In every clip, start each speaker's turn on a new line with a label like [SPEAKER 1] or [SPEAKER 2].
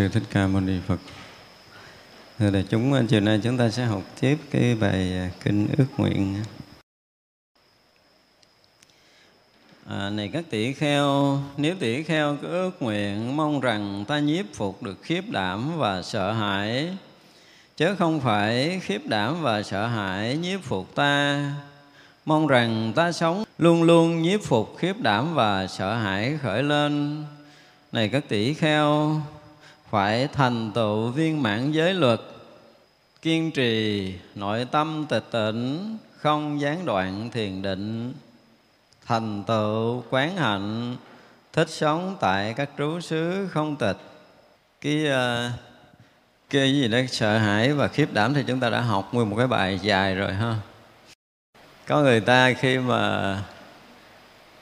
[SPEAKER 1] Sư Thích Ca Mâu Ni Phật. Thưa đại chúng, chiều nay chúng ta sẽ học tiếp cái bài à, kinh ước nguyện. À, này các tỷ kheo, nếu tỷ kheo có ước nguyện mong rằng ta nhiếp phục được khiếp đảm và sợ hãi, chớ không phải khiếp đảm và sợ hãi nhiếp phục ta. Mong rằng ta sống luôn luôn nhiếp phục khiếp đảm và sợ hãi khởi lên. Này các tỷ kheo, phải thành tựu viên mãn giới luật, kiên trì nội tâm tịch tịnh không gián đoạn thiền định, thành tựu quán hạnh thích sống tại các trú xứ không tịch. Cái uh, cái gì đó sợ hãi và khiếp đảm thì chúng ta đã học nguyên một cái bài dài rồi ha. Có người ta khi mà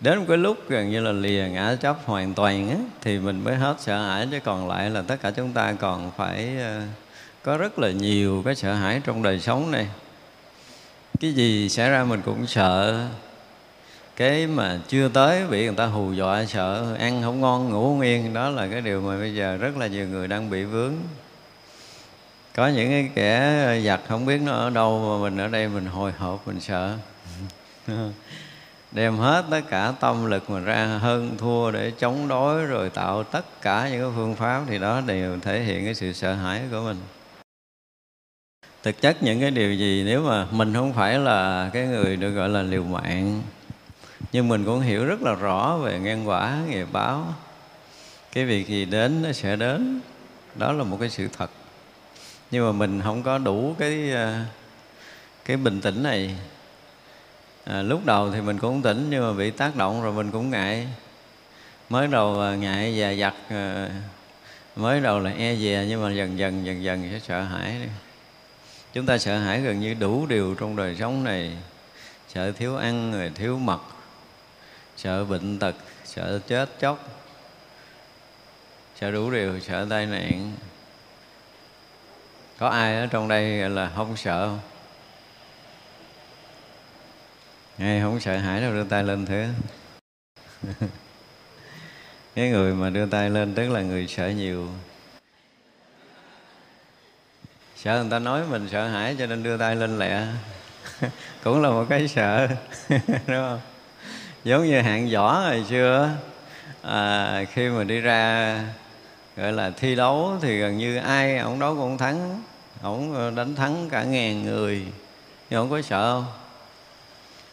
[SPEAKER 1] đến một cái lúc gần như là lìa ngã chấp hoàn toàn á, thì mình mới hết sợ hãi chứ còn lại là tất cả chúng ta còn phải ờ, có rất là nhiều cái sợ hãi trong đời sống này. Cái gì xảy ra mình cũng sợ. Cái mà chưa tới bị người ta hù dọa sợ ăn không ngon ngủ không yên đó là cái điều mà bây giờ rất là nhiều người đang bị vướng. Có những cái kẻ giặc không biết nó ở đâu mà mình ở đây mình hồi hộp mình sợ. đem hết tất cả tâm lực mà ra hơn thua để chống đối rồi tạo tất cả những cái phương pháp thì đó đều thể hiện cái sự sợ hãi của mình. Thực chất những cái điều gì nếu mà mình không phải là cái người được gọi là liều mạng, nhưng mình cũng hiểu rất là rõ về nhân quả, nghiệp báo. Cái việc gì đến nó sẽ đến, đó là một cái sự thật. Nhưng mà mình không có đủ cái ờ, cái bình tĩnh này à, lúc đầu thì mình cũng tỉnh nhưng mà bị tác động rồi mình cũng ngại. Mới đầu à, ngại và giặt à, mới đầu là e dè nhưng mà dần dần dần dần sẽ sợ hãi chúng ta sợ hãi gần như đủ điều trong đời sống này. Sợ thiếu ăn rồi thiếu mật sợ bệnh tật sợ chết chóc sợ đủ điều sợ tai nạn. Có ai ở trong đây là không sợ không? Ngay không sợ hãi đâu đưa tay lên thế, cái người mà đưa tay lên tức là người sợ nhiều. Sợ người ta nói mình sợ hãi cho nên đưa tay lên lẹ. Cũng là một cái sợ đúng không? Giống như hạng võ hồi xưa à, khi mà đi ra gọi là thi đấu thì gần như ai ổng đấu cũng thắng ổng đánh thắng cả ngàn người. Nhưng ổng có sợ không?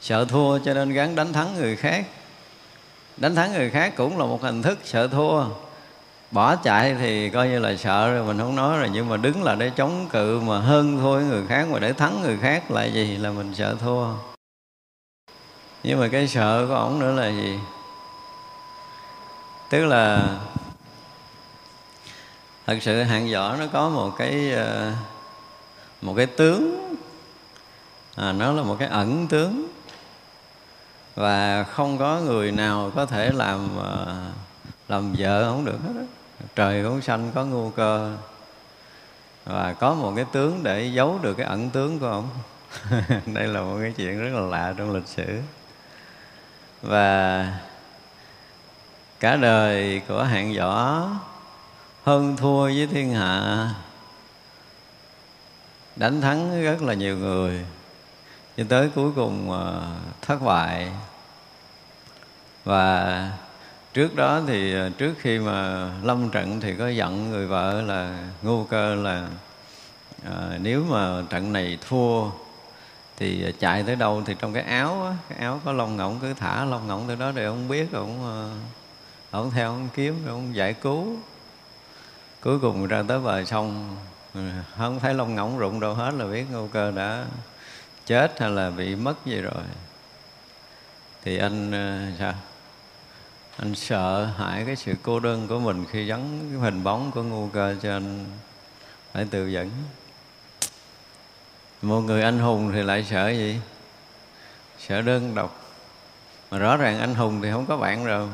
[SPEAKER 1] Sợ thua cho nên gắn đánh thắng người khác. Đánh thắng người khác cũng là một hình thức sợ thua. Bỏ chạy thì coi như là sợ rồi mình không nói rồi. Nhưng mà đứng là để chống cự mà hơn thua người khác mà để thắng người khác là gì? Là mình sợ thua. Nhưng mà cái sợ của ổng nữa là gì? Tức là thật sự hạng võ nó có một cái ờ, một cái tướng. À, nó là một cái ẩn tướng và không có người nào có thể làm ờ, làm vợ không được hết đó. trời cũng xanh có ngu cơ. Và có một cái tướng để giấu được cái ẩn tướng của ông. Đây là một cái chuyện rất là lạ trong lịch sử. Và cả đời của hạng võ hơn thua với thiên hạ, đánh thắng rất là nhiều người cho tới cuối cùng uh, thất bại. Và trước đó thì ờ, trước khi mà lâm trận thì có dặn người vợ là ngu cơ là uh, nếu mà trận này thua thì chạy tới đâu thì trong cái áo á, cái áo có lông ngỗng cứ thả lông ngỗng tới đó để ông biết ông ông theo ông kiếm ông giải cứu. Cuối cùng ra tới bờ sông ừ, không thấy lông ngỗng rụng đâu hết là biết ngô cơ đã chết hay là bị mất gì rồi? Thì anh ờ, sao? Anh sợ hãi cái sự cô đơn của mình khi gắn cái hình bóng của ngu cơ cho anh phải tự dẫn một người anh hùng thì lại sợ gì? Sợ đơn độc. Mà rõ ràng anh hùng thì không có bạn rồi.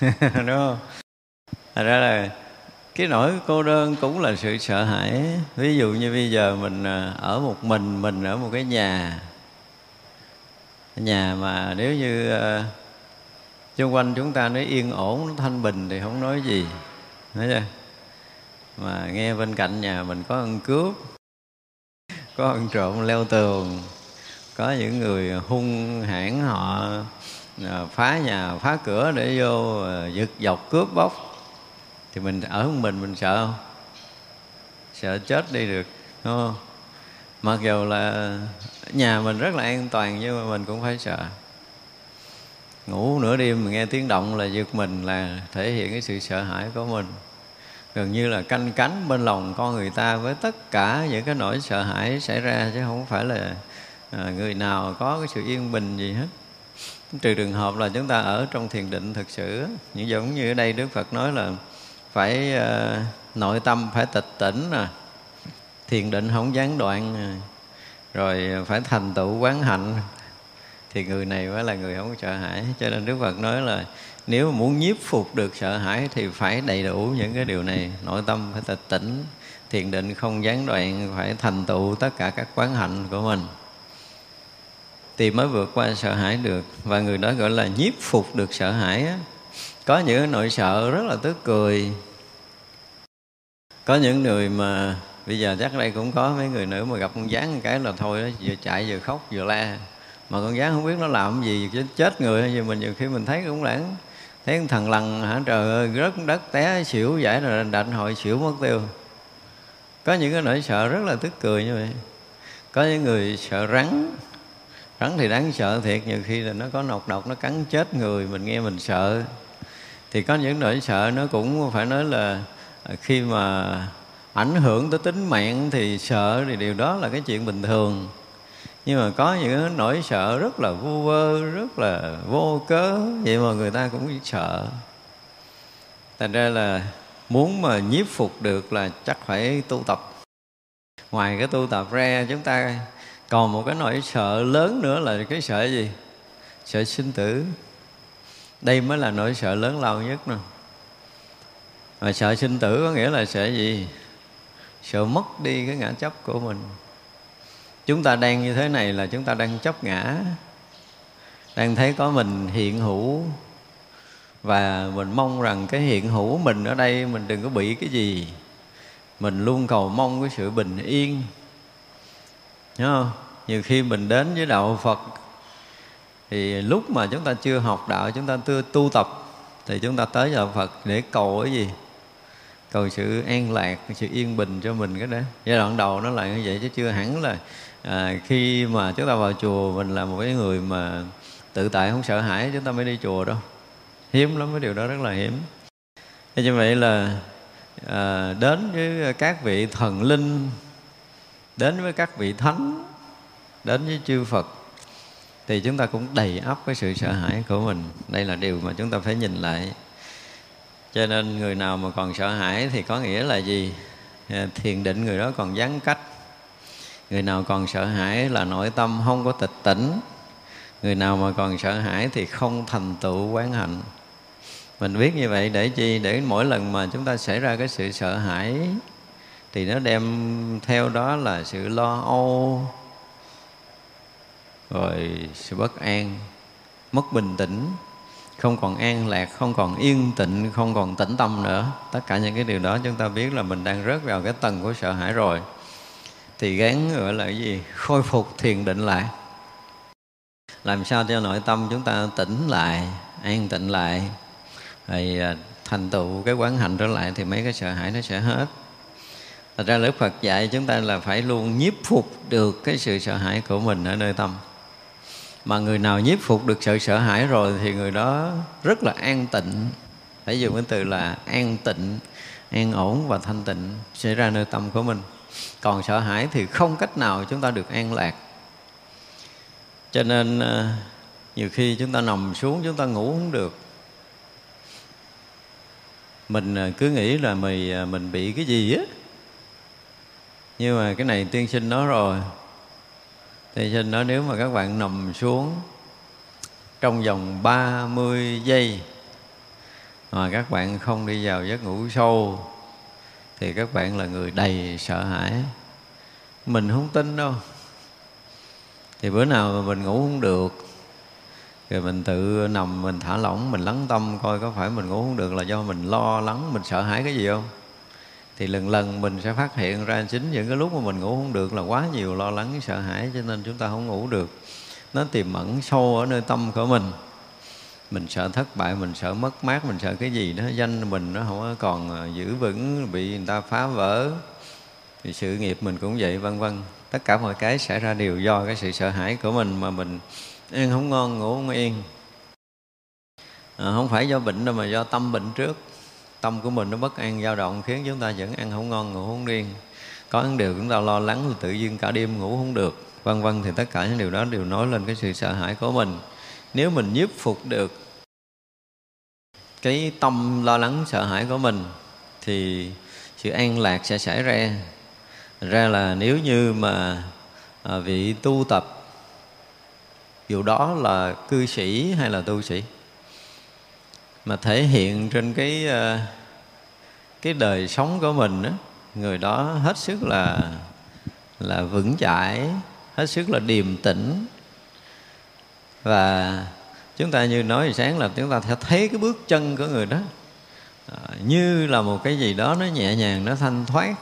[SPEAKER 1] Đúng không? Thật ra là cái nỗi cô đơn cũng là sự sợ hãi. Ví dụ như bây giờ mình à, ở một mình mình ở một cái nhà. Nhà mà nếu như uh, xung quanh chúng ta nó yên ổn nó thanh bình thì không nói gì. Nói chưa? Mà nghe bên cạnh nhà mình có ăn cướp có ăn trộm leo tường có những người hung hãn họ à, phá nhà phá cửa để vô giật dọc cướp bóc thì mình ở một mình mình sợ không? Sợ chết đi được, đúng không? Mặc dù là nhà mình rất là an toàn, nhưng mà mình cũng phải sợ. Ngủ nửa đêm mình nghe tiếng động là giật mình, là thể hiện cái sự sợ hãi của mình. Gần như là canh cánh bên lòng con người ta với tất cả những cái nỗi sợ hãi xảy ra, chứ không phải là à, người nào có cái sự yên bình gì hết. Trừ trường hợp là chúng ta ở trong thiền định thực sự những giống như ở đây đức phật nói là phải uh, nội tâm phải tịch tỉnh nè. Thiền định không gián đoạn rồi phải thành tựu quán hạnh. Thì người này mới là người không sợ hãi. Cho nên đức phật nói là nếu muốn nhiếp phục được sợ hãi thì phải đầy đủ những cái điều này. Nội tâm phải tịch tỉnh thiền định không gián đoạn phải thành tựu tất cả các quán hạnh của mình. Thì mới vượt qua sợ hãi được. Và người đó gọi là nhiếp phục được sợ hãi á có những nỗi sợ rất là tức cười. Có những người mà bây giờ chắc đây cũng có mấy người nữ mà gặp con gián cái là thôi đó vừa chạy vừa khóc vừa la. Mà con gián không biết nó làm gì chết người hay gì mình nhiều khi mình thấy cũng lãng thấy thằng lằn hả? Trời ơi, rớt đất té xỉu giải rồi đạnh hội xỉu mất tiêu. Có những cái nỗi sợ rất là tức cười như vậy. Có những người sợ rắn. Rắn thì đáng sợ thiệt, nhiều khi là nó có nọc độc, nó cắn chết người, mình nghe mình sợ thì có những nỗi sợ nó cũng phải nói là à, khi mà ảnh hưởng tới tính mạng thì sợ thì điều đó là cái chuyện bình thường. Nhưng mà có những nỗi sợ rất là vô vơ, rất là vô cớ, vậy mà người ta cũng sợ. Thành ra là muốn mà nhiếp phục được là chắc phải tu tập. Ngoài cái tu tập ra, chúng ta còn một cái nỗi sợ lớn nữa là cái sợ gì? Sợ sinh tử đây mới là nỗi sợ lớn lao nhất nè. Mà sợ sinh tử có nghĩa là sợ gì? Sợ mất đi cái ngã chấp của mình. Chúng ta đang như thế này là chúng ta đang chấp ngã. Đang thấy có mình hiện hữu. Và mình mong rằng cái hiện hữu mình ở đây, mình đừng có bị cái gì. Mình luôn cầu mong cái sự bình yên. Nhớ không? Nhiều khi mình đến với đạo Phật thì lúc mà chúng ta chưa học đạo Chúng ta chưa tu tập Thì chúng ta tới đạo Phật để cầu cái gì? Cầu sự an lạc, sự yên bình cho mình cái đó. Giai đoạn đầu nó là như vậy chứ chưa hẳn là à, Khi mà chúng ta vào chùa Mình là một cái người mà tự tại không sợ hãi Chúng ta mới đi chùa đâu. Hiếm lắm cái điều đó rất là hiếm. Thế như vậy là à, đến với các vị thần linh đến với các vị thánh đến với chư Phật thì chúng ta cũng đầy ắp cái sự sợ hãi của mình. Đây là điều mà chúng ta phải nhìn lại. Cho nên người nào mà còn sợ hãi thì có nghĩa là gì? À, thiền định người đó còn gián cách. Người nào còn sợ hãi là nội tâm không có tịch tỉnh. Người nào mà còn sợ hãi thì không thành tựu quán hạnh. Mình biết như vậy để chi? Để mỗi lần mà chúng ta xảy ra cái sự sợ hãi thì nó đem theo đó là sự lo âu rồi sự bất an, mất bình tĩnh. Không còn an lạc, không còn yên tịnh không còn tĩnh tâm nữa. Tất cả những cái điều đó chúng ta biết là mình đang rớt vào cái tầng của sợ hãi rồi. Thì gắn gọi là cái gì? Khôi phục thiền định lại. Làm sao cho nội tâm chúng ta tỉnh lại, an tịnh lại. Rồi à, thành tựu cái quán hạnh trở lại thì mấy cái sợ hãi nó sẽ hết. Thật ra lớp Phật dạy chúng ta là phải luôn nhiếp phục được cái sự sợ hãi của mình ở nơi tâm. Mà người nào nhiếp phục được sự sợ hãi rồi thì người đó rất là an tịnh. Phải dùng cái từ là an tịnh, an ổn và thanh tịnh xảy ra nơi tâm của mình. Còn sợ hãi thì không cách nào chúng ta được an lạc. Cho nên ờ, nhiều khi chúng ta nằm xuống chúng ta ngủ không được. Mình ờ, cứ nghĩ là mình ờ, mình bị cái gì á. Nhưng mà cái này tiên sinh nói rồi thì xin nói nếu mà các bạn nằm xuống trong vòng 30 giây mà các bạn không đi vào giấc ngủ sâu, thì các bạn là người đầy sợ hãi. Mình không tin đâu. Thì bữa nào mà mình ngủ không được, rồi mình tự nằm mình thả lỏng, mình lắng tâm coi có phải mình ngủ không được là do mình lo lắng, mình sợ hãi cái gì không? Thì lần lần mình sẽ phát hiện ra chính những cái lúc mà mình ngủ không được là quá nhiều lo lắng sợ hãi cho nên chúng ta không ngủ được. Nó tiềm ẩn sâu ở nơi tâm của mình. Mình sợ thất bại mình sợ mất mát mình sợ cái gì đó danh mình nó không còn à, giữ vững bị người ta phá vỡ thì sự nghiệp mình cũng vậy vân vân. Tất cả mọi cái xảy ra đều do cái sự sợ hãi của mình mà mình ăn không ngon ngủ không yên. À, không phải do bệnh đâu mà do tâm bệnh trước tâm của mình nó bất an dao động khiến chúng ta vẫn ăn không ngon ngủ không yên có những điều chúng ta lo lắng là tự nhiên cả đêm ngủ không được. Vân vân thì tất cả những điều đó đều nói lên cái sự sợ hãi của mình. Nếu mình nhiếp phục được cái tâm lo lắng sợ hãi của mình thì sự an lạc sẽ xảy ra. Ra là nếu như mà à, vị tu tập dù đó là cư sĩ hay là tu sĩ mà thể hiện trên cái ờ, cái đời sống của mình đó, người đó hết sức là là vững chãi hết sức là điềm tĩnh. Và chúng ta như nói sáng là chúng ta sẽ thấy cái bước chân của người đó à, như là một cái gì đó nó nhẹ nhàng nó thanh thoát.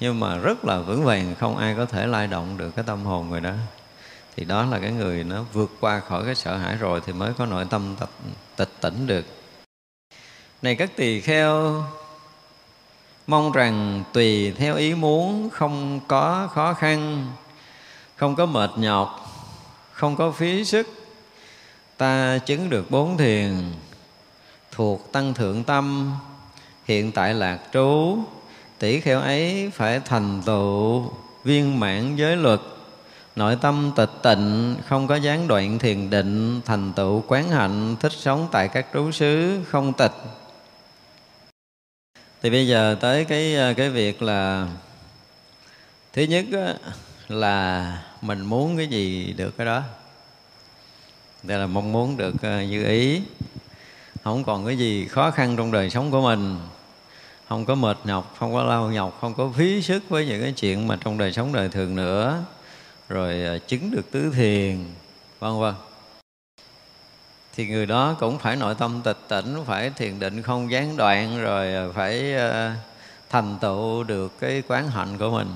[SPEAKER 1] Nhưng mà rất là vững vàng không ai có thể lay động được cái tâm hồn người đó. Thì đó là cái người nó vượt qua khỏi cái sợ hãi rồi thì mới có nội tâm tịch, tịch tỉnh được này các tỳ kheo, mong rằng tùy theo ý muốn không có khó khăn, không có mệt nhọc, không có phí sức, ta chứng được bốn thiền thuộc tăng thượng tâm. Hiện tại lạc trú tỷ kheo ấy phải thành tựu viên mãn giới luật. Nội tâm tịch tịnh, không có gián đoạn thiền định, thành tựu quán hạnh, thích sống tại các trú xứ không tịch thì bây giờ tới cái ờ, cái việc là thứ nhất là mình muốn cái gì được cái đó. Đây là mong muốn được ờ, như ý. Không còn cái gì khó khăn trong đời sống của mình. Không có mệt nhọc, không có lao nhọc, không có phí sức với những cái chuyện mà trong đời sống đời thường nữa. Rồi ờ, chứng được tứ thiền, vân vân thì người đó cũng phải nội tâm tịch tỉnh phải thiền định không gián đoạn rồi ờ, phải ờ, thành tựu được cái quán hạnh của mình.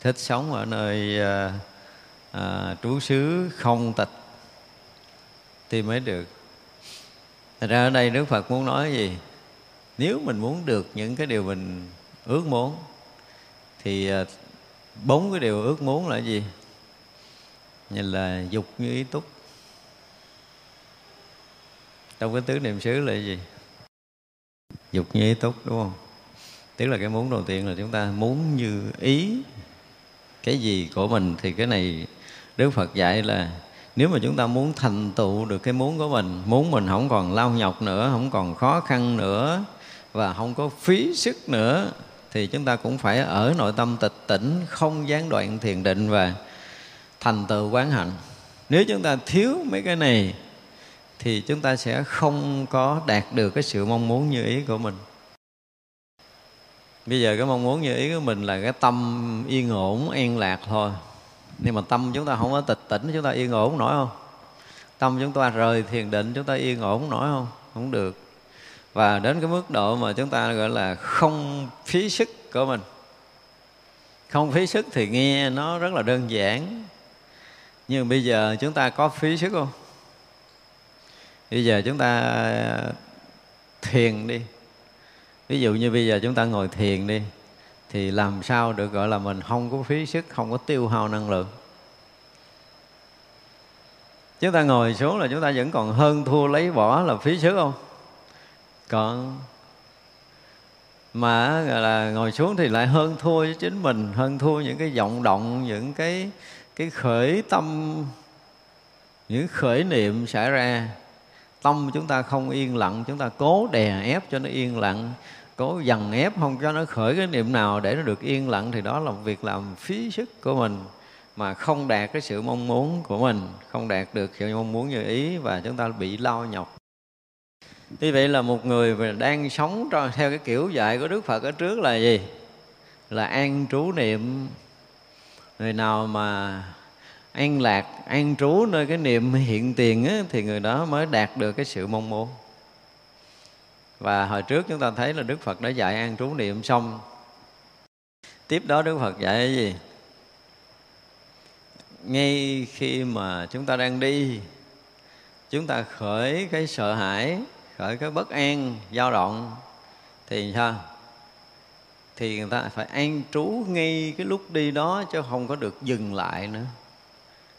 [SPEAKER 1] Thích sống ở nơi à, à, trú xứ không tịch thì mới được. Thật ra ở đây Đức Phật muốn nói gì? Nếu mình muốn được những cái điều mình ước muốn Thì bốn cái điều ước muốn là gì? Như là dục như ý túc trong cái tứ niệm xứ là gì? Dục như ý túc, đúng không? Tức là cái muốn đầu tiên là chúng ta muốn như ý. Cái gì của mình thì cái này đức phật dạy là nếu mà chúng ta muốn thành tựu được cái muốn của mình, muốn mình không còn lao nhọc nữa, không còn khó khăn nữa và không có phí sức nữa, thì chúng ta cũng phải ở nội tâm tịch tỉnh, không gián đoạn thiền định và thành tựu quán hạnh. Nếu chúng ta thiếu mấy cái này thì chúng ta sẽ không có đạt được cái sự mong muốn như ý của mình. Bây giờ cái mong muốn như ý của mình là cái tâm yên ổn, an lạc thôi. Nhưng mà tâm chúng ta không có tịch tỉnh, chúng ta yên ổn nổi không? Tâm chúng ta rời thiền định, chúng ta yên ổn nổi không? Không được. Và đến cái mức độ mà chúng ta gọi là không phí sức của mình. Không phí sức thì nghe nó rất là đơn giản. Nhưng bây giờ chúng ta có phí sức không? Bây giờ chúng ta thiền đi. Ví dụ như bây giờ chúng ta ngồi thiền đi, thì làm sao được gọi là mình không có phí sức, không có tiêu hao năng lượng? Chúng ta ngồi xuống là chúng ta vẫn còn hơn thua lấy bỏ là phí sức không? Còn mà là ngồi xuống thì lại hơn thua với chính mình, hơn thua những cái vọng động, những cái cái khởi tâm, những khởi niệm xảy ra tâm chúng ta không yên lặng, chúng ta cố đè ép cho nó yên lặng, cố dằn ép, không cho nó khởi cái niệm nào để nó được yên lặng, thì đó là việc làm phí sức của mình, mà không đạt cái sự mong muốn của mình, không đạt được sự mong muốn như ý và chúng ta bị lao nhọc. Như vậy là một người đang sống theo cái kiểu dạy của đức phật ở trước là gì? Là an trú niệm. Người nào mà an lạc an trú nơi cái niệm hiện tiền á, thì người đó mới đạt được cái sự mong muốn. Và hồi trước chúng ta thấy là đức phật đã dạy an trú niệm xong. Tiếp đó đức phật dạy cái gì? Ngay khi mà chúng ta đang đi chúng ta khởi cái sợ hãi khởi cái bất an dao động thì sao? Thì người ta phải an trú ngay cái lúc đi đó chứ không có được dừng lại nữa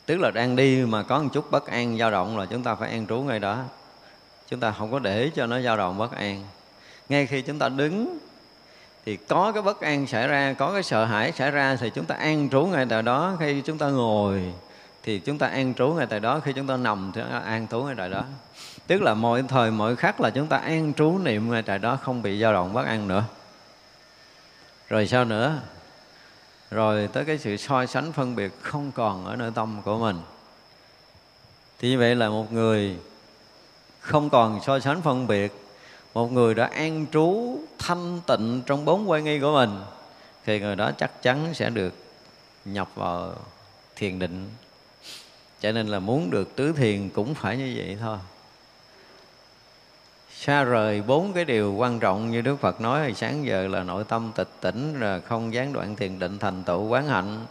[SPEAKER 1] tức là đang đi mà có một chút bất an, dao động là chúng ta phải an trú ngay đó. Chúng ta không có để cho nó dao động bất an. Ngay khi chúng ta đứng, thì có cái bất an xảy ra, có cái sợ hãi xảy ra, thì chúng ta an trú ngay tại đó. Khi chúng ta ngồi, thì chúng ta an trú ngay tại đó. Khi chúng ta nằm, thì an trú ngay tại đó. Tức là mọi thời, mọi khắc là chúng ta an trú niệm ngay tại đó, không bị dao động bất an nữa. Rồi sao nữa? Rồi tới cái sự so sánh phân biệt không còn ở nơi tâm của mình. Thì như vậy là một người không còn so sánh phân biệt, một người đã an trú, thanh tịnh trong bốn quay nghi của mình, thì người đó chắc chắn sẽ được nhập vào thiền định. Cho nên là muốn được tứ thiền cũng phải như vậy thôi xa rời bốn cái điều quan trọng như Đức Phật nói hồi sáng giờ là nội tâm tịch tỉnh là không gián đoạn thiền định thành tựu quán hạnh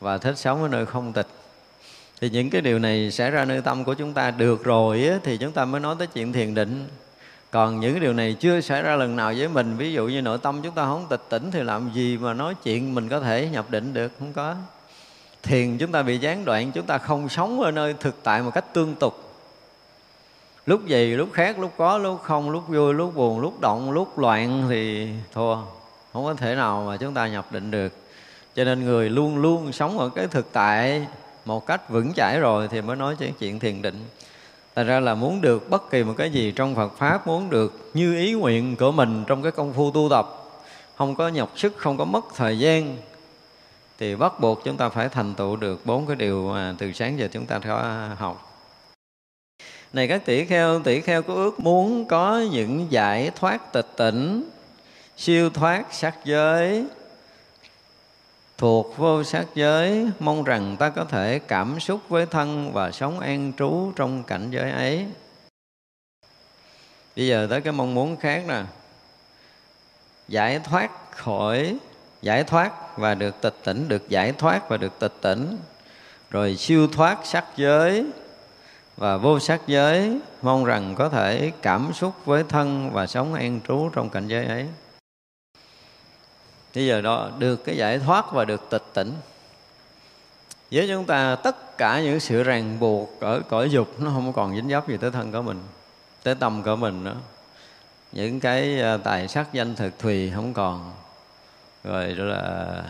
[SPEAKER 1] và thích sống ở nơi không tịch. Thì những cái điều này xảy ra nơi tâm của chúng ta. Được rồi á, thì chúng ta mới nói tới chuyện thiền định. Còn những cái điều này chưa xảy ra lần nào với mình. Ví dụ như nội tâm chúng ta không tịch tỉnh thì làm gì mà nói chuyện mình có thể nhập định được? Không có. Thiền chúng ta bị gián đoạn chúng ta không sống ở nơi thực tại một cách tương tục lúc gì lúc khác lúc có lúc không lúc vui lúc buồn lúc động lúc loạn thì thua. Không có thể nào mà chúng ta nhập định được. Cho nên người luôn luôn sống ở cái thực tại một cách vững chãi rồi thì mới nói chuyện chuyện thiền định. Thành ra là muốn được bất kỳ một cái gì trong Phật Pháp Muốn được như ý nguyện của mình trong cái công phu tu tập Không có nhọc sức, không có mất thời gian Thì bắt buộc chúng ta phải thành tựu được bốn cái điều mà từ sáng giờ chúng ta có học này các tỷ kheo, tỷ kheo có ước muốn có những giải thoát tịch tỉnh, siêu thoát sắc giới, thuộc vô sắc giới, mong rằng ta có thể cảm xúc với thân và sống an trú trong cảnh giới ấy. Bây giờ tới cái mong muốn khác nè, giải thoát khỏi giải thoát và được tịch tỉnh, được giải thoát và được tịch tỉnh, rồi siêu thoát sắc giới, và vô sắc giới mong rằng có thể cảm xúc với thân và sống an trú trong cảnh giới ấy. Bây giờ đó được cái giải thoát và được tịch tỉnh. Với chúng ta tất cả những sự ràng buộc ở cõi dục nó không còn dính dấp gì tới thân của mình tới tâm của mình nữa. Những cái à, tài sắc danh thực thùy không còn. Rồi đó là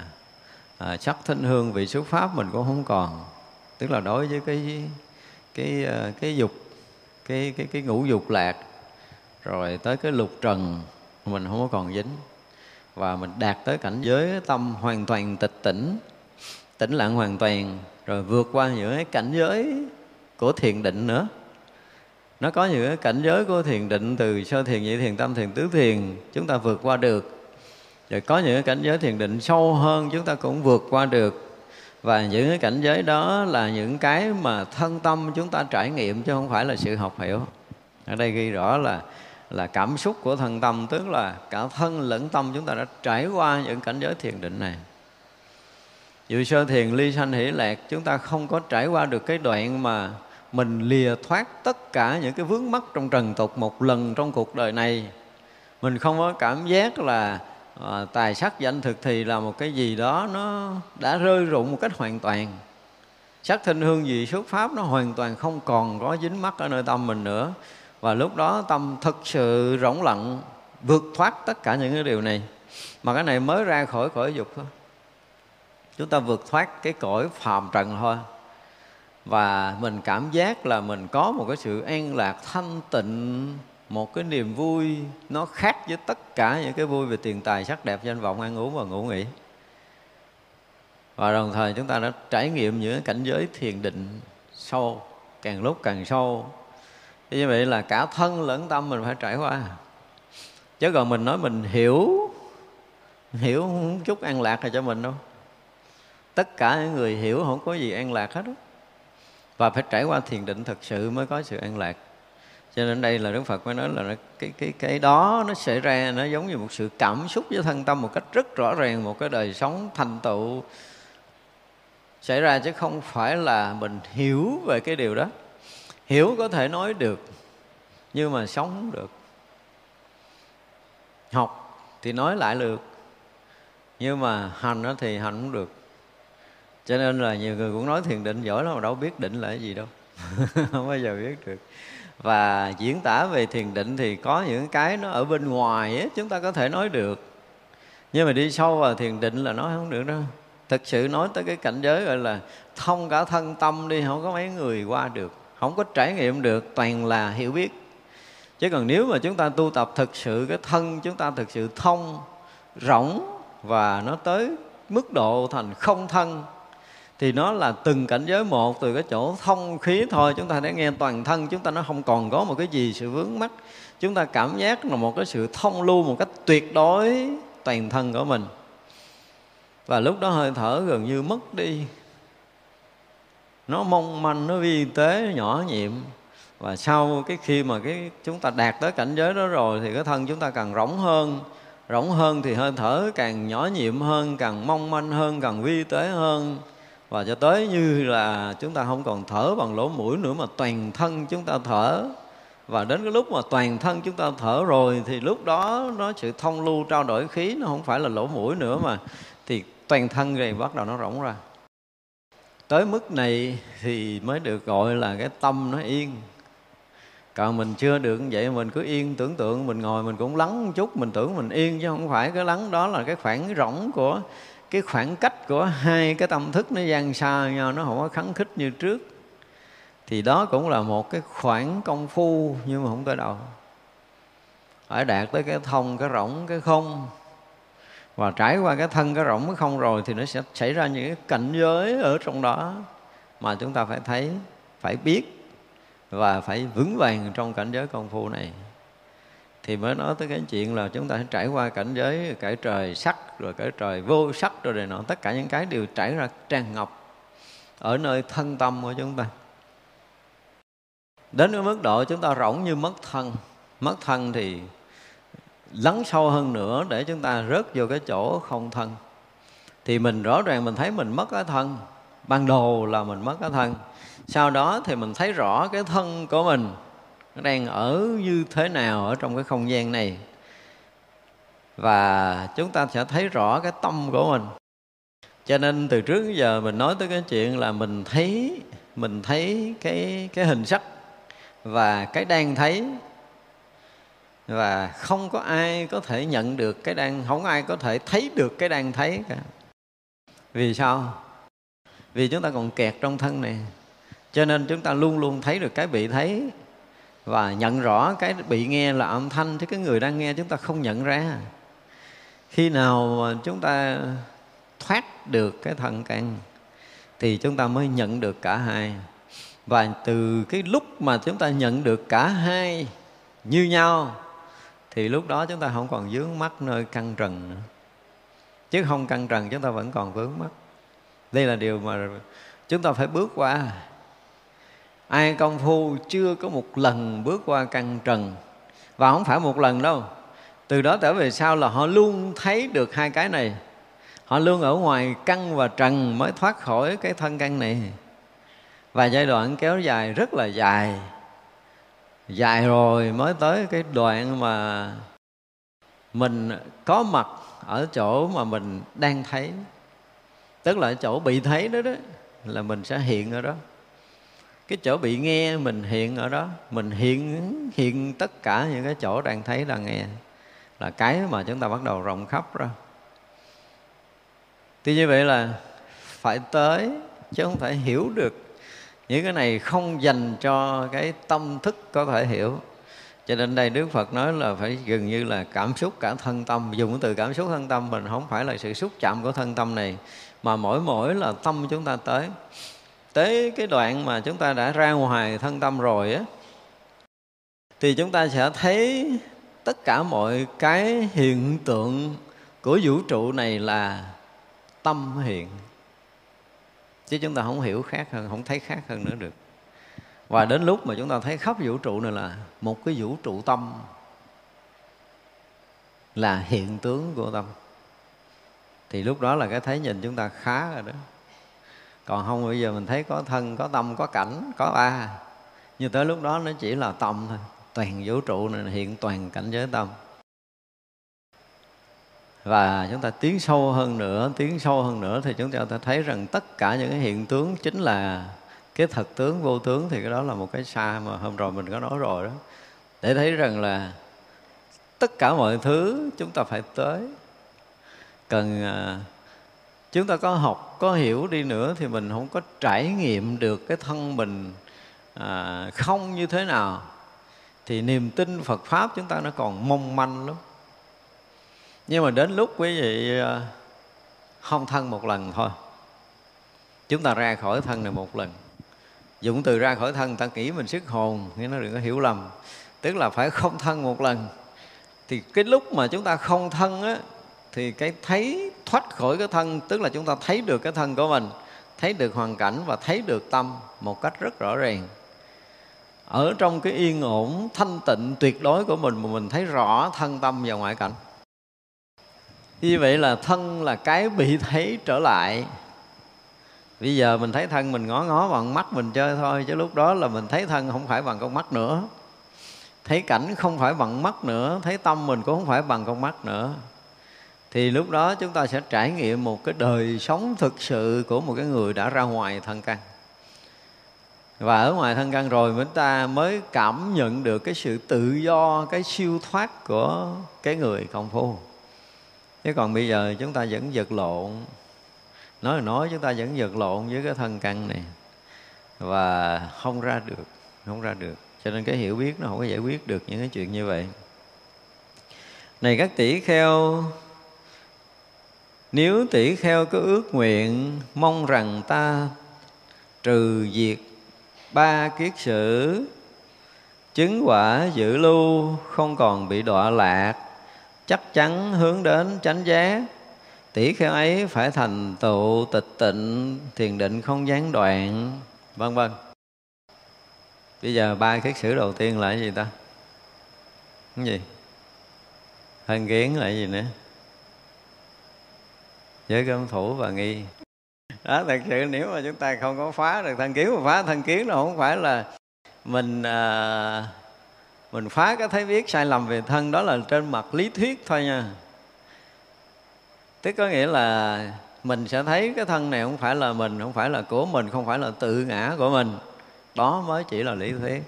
[SPEAKER 1] à, sắc thinh hương vị xuất pháp mình cũng không còn. Tức là đối với cái cái ờ, cái dục, cái cái cái ngũ dục lạc. Rồi tới cái lục trần, mình không có còn dính. Và mình đạt tới cảnh giới tâm hoàn toàn tịch tỉnh, tĩnh lặng hoàn toàn, rồi vượt qua những cái cảnh giới của thiền định nữa. Nó có những cái cảnh giới của thiền định từ sơ thiền, nhị thiền tâm thiền, tứ thiền, chúng ta vượt qua được. Rồi có những cái cảnh giới thiền định sâu hơn, chúng ta cũng vượt qua được và những cái cảnh giới đó là những cái mà thân tâm chúng ta trải nghiệm chứ không phải là sự học hiểu. Ở đây ghi rõ là là cảm xúc của thân tâm, tức là cả thân lẫn tâm chúng ta đã trải qua những cảnh giới thiền định này. Dù sơ thiền, ly sanh, hỷ lạc, Chúng ta không có trải qua được cái đoạn mà Mình lìa thoát tất cả những cái vướng mắc trong trần tục Một lần trong cuộc đời này. Mình không có cảm giác là à, Tài sắc danh thực thì là một cái gì đó Nó đã rơi rụng một cách hoàn toàn. Sắc thinh hương gì xuất pháp Nó hoàn toàn không còn có dính mắc ở nơi tâm mình nữa. Và lúc đó tâm thực sự rỗng lặng Vượt thoát tất cả những cái điều này. Mà cái này mới ra khỏi cõi dục thôi. Chúng ta vượt thoát cái cõi phàm trần thôi. Và mình cảm giác là mình có một cái sự an lạc thanh tịnh một cái niềm vui nó khác với tất cả những cái vui về tiền tài, sắc đẹp, danh vọng, ăn uống và ngủ nghỉ. Và đồng thời chúng ta đã trải nghiệm những cảnh giới thiền định sâu càng lúc càng sâu. Như vậy là cả thân lẫn tâm mình phải trải qua. Chứ còn mình nói mình hiểu hiểu chút an lạc là cho mình đâu. Tất cả những người hiểu không có gì an lạc hết đó. và phải trải qua thiền định thực sự mới có sự an lạc cho nên đây là đức phật mới nói là cái cái cái đó nó xảy ra, nó giống như một sự cảm xúc với thân tâm một cách rất rõ ràng, một cái đời sống thành tựu xảy ra, chứ không phải là mình hiểu về cái điều đó. Hiểu có thể nói được, nhưng mà sống không được. Học thì nói lại được, nhưng mà hành đó thì hành cũng được. Cho nên là nhiều người cũng nói thiền định giỏi lắm mà đâu biết định là cái gì đâu. Không bao giờ biết được và diễn tả về thiền định thì có những cái nó ở bên ngoài ấy, chúng ta có thể nói được. Nhưng mà đi sâu vào thiền định là nói không được đâu. Thực sự nói tới cái cảnh giới gọi là thông cả thân tâm đi không có mấy người qua được. Không có trải nghiệm được toàn là hiểu biết. Chứ còn nếu mà chúng ta tu tập thực sự cái thân chúng ta thực sự thông rỗng và nó tới mức độ thành không thân thì nó là từng cảnh giới một, từ cái chỗ thông khí thôi, chúng ta đã nghe toàn thân, chúng ta nó không còn có một cái gì sự vướng mắc. Chúng ta cảm giác là một cái sự thông lưu, một cách tuyệt đối toàn thân của mình. Và lúc đó hơi thở gần như mất đi. Nó mong manh, nó vi tế nhỏ nhiệm. Và sau cái khi mà cái chúng ta đạt tới cảnh giới đó rồi, thì cái thân chúng ta càng rỗng hơn. Rỗng hơn thì hơi thở càng nhỏ nhiệm hơn, càng mong manh hơn, càng vi tế hơn và cho tới như là chúng ta không còn thở bằng lỗ mũi nữa mà toàn thân chúng ta thở. Và đến cái lúc mà toàn thân chúng ta thở rồi thì lúc đó nó sự thông lưu trao đổi khí nó không phải là lỗ mũi nữa mà thì toàn thân này bắt đầu nó rỗng ra. Tới mức này thì mới được gọi là cái tâm nó yên. Còn mình chưa được như vậy, mình cứ yên tưởng tượng, mình ngồi mình cũng lắng một chút, mình tưởng mình yên chứ không phải. Cái lắng đó là cái khoảng rỗng của cái khoảng cách của hai cái tâm thức nó gian xa nhau, nó không có kháng khích như trước. Thì đó cũng là một cái khoảng công phu, nhưng mà không tới đâu. Phải đạt tới cái thông, cái rỗng, cái không. Và trải qua cái thân, cái rỗng, cái không rồi thì nó sẽ xảy ra những cái cảnh giới ở trong đó mà chúng ta phải thấy, phải biết và phải vững vàng trong cảnh giới công phu này thì mới nói tới cái chuyện là chúng ta sẽ trải qua cảnh giới cõi trời sắc, rồi cõi trời vô sắc, rồi này nọ. Tất cả những cái đều trải ra tràn ngọc ở nơi thân tâm của chúng ta. Đến cái mức độ chúng ta rỗng như mất thân. Mất thân thì lắng sâu hơn nữa để chúng ta rớt vô cái chỗ không thân. Thì mình rõ ràng mình thấy mình mất cái thân. Ban đầu là mình mất cái thân. Sau đó thì mình thấy rõ cái thân của mình nó đang ở như thế nào ở trong cái không gian này. Và chúng ta sẽ thấy rõ cái tâm của mình. Cho nên từ trước đến giờ mình nói tới cái chuyện là mình thấy mình thấy cái cái hình sắc và cái đang thấy. Và không có ai có thể nhận được cái đang, không ai có thể thấy được cái đang thấy cả. Vì sao? Vì chúng ta còn kẹt trong thân này. Cho nên chúng ta luôn luôn thấy được cái bị thấy và nhận rõ cái bị nghe là âm thanh chứ cái người đang nghe chúng ta không nhận ra. Khi nào mà chúng ta thoát được cái thần căn thì chúng ta mới nhận được cả hai. Và từ cái lúc mà chúng ta nhận được cả hai như nhau, thì lúc đó chúng ta không còn vướng mắc nơi căng trần nữa. Chứ không căng trần, chúng ta vẫn còn vướng mắc. Đây là điều mà chúng ta phải bước qua ai công phu chưa có một lần bước qua căn trần. Và không phải một lần đâu. Từ đó trở về sau là họ luôn thấy được hai cái này. Họ luôn ở ngoài căn và trần mới thoát khỏi cái thân căn này. Và giai đoạn kéo dài rất là dài. Dài rồi mới tới cái đoạn mà mình có mặt ở chỗ mà mình đang thấy. Tức là chỗ bị thấy đó đó, là mình sẽ hiện ở đó cái chỗ bị nghe mình hiện ở đó, mình hiện hiện tất cả những cái chỗ đang thấy, đang nghe là cái mà chúng ta bắt đầu rộng khắp ra thì như vậy là phải tới chứ không phải hiểu được. Những cái này không dành cho cái tâm thức có thể hiểu. Cho nên đây Đức Phật nói là phải gần như là cảm xúc cả thân tâm. Dùng cái từ cảm xúc thân tâm mình không phải là sự xúc chạm của thân tâm này, mà mỗi mỗi là tâm chúng ta tới tới cái đoạn mà chúng ta đã ra ngoài thân tâm rồi á, thì chúng ta sẽ thấy tất cả mọi cái hiện tượng của vũ trụ này là tâm hiện. Chứ chúng ta không hiểu khác hơn, không thấy khác hơn nữa được. Và đến lúc mà chúng ta thấy khắp vũ trụ này là một cái vũ trụ tâm, là hiện tướng của tâm. Thì lúc đó là cái thấy nhìn chúng ta khá rồi đó còn không, bây giờ mình thấy có thân, có tâm, có cảnh, có ba nhưng tới lúc đó nó chỉ là tâm thôi. Toàn vũ trụ này hiện toàn cảnh giới tâm. Và chúng ta tiến sâu hơn nữa, tiến sâu hơn nữa thì chúng ta thấy rằng tất cả những cái hiện tướng chính là cái thật tướng, vô tướng thì cái đó là một cái xa mà hôm rồi mình có nói rồi đó. Để thấy rằng là tất cả mọi thứ chúng ta phải tới. Cần à, chúng ta có học có hiểu đi nữa thì mình không có trải nghiệm được cái thân mình à, không như thế nào. Thì niềm tin Phật pháp chúng ta nó còn mong manh lắm. Nhưng mà đến lúc quý vị à, không thân một lần thôi chúng ta ra khỏi thân này một lần. Dụng từ ra khỏi thân ta nghĩ mình sức hồn nghĩa nó đừng có hiểu lầm. Tức là phải không thân một lần. Thì cái lúc mà chúng ta không thân á thì cái thấy thoát khỏi cái thân, tức là chúng ta thấy được cái thân của mình, thấy được hoàn cảnh và thấy được tâm một cách rất rõ ràng. Ở trong cái yên ổn, thanh tịnh, tuyệt đối của mình mà mình thấy rõ thân tâm và ngoại cảnh. Như vậy là thân là cái bị thấy trở lại. Bây giờ mình thấy thân mình ngó ngó bằng mắt mình chơi thôi, chứ lúc đó là mình thấy thân không phải bằng con mắt nữa. Thấy cảnh không phải bằng mắt nữa, thấy tâm mình cũng không phải bằng con mắt nữa thì lúc đó chúng ta sẽ trải nghiệm một cái đời sống thực sự của một cái người đã ra ngoài thân căn. Và ở ngoài thân căn rồi chúng ta mới cảm nhận được cái sự tự do, cái siêu thoát của cái người công phu. Chứ còn bây giờ chúng ta vẫn giật lộn. Nói là nói chúng ta vẫn giật lộn với cái thân căn này. Và không ra được, không ra được. Cho nên cái hiểu biết nó không có giải quyết được những cái chuyện như vậy. Này các tỷ kheo nếu tỷ kheo có ước nguyện, mong rằng ta trừ diệt ba kiết sử, chứng quả giữ lưu không còn bị đọa lạc, chắc chắn hướng đến chánh giác tỷ kheo ấy phải thành tựu tịch tịnh, thiền định không gián đoạn. Vân vân. Bây giờ ba kiết sử đầu tiên là cái gì ta? Cái gì? Thân kiến là cái gì nữa? Giới cơm thủ và nghi. Đó thật sự nếu mà chúng ta không có phá được thân kiến mà phá thân kiến nó không phải là mình à, mình phá cái thấy biết sai lầm về thân đó là trên mặt lý thuyết thôi nha. Tức có nghĩa là mình sẽ thấy cái thân này không phải là mình không phải là của mình không phải là tự ngã của mình. Đó mới chỉ là lý thuyết.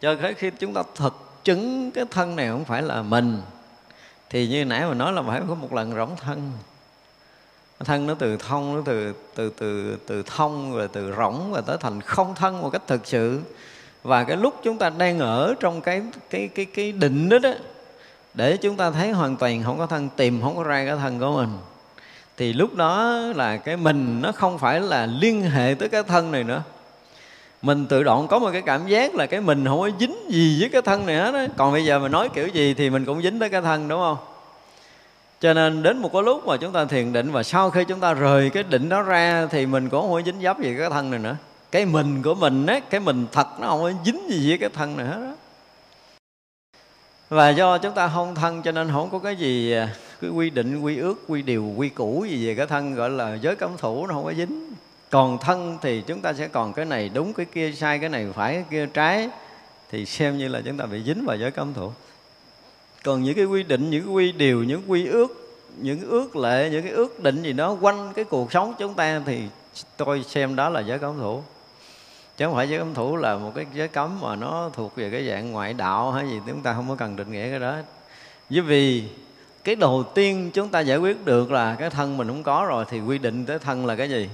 [SPEAKER 1] Cho tới khi chúng ta thực chứng cái thân này không phải là mình thì như nãy mà nói là phải có một lần rỗng thân thân nó từ thông, nó từ từ từ từ thông rồi từ rỗng và tới thành không thân một cách thực sự. Và cái lúc chúng ta đang ở trong cái cái cái cái định đó đó, để chúng ta thấy hoàn toàn không có thân, tìm không có ra cái thân của mình, thì lúc đó là cái mình nó không phải là liên hệ tới cái thân này nữa. Mình tự động có một cái cảm giác là cái mình không có dính gì với cái thân này hết á. Còn bây giờ mình nói kiểu gì thì mình cũng dính tới cái thân, đúng không? Cho nên đến một cái lúc mà chúng ta thiền định và sau khi chúng ta rời cái định đó ra thì mình cũng không có dính dấp gì cái thân này nữa. Cái mình của mình á, cái mình thật nó không có dính gì với cái thân này hết đó và do chúng ta không thân cho nên không có cái gì à, cái quy định, quy ước, quy điều, quy củ gì về cái thân gọi là giới cấm thủ nó không có dính. Còn thân thì chúng ta sẽ còn cái này đúng, cái kia sai, cái này phải, cái kia trái thì xem như là chúng ta bị dính vào giới cấm thủ còn những cái quy định, những cái quy điều, những quy ước, những ước lệ, những cái ước định gì đó quanh cái cuộc sống chúng ta thì tôi xem đó là giới cấm thủ. Chứ không phải giới cấm thủ là một cái giới cấm mà nó thuộc về cái dạng ngoại đạo hay gì, chúng ta không có cần định nghĩa cái đó. Bởi vì cái đầu tiên chúng ta giải quyết được là cái thân mình không có rồi thì quy định tới thân là cái gì?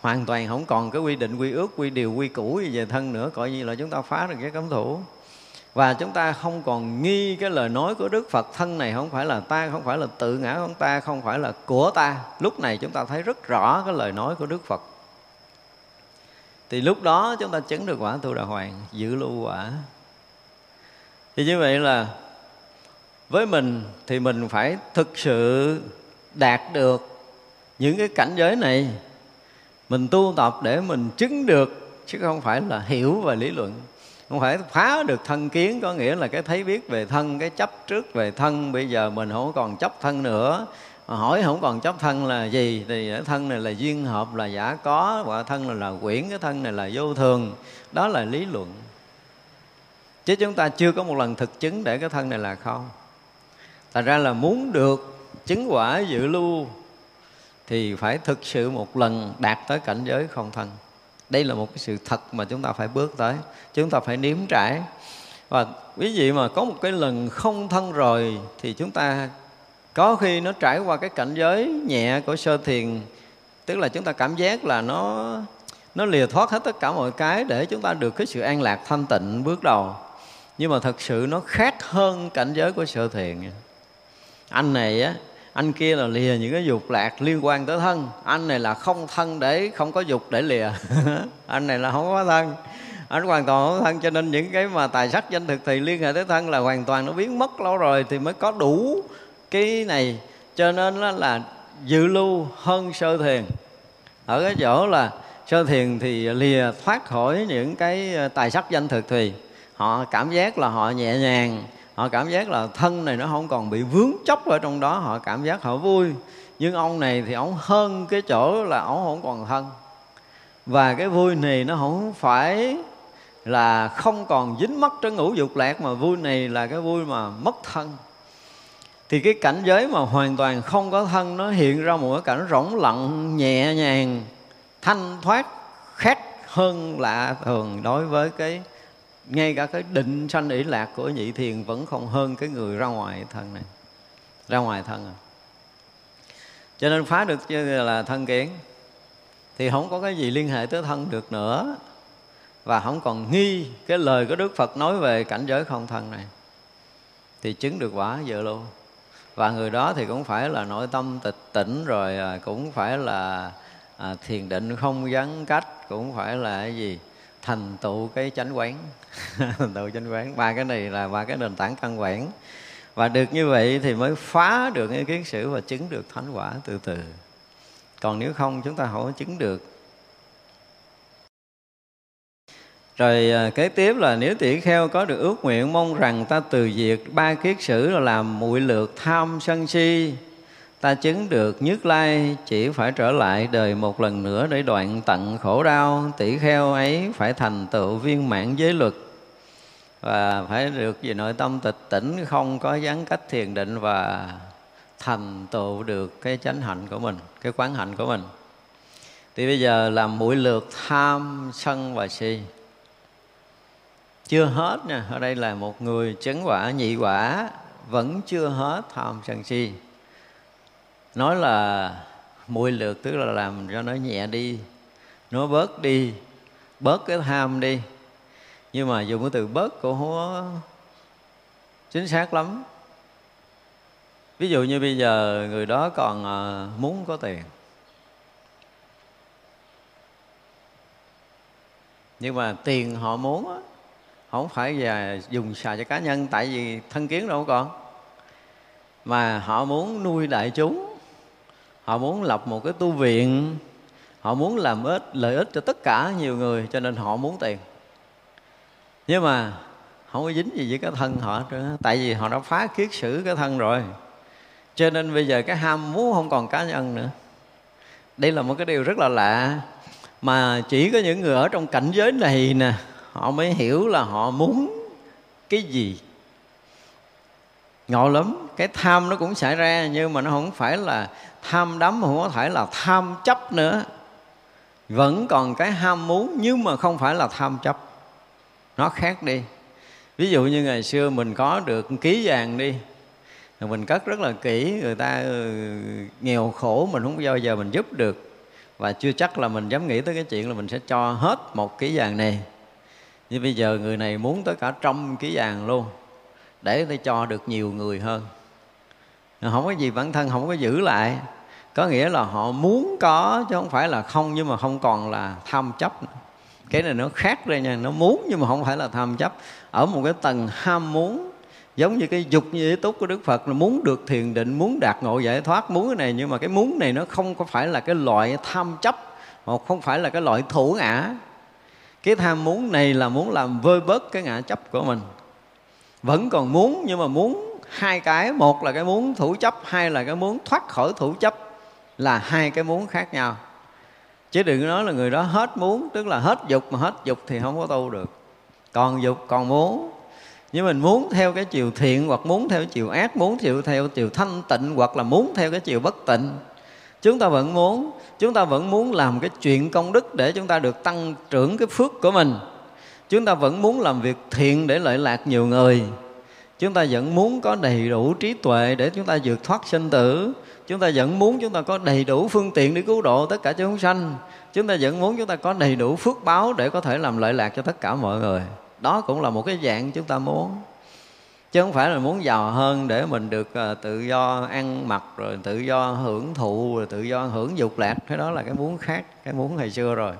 [SPEAKER 1] Hoàn toàn không còn cái quy định, quy ước, quy điều, quy củ gì về thân nữa, coi như là chúng ta phá được cái cấm thủ và chúng ta không còn nghi cái lời nói của Đức Phật, thân này không phải là ta, không phải là tự ngã của ta, không phải là của ta. Lúc này chúng ta thấy rất rõ cái lời nói của Đức Phật. Thì lúc đó chúng ta chứng được quả tu đà hoàng, giữ lưu quả. Thì như vậy là với mình thì mình phải thực sự đạt được những cái cảnh giới này. Mình tu tập để mình chứng được, chứ không phải là hiểu và lý luận không phải phá được thân kiến, có nghĩa là cái thấy biết về thân, cái chấp trước về thân. Bây giờ mình không còn chấp thân nữa. Mà hỏi không còn chấp thân là gì? Thì cái thân này là duyên hợp, là giả có. Và thân này là quyển, cái thân này là vô thường. Đó là lý luận. Chứ chúng ta chưa có một lần thực chứng để cái thân này là không. Thành ra là muốn được chứng quả dự lưu thì phải thực sự một lần đạt tới cảnh giới không thân đây là một cái sự thật mà chúng ta phải bước tới. Chúng ta phải nếm trải. Và quý vị mà có một cái lần không thân rồi thì chúng ta có khi nó trải qua cái cảnh giới nhẹ của sơ thiền. Tức là chúng ta cảm giác là nó nó lìa thoát hết tất cả mọi cái để chúng ta được cái sự an lạc thanh tịnh bước đầu. Nhưng mà thật sự nó khác hơn cảnh giới của sơ thiền. Anh này á anh kia là lìa những cái dục lạc liên quan tới thân. Anh này là không thân để không có dục để lìa. Anh này là không có thân. Anh hoàn toàn không có thân cho nên những cái mà tài sắc danh thực thì liên hệ tới thân là hoàn toàn nó biến mất lâu rồi thì mới có đủ cái này. Cho nên là, là dự lưu hơn sơ thiền. Ở cái chỗ là sơ thiền thì lìa thoát khỏi những cái ờ, tài sắc danh thực thì họ cảm giác là họ nhẹ nhàng họ cảm giác là thân này nó không còn bị vướng chóc ở trong đó. Họ cảm giác họ vui. Nhưng ông này thì ông hơn cái chỗ là ông không còn thân. Và cái vui này nó không phải là không còn dính mắc trên ngũ dục lạc, mà vui này là cái vui mà mất thân. Thì cái cảnh giới mà hoàn toàn không có thân nó hiện ra một cái cảnh rỗng lặng, nhẹ nhàng, thanh thoát khác hơn lạ thường đối với cái ngay cả cái định sanh ỷ lạc của nhị thiền vẫn không hơn cái người ra ngoài thân này. Ra ngoài thân à. Cho nên phá được như là thân kiến thì không có cái gì liên hệ tới thân được nữa. Và không còn nghi cái lời của Đức Phật nói về cảnh giới không thân này thì chứng được quả giờ luôn và người đó thì cũng phải là nội tâm tịch tỉnh rồi à, cũng phải là à, thiền định không gắn cách cũng phải là cái gì? Thành tựu cái chánh quán. Thành tựu chánh quán. Ba cái này là ba cái nền tảng căn bản và được như vậy thì mới phá được cái kiến sử và chứng được thánh quả từ từ. Còn nếu không, chúng ta không có chứng được. Rồi à, kế tiếp là nếu tỷ kheo có được ước nguyện mong rằng ta từ diệt ba kiết sử là làm muội lược tham sân si ta chứng được nhất lai chỉ phải trở lại đời một lần nữa để đoạn tận khổ đau tỷ kheo ấy phải thành tựu viên mãn giới luật. Và phải được về nội tâm tịch tỉnh, không có gián cách thiền định và thành tựu được cái chánh hạnh của mình, cái quán hạnh của mình. Thì bây giờ làm mũi lượt tham, sân và si. Chưa hết nha ở đây là một người chứng quả, nhị quả, vẫn chưa hết tham, sân, si nói là mùi lượt tức là làm cho nó nhẹ đi, nó bớt đi, bớt cái tham đi. Nhưng mà dùng cái từ bớt cũng không chính xác lắm. Ví dụ như bây giờ người đó còn ờ, muốn có tiền. Nhưng mà tiền họ muốn á, không phải là dùng xài cho cá nhân, tại vì thân kiến đâu còn. Mà họ muốn nuôi đại chúng họ muốn lập một cái tu viện. Họ muốn làm ích, lợi ích cho tất cả nhiều người, cho nên họ muốn tiền. Nhưng mà không có dính gì với cái thân họ nữa tại vì họ đã phá kiết sử cái thân rồi. Cho nên bây giờ cái ham muốn không còn cá nhân nữa. Đây là một cái điều rất là lạ. Mà chỉ có những người ở trong cảnh giới này nè, họ mới hiểu là họ muốn cái gì. Ngộ lắm, cái tham nó cũng xảy ra, nhưng mà nó không phải là tham đắm không có thể là tham chấp nữa. Vẫn còn cái ham muốn, nhưng mà không phải là tham chấp. Nó khác đi. Ví dụ như ngày xưa mình có được ký vàng đi rồi mình cất rất là kỹ, người ta ừ, nghèo khổ, mình không bao giờ mình giúp được. Và chưa chắc là mình dám nghĩ tới cái chuyện là mình sẽ cho hết một ký vàng này. Như bây giờ người này muốn tới cả trăm ký vàng luôn, để để cho được nhiều người hơn. Không có gì, bản thân không có giữ lại có nghĩa là họ muốn có chứ không phải là không, nhưng mà không còn là tham chấp cái này nó khác đây nha, nó muốn nhưng mà không phải là tham chấp. Ở một cái tầng ham muốn, giống như cái dục như ý túc của đức phật là muốn được thiền định, muốn đạt ngộ giải thoát, muốn cái này, nhưng mà cái muốn này nó không có phải là cái loại tham chấp, mà không phải là cái loại thủ ngã. Cái tham muốn này là muốn làm vơi bớt cái ngã chấp của mình. Vẫn còn muốn nhưng mà muốn hai cái, một là cái muốn thủ chấp, hai là cái muốn thoát khỏi thủ chấp là hai cái muốn khác nhau. Chứ đừng nói là người đó hết muốn, tức là hết dục mà hết dục thì không có tu được. Còn dục, còn muốn. Nhưng mình muốn theo cái chiều thiện hoặc muốn theo cái chiều ác, muốn theo theo chiều thanh tịnh hoặc là muốn theo cái chiều bất tịnh, chúng ta vẫn muốn. Chúng ta vẫn muốn làm cái chuyện công đức để chúng ta được tăng trưởng cái phước của mình. Chúng ta vẫn muốn làm việc thiện để lợi lạc nhiều người. Chúng ta vẫn muốn có đầy đủ trí tuệ để chúng ta vượt thoát sinh tử chúng ta vẫn muốn chúng ta có đầy đủ phương tiện để cứu độ tất cả chúng sanh. Chúng ta vẫn muốn chúng ta có đầy đủ phước báo để có thể làm lợi lạc cho tất cả mọi người. Đó cũng là một cái dạng chúng ta muốn. Chứ không phải là muốn giàu hơn để mình được ờ, tự do ăn mặc, rồi tự do hưởng thụ, rồi tự do hưởng dục lạc. Cái đó là cái muốn khác, cái muốn ngày xưa rồi.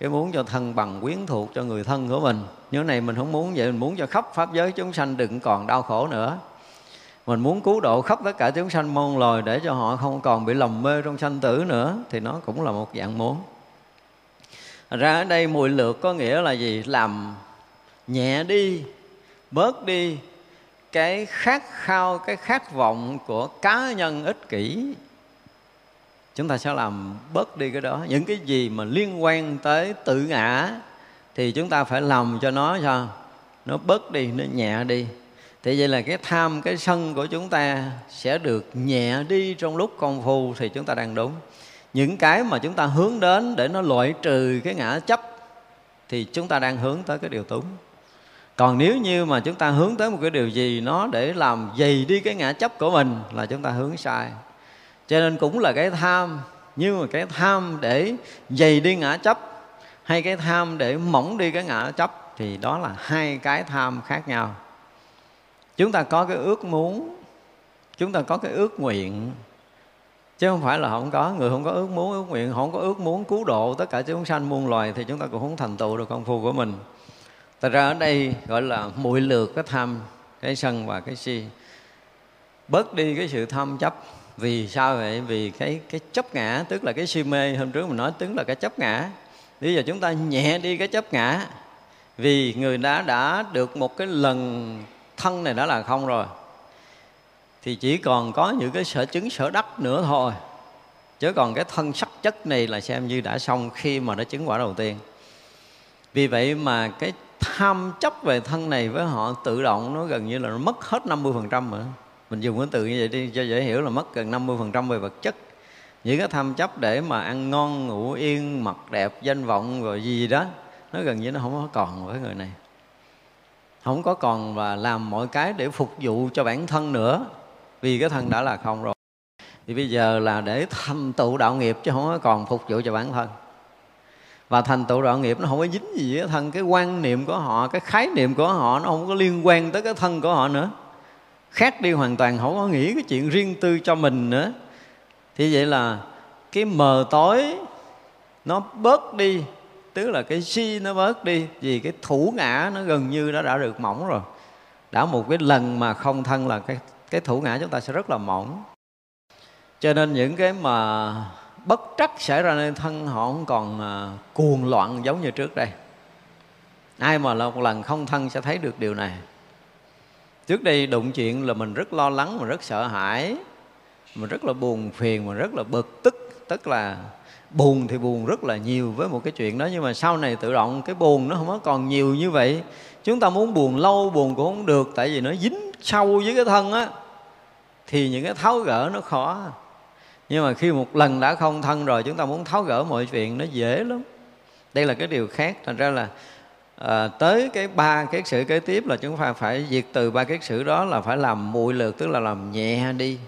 [SPEAKER 1] Cái muốn cho thân bằng, quyến thuộc cho người thân của mình. Như này mình không muốn vậy, mình muốn cho khắp pháp giới chúng sanh đừng còn đau khổ nữa mình muốn cứu độ khắp tất cả chúng sanh môn loài để cho họ không còn bị lầm mê trong sanh tử nữa, thì nó cũng là một dạng muốn. Ra ở đây mùi lược có nghĩa là gì? Làm nhẹ đi, bớt đi cái khát khao, cái khát vọng của cá nhân ích kỷ. Chúng ta sẽ làm bớt đi cái đó. Những cái gì mà liên quan tới tự ngã thì chúng ta phải làm cho nó sao? Nó bớt đi, nó nhẹ đi thì vậy là cái tham, cái sân của chúng ta sẽ được nhẹ đi trong lúc công phu thì chúng ta đang đúng. Những cái mà chúng ta hướng đến để nó loại trừ cái ngã chấp thì chúng ta đang hướng tới cái điều đúng còn nếu như mà chúng ta hướng tới một cái điều gì nó để làm dày đi cái ngã chấp của mình là chúng ta hướng sai. Cho nên cũng là cái tham, nhưng mà cái tham để dày đi ngã chấp hay cái tham để mỏng đi cái ngã chấp thì đó là hai cái tham khác nhau chúng ta có cái ước muốn chúng ta có cái ước nguyện chứ không phải là không có người không có ước muốn ước nguyện không có ước muốn cứu độ tất cả chúng sanh muôn loài thì chúng ta cũng không thành tựu được công phu của mình Thật ra ở đây gọi là muội lược cái tham, cái sân và cái si. Bớt đi cái sự tham chấp. Vì sao vậy? Vì cái cái chấp ngã, tức là cái si mê, hôm trước mình nói tức là cái chấp ngã. Bây giờ chúng ta nhẹ đi cái chấp ngã. Vì người đã đã được một cái lần thân này đã là không rồi. Thì chỉ còn có những cái sở chứng sở đắc nữa thôi. Chứ còn cái thân sắc chất này là xem như đã xong khi mà nó chứng quả đầu tiên. Vì vậy mà cái tham chấp về thân này với họ tự động nó gần như là nó mất hết 50% rồi mình dùng cái từ như vậy đi cho dễ hiểu là mất gần 50% về vật chất những cái tham chấp để mà ăn ngon ngủ yên mặc đẹp danh vọng rồi gì, gì đó nó gần như nó không có còn với người này không có còn và làm mọi cái để phục vụ cho bản thân nữa. Vì cái thân đã là không rồi. Thì bây giờ là để thành tựu đạo nghiệp chứ không có còn phục vụ cho bản thân. Và thành tựu đạo nghiệp nó không có dính gì với thân. Cái quan niệm của họ, cái khái niệm của họ nó không có liên quan tới cái thân của họ nữa. Khác đi hoàn toàn, không có nghĩ cái chuyện riêng tư cho mình nữa. Thì vậy là cái mờ tối nó bớt đi tức là cái si nó bớt đi vì cái thủ ngã nó gần như nó đã được mỏng rồi. Đã một cái lần mà không thân là cái cái thủ ngã chúng ta sẽ rất là mỏng. Cho nên những cái mà bất trắc xảy ra nơi thân họ không còn à, cuồng loạn giống như trước đây. Ai mà một lần không thân sẽ thấy được điều này. Trước đây đụng chuyện là mình rất lo lắng mình rất sợ hãi mình rất là buồn phiền mà rất là bực tức. Tức là buồn thì buồn rất là nhiều với một cái chuyện đó nhưng mà sau này tự động cái buồn nó không có còn nhiều như vậy. Chúng ta muốn buồn lâu buồn cũng không được tại vì nó dính sâu với cái thân á thì những cái tháo gỡ nó khó. Nhưng mà khi một lần đã không thân rồi chúng ta muốn tháo gỡ mọi chuyện nó dễ lắm. Đây là cái điều khác thành ra là à, tới cái ba cái sự kế tiếp là chúng ta phải diệt từ ba cái sự đó là phải làm muội lược tức là làm nhẹ đi.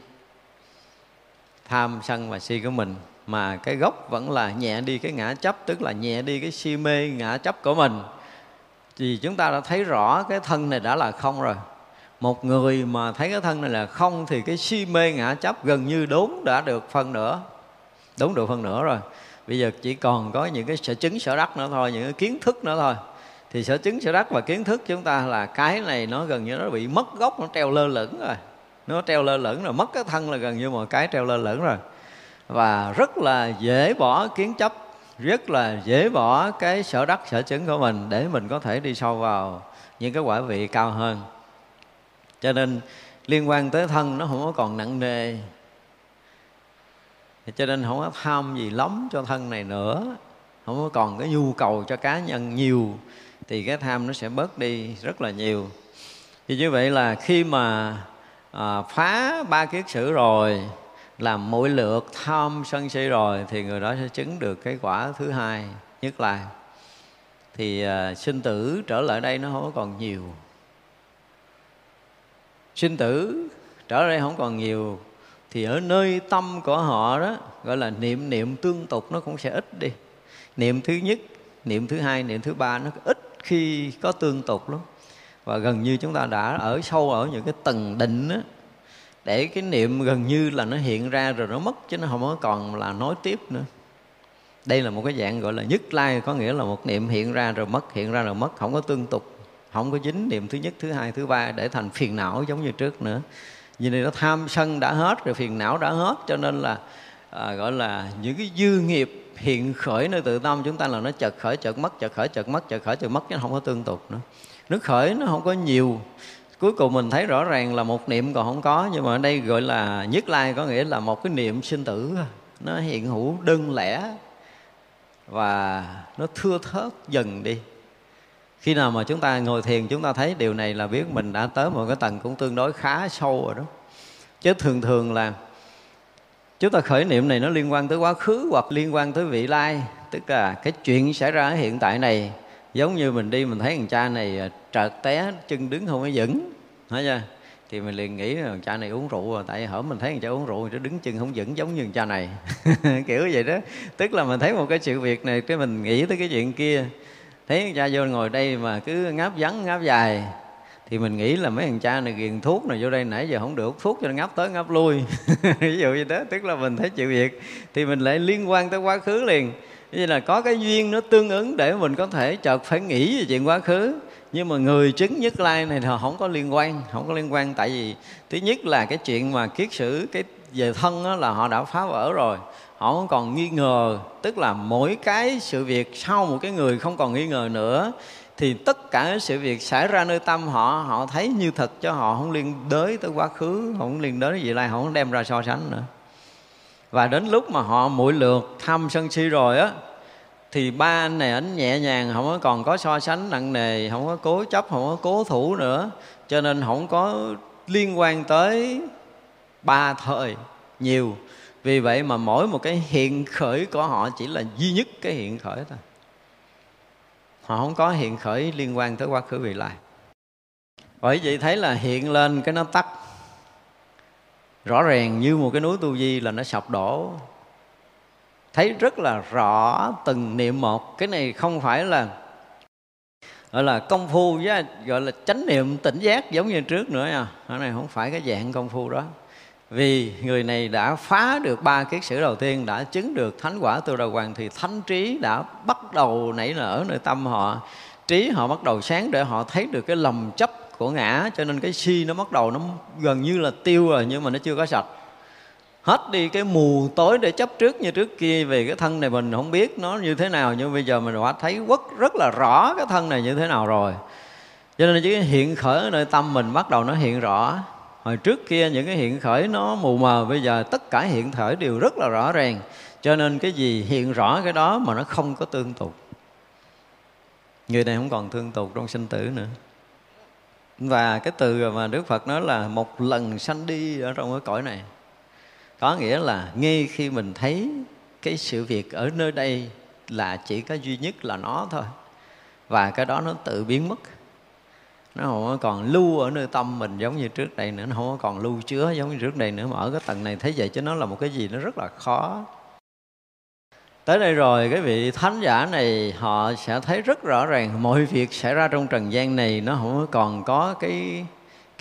[SPEAKER 1] Tham sân và si của mình mà cái gốc vẫn là nhẹ đi cái ngã chấp, tức là nhẹ đi cái si mê ngã chấp của mình. Thì chúng ta đã thấy rõ cái thân này đã là không rồi. Một người mà thấy cái thân này là không thì cái si mê ngã chấp gần như đốn đã được phân nữa đốn được phân nữa rồi. Bây giờ chỉ còn có những cái sở chứng, sở đắc nữa thôi, những cái kiến thức nữa thôi. Thì sở chứng, sở đắc và kiến thức chúng ta là cái này nó gần như nó bị mất gốc, nó treo lơ lửng rồi. Nó treo lơ lửng rồi, mất cái thân là gần như một cái treo lơ lửng rồi và rất là dễ bỏ kiến chấp rất là dễ bỏ cái sở đắc sở chứng của mình để mình có thể đi sâu vào những cái quả vị cao hơn. Cho nên liên quan tới thân nó không có còn nặng nề. Cho nên không có tham gì lắm cho thân này nữa. Không có còn cái nhu cầu cho cá nhân nhiều thì cái tham nó sẽ bớt đi rất là nhiều. Thì như vậy là khi mà à, phá ba kiết sử rồi làm mỗi lượt tham sân si rồi thì người đó sẽ chứng được cái quả thứ hai nhất là thì uh, sinh tử trở lại đây nó không còn nhiều. Sinh tử trở lại đây không còn nhiều thì ở nơi tâm của họ đó gọi là niệm niệm tương tục nó cũng sẽ ít đi. Niệm thứ nhất niệm thứ hai niệm thứ ba nó ít khi có tương tục lắm. Và gần như chúng ta đã ở sâu ở những cái tầng định á để cái niệm gần như là nó hiện ra rồi nó mất chứ nó không có còn là nói tiếp nữa. Đây là một cái dạng gọi là nhất lai có nghĩa là một niệm hiện ra rồi mất hiện ra rồi mất không có tương tục. Không có dính niệm thứ nhất thứ hai thứ ba để thành phiền não giống như trước nữa. Vì này nó tham sân đã hết rồi phiền não đã hết cho nên là à, gọi là những cái dư nghiệp hiện khởi nơi tự tâm chúng ta là nó chợt khởi chợt mất chợt khởi chợt mất chợt khởi chợt mất chứ không có tương tục nữa. Nước khởi nó không có nhiều cuối cùng mình thấy rõ ràng là một niệm còn không có, nhưng mà ở đây gọi là nhất lai, có nghĩa là một cái niệm sinh tử. Nó hiện hữu đơn lẻ và nó thưa thớt dần đi. Khi nào mà chúng ta ngồi thiền, chúng ta thấy điều này là biết mình đã tới một cái tầng cũng tương đối khá sâu rồi đó. Chứ thường thường là chúng ta khởi niệm này nó liên quan tới quá khứ hoặc liên quan tới vị lai. Tức là cái chuyện xảy ra ở hiện tại này, giống như mình đi, mình thấy thằng cha này à, trợt té chân đứng không có vững. Hả chưa thì mình liền nghĩ là cha này uống rượu rồi tại hở mình thấy thằng cha uống rượu thì đứng chân không vững giống như thằng cha này. Kiểu vậy đó. Tức là mình thấy một cái sự việc này cái mình nghĩ tới cái chuyện kia. Thấy thằng cha vô ngồi đây mà cứ ngáp vắng ngáp dài. Thì mình nghĩ là mấy thằng cha này ghiền thuốc này vô đây nãy giờ không được thuốc cho nó ngáp tới ngáp lui. Ví dụ như thế tức là mình thấy chịu việc. Thì mình lại liên quan tới quá khứ liền. Như là có cái duyên nó tương ứng để mình có thể chợt phải nghĩ về chuyện quá khứ nhưng mà người chứng nhất lai này thì không có liên quan không có liên quan. Tại vì thứ nhất là cái chuyện mà kiết sử cái về thân đó là họ đã phá vỡ rồi. Họ không còn nghi ngờ tức là mỗi cái sự việc sau một cái người không còn nghi ngờ nữa thì tất cả sự việc xảy ra nơi tâm họ họ thấy như thật cho họ không liên đới tới quá khứ không liên đới gì lai, họ không đem ra so sánh nữa. Và đến lúc mà họ mỗi lượt thăm sân si rồi á thì ba anh này ảnh nhẹ nhàng, không có còn có so sánh nặng nề, không có cố chấp, không có cố thủ nữa. Cho nên không có liên quan tới ba thời nhiều. Vì vậy mà mỗi một cái hiện khởi của họ chỉ là duy nhất cái hiện khởi thôi. Họ không có hiện khởi liên quan tới quá khứ vị lai. Bởi vậy thấy là hiện lên cái nó tắt. Rõ ràng như một cái núi tu di là nó sập đổ thấy rất là rõ từng niệm một. Cái này không phải là, gọi là công phu với, gọi là chánh niệm, tỉnh giác giống như trước nữa nha. Cái này không phải cái dạng công phu đó. Vì người này đã phá được ba kiết sử đầu tiên, đã chứng được thánh quả tu đầu hoàng, thì thánh trí đã bắt đầu nảy nở nơi tâm họ. Trí họ bắt đầu sáng để họ thấy được cái lầm chấp của ngã, cho nên cái si nó bắt đầu nó gần như là tiêu rồi, nhưng mà nó chưa có sạch hết đi cái mù tối để chấp trước như trước kia về cái thân này mình không biết nó như thế nào, nhưng bây giờ mình đã thấy rất rất là rõ cái thân này như thế nào rồi. Cho nên cái hiện khởi ở nơi tâm mình bắt đầu nó hiện rõ. Hồi trước kia những cái hiện khởi nó mù mờ, bây giờ tất cả hiện khởi đều rất là rõ ràng. Cho nên cái gì hiện rõ cái đó mà nó không có tương tục. Người này không còn tương tục trong sinh tử nữa. Và cái từ mà Đức Phật nói là một lần sanh đi ở trong cái cõi này có nghĩa là ngay khi mình thấy cái sự việc ở nơi đây là chỉ có duy nhất là nó thôi. Và cái đó nó tự biến mất. Nó không còn lưu ở nơi tâm mình giống như trước đây nữa, nó không còn lưu chứa giống như trước đây nữa. Mà ở cái tầng này thấy vậy chứ nó là một cái gì nó rất là khó. Tới đây rồi, cái vị thánh giả này, họ sẽ thấy rất rõ ràng mọi việc xảy ra trong trần gian này. Nó không còn có cái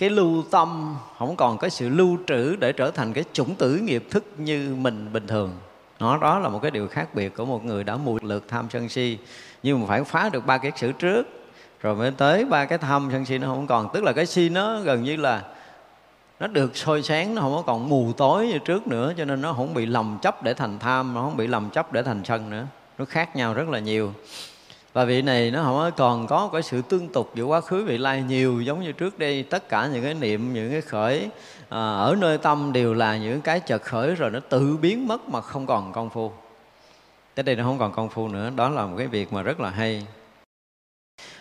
[SPEAKER 1] cái lưu tâm. Không còn có sự lưu trữ để trở thành cái chủng tử nghiệp thức như mình bình thường. Nó đó là một cái điều khác biệt của một người đã mùi lượt tham sân si. Nhưng mà phải phá được ba cái sự trước, rồi mới tới ba cái tham sân si nó không còn. Tức là cái si nó gần như là nó được soi sáng, nó không có còn mù tối như trước nữa, cho nên nó không bị lầm chấp để thành tham, nó không bị lầm chấp để thành sân nữa. Nó khác nhau rất là nhiều và vị này nó không còn có cái sự tương tục giữa quá khứ vị lai nhiều giống như trước đây tất cả những cái niệm những cái khởi à, ở nơi tâm đều là những cái chợt khởi rồi nó tự biến mất mà không còn công phu. Tới đây nó không còn công phu nữa đó là một cái việc mà rất là hay.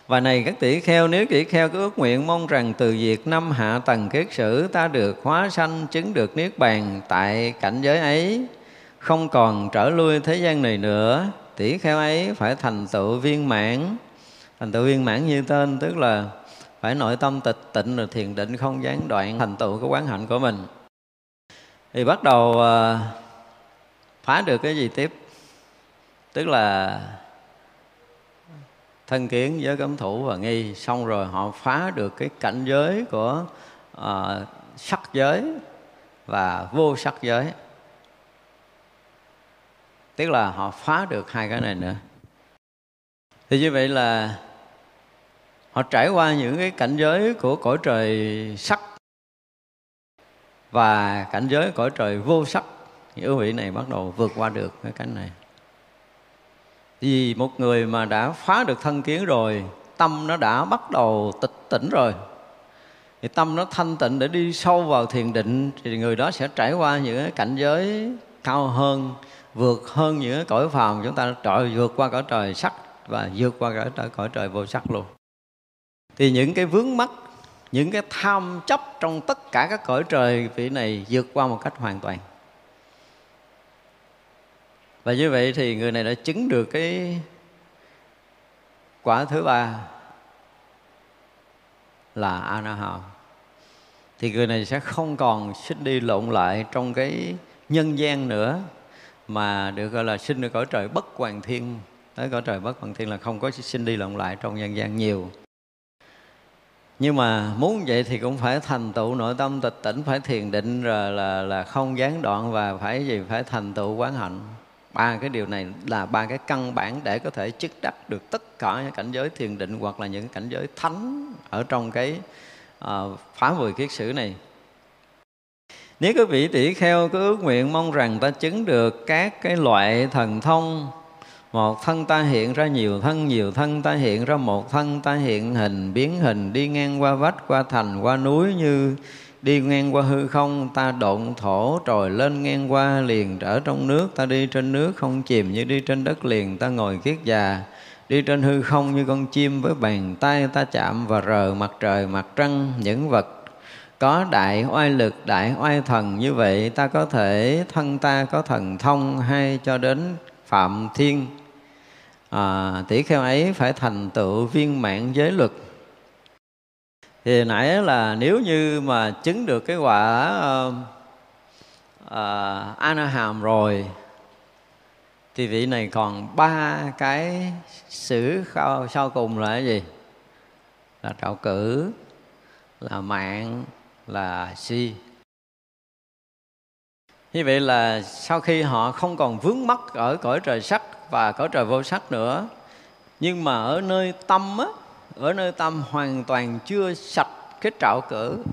[SPEAKER 1] Và này các tỷ kheo nếu tỷ kheo có ước nguyện mong rằng từ việc năm hạ tầng kết sử ta được hóa sanh chứng được niết bàn tại cảnh giới ấy không còn trở lui thế gian này nữa tỷ kheo ấy phải thành tựu viên mãn. Thành tựu viên mãn như tên tức là phải nội tâm tịch tịnh rồi thiền định không gián đoạn thành tựu cái quán hạnh của mình. Thì bắt đầu ờ, phá được cái gì tiếp? Tức là thân kiến với cấm thủ và nghi xong rồi họ phá được cái cảnh giới của uh, sắc giới và vô sắc giới tức là họ phá được hai cái này nữa. Thì như vậy là họ trải qua những cái cảnh giới của cõi trời sắc và cảnh giới cõi trời vô sắc. Thì ưu vị này bắt đầu vượt qua được cái cảnh này. Vì một người mà đã phá được thân kiến rồi, tâm nó đã bắt đầu tịch tỉnh rồi. Thì tâm nó thanh tịnh để đi sâu vào thiền định, thì người đó sẽ trải qua những cái cảnh giới cao hơn vượt hơn những cái cõi phàm. Chúng ta trời vượt qua cõi trời sắc và vượt qua cõi trời, cõi trời vô sắc luôn. Thì những cái vướng mắc những cái tham chấp trong tất cả các cõi trời vị này vượt qua một cách hoàn toàn. Và như vậy thì người này đã chứng được cái quả thứ ba là anaham thì người này sẽ không còn sinh đi lộn lại trong cái nhân gian nữa mà được gọi là sinh được cõi trời bất hoàn thiên. Tới cõi trời bất hoàn thiên là không có sinh đi lộn lại trong nhân gian nhiều. Nhưng mà muốn vậy thì cũng phải thành tựu nội tâm tịch tỉnh phải thiền định rồi là là không gián đoạn và phải gì phải thành tựu quán hạnh. Ba cái điều này là ba cái căn bản để có thể chức đắc được tất cả những cảnh giới thiền định hoặc là những cảnh giới thánh ở trong cái uh, phá mười kiết sử này nếu các vị tỷ kheo có ước nguyện mong rằng ta chứng được các cái loại thần thông, một thân ta hiện ra nhiều thân nhiều thân ta hiện ra một thân, ta hiện hình, biến hình, đi ngang qua vách, qua thành, qua núi như đi ngang qua hư không, ta độn thổ trồi lên ngang qua liền trở trong nước, ta đi trên nước không chìm như đi trên đất liền, ta ngồi kiết già, đi trên hư không như con chim với bàn tay ta chạm và rờ mặt trời, mặt trăng, những vật có đại oai lực đại oai thần như vậy ta có thể thân ta có thần thông hay cho đến phạm thiên. À, tỷ kheo ấy phải thành tựu viên mạng giới luật. Thì nãy là nếu như mà chứng được cái quả uh, uh, anaham rồi thì vị này còn ba cái xử sau, sau cùng là cái gì? Là trạo cử là mạng là si. Như vậy là sau khi họ không còn vướng mắc ở cõi trời sắc và cõi trời vô sắc nữa nhưng mà ở nơi tâm á ở nơi tâm hoàn toàn chưa sạch cái trạo cử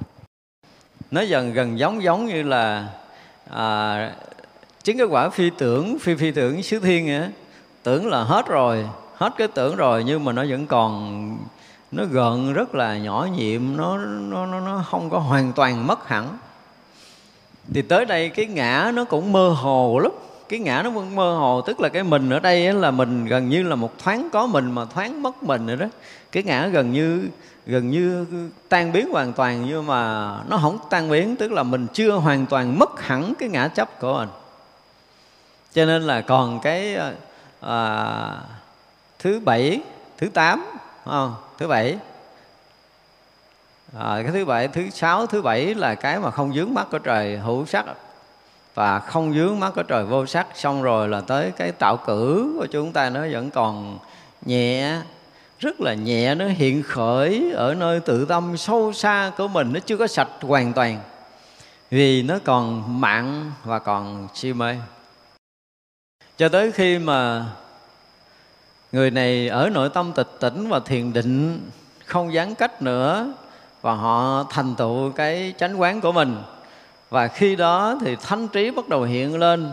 [SPEAKER 1] nó dần gần giống giống như là à, chính cái quả phi tưởng phi phi tưởng xứ thiên á. Tưởng là hết rồi hết cái tưởng rồi nhưng mà nó vẫn còn nó gợn rất là nhỏ nhiệm nó nó nó nó không có hoàn toàn mất hẳn. Thì tới đây cái ngã nó cũng mơ hồ lắm. Cái ngã nó vẫn mơ hồ tức là cái mình ở đây là mình gần như là một thoáng có mình mà thoáng mất mình rồi đó. Cái ngã gần như gần như tan biến hoàn toàn nhưng mà nó không tan biến tức là mình chưa hoàn toàn mất hẳn cái ngã chấp của mình. Cho nên là còn cái à, à thứ bảy thứ tám không? thứ bảy. À, cái thứ bảy thứ sáu thứ bảy là cái mà không dướng mắt của trời hữu sắc. Và không dướng mắt của trời vô sắc. Xong rồi là tới cái tạo cử của chúng ta nó vẫn còn nhẹ. Rất là nhẹ nó hiện khởi ở nơi tự tâm sâu xa của mình. Nó chưa có sạch hoàn toàn. Vì nó còn mạng và còn si mê. Cho tới khi mà người này ở nội tâm tịch tỉnh và thiền định, không gián cách nữa, và họ thành tựu cái chánh quán của mình. Và khi đó thì thanh trí bắt đầu hiện lên,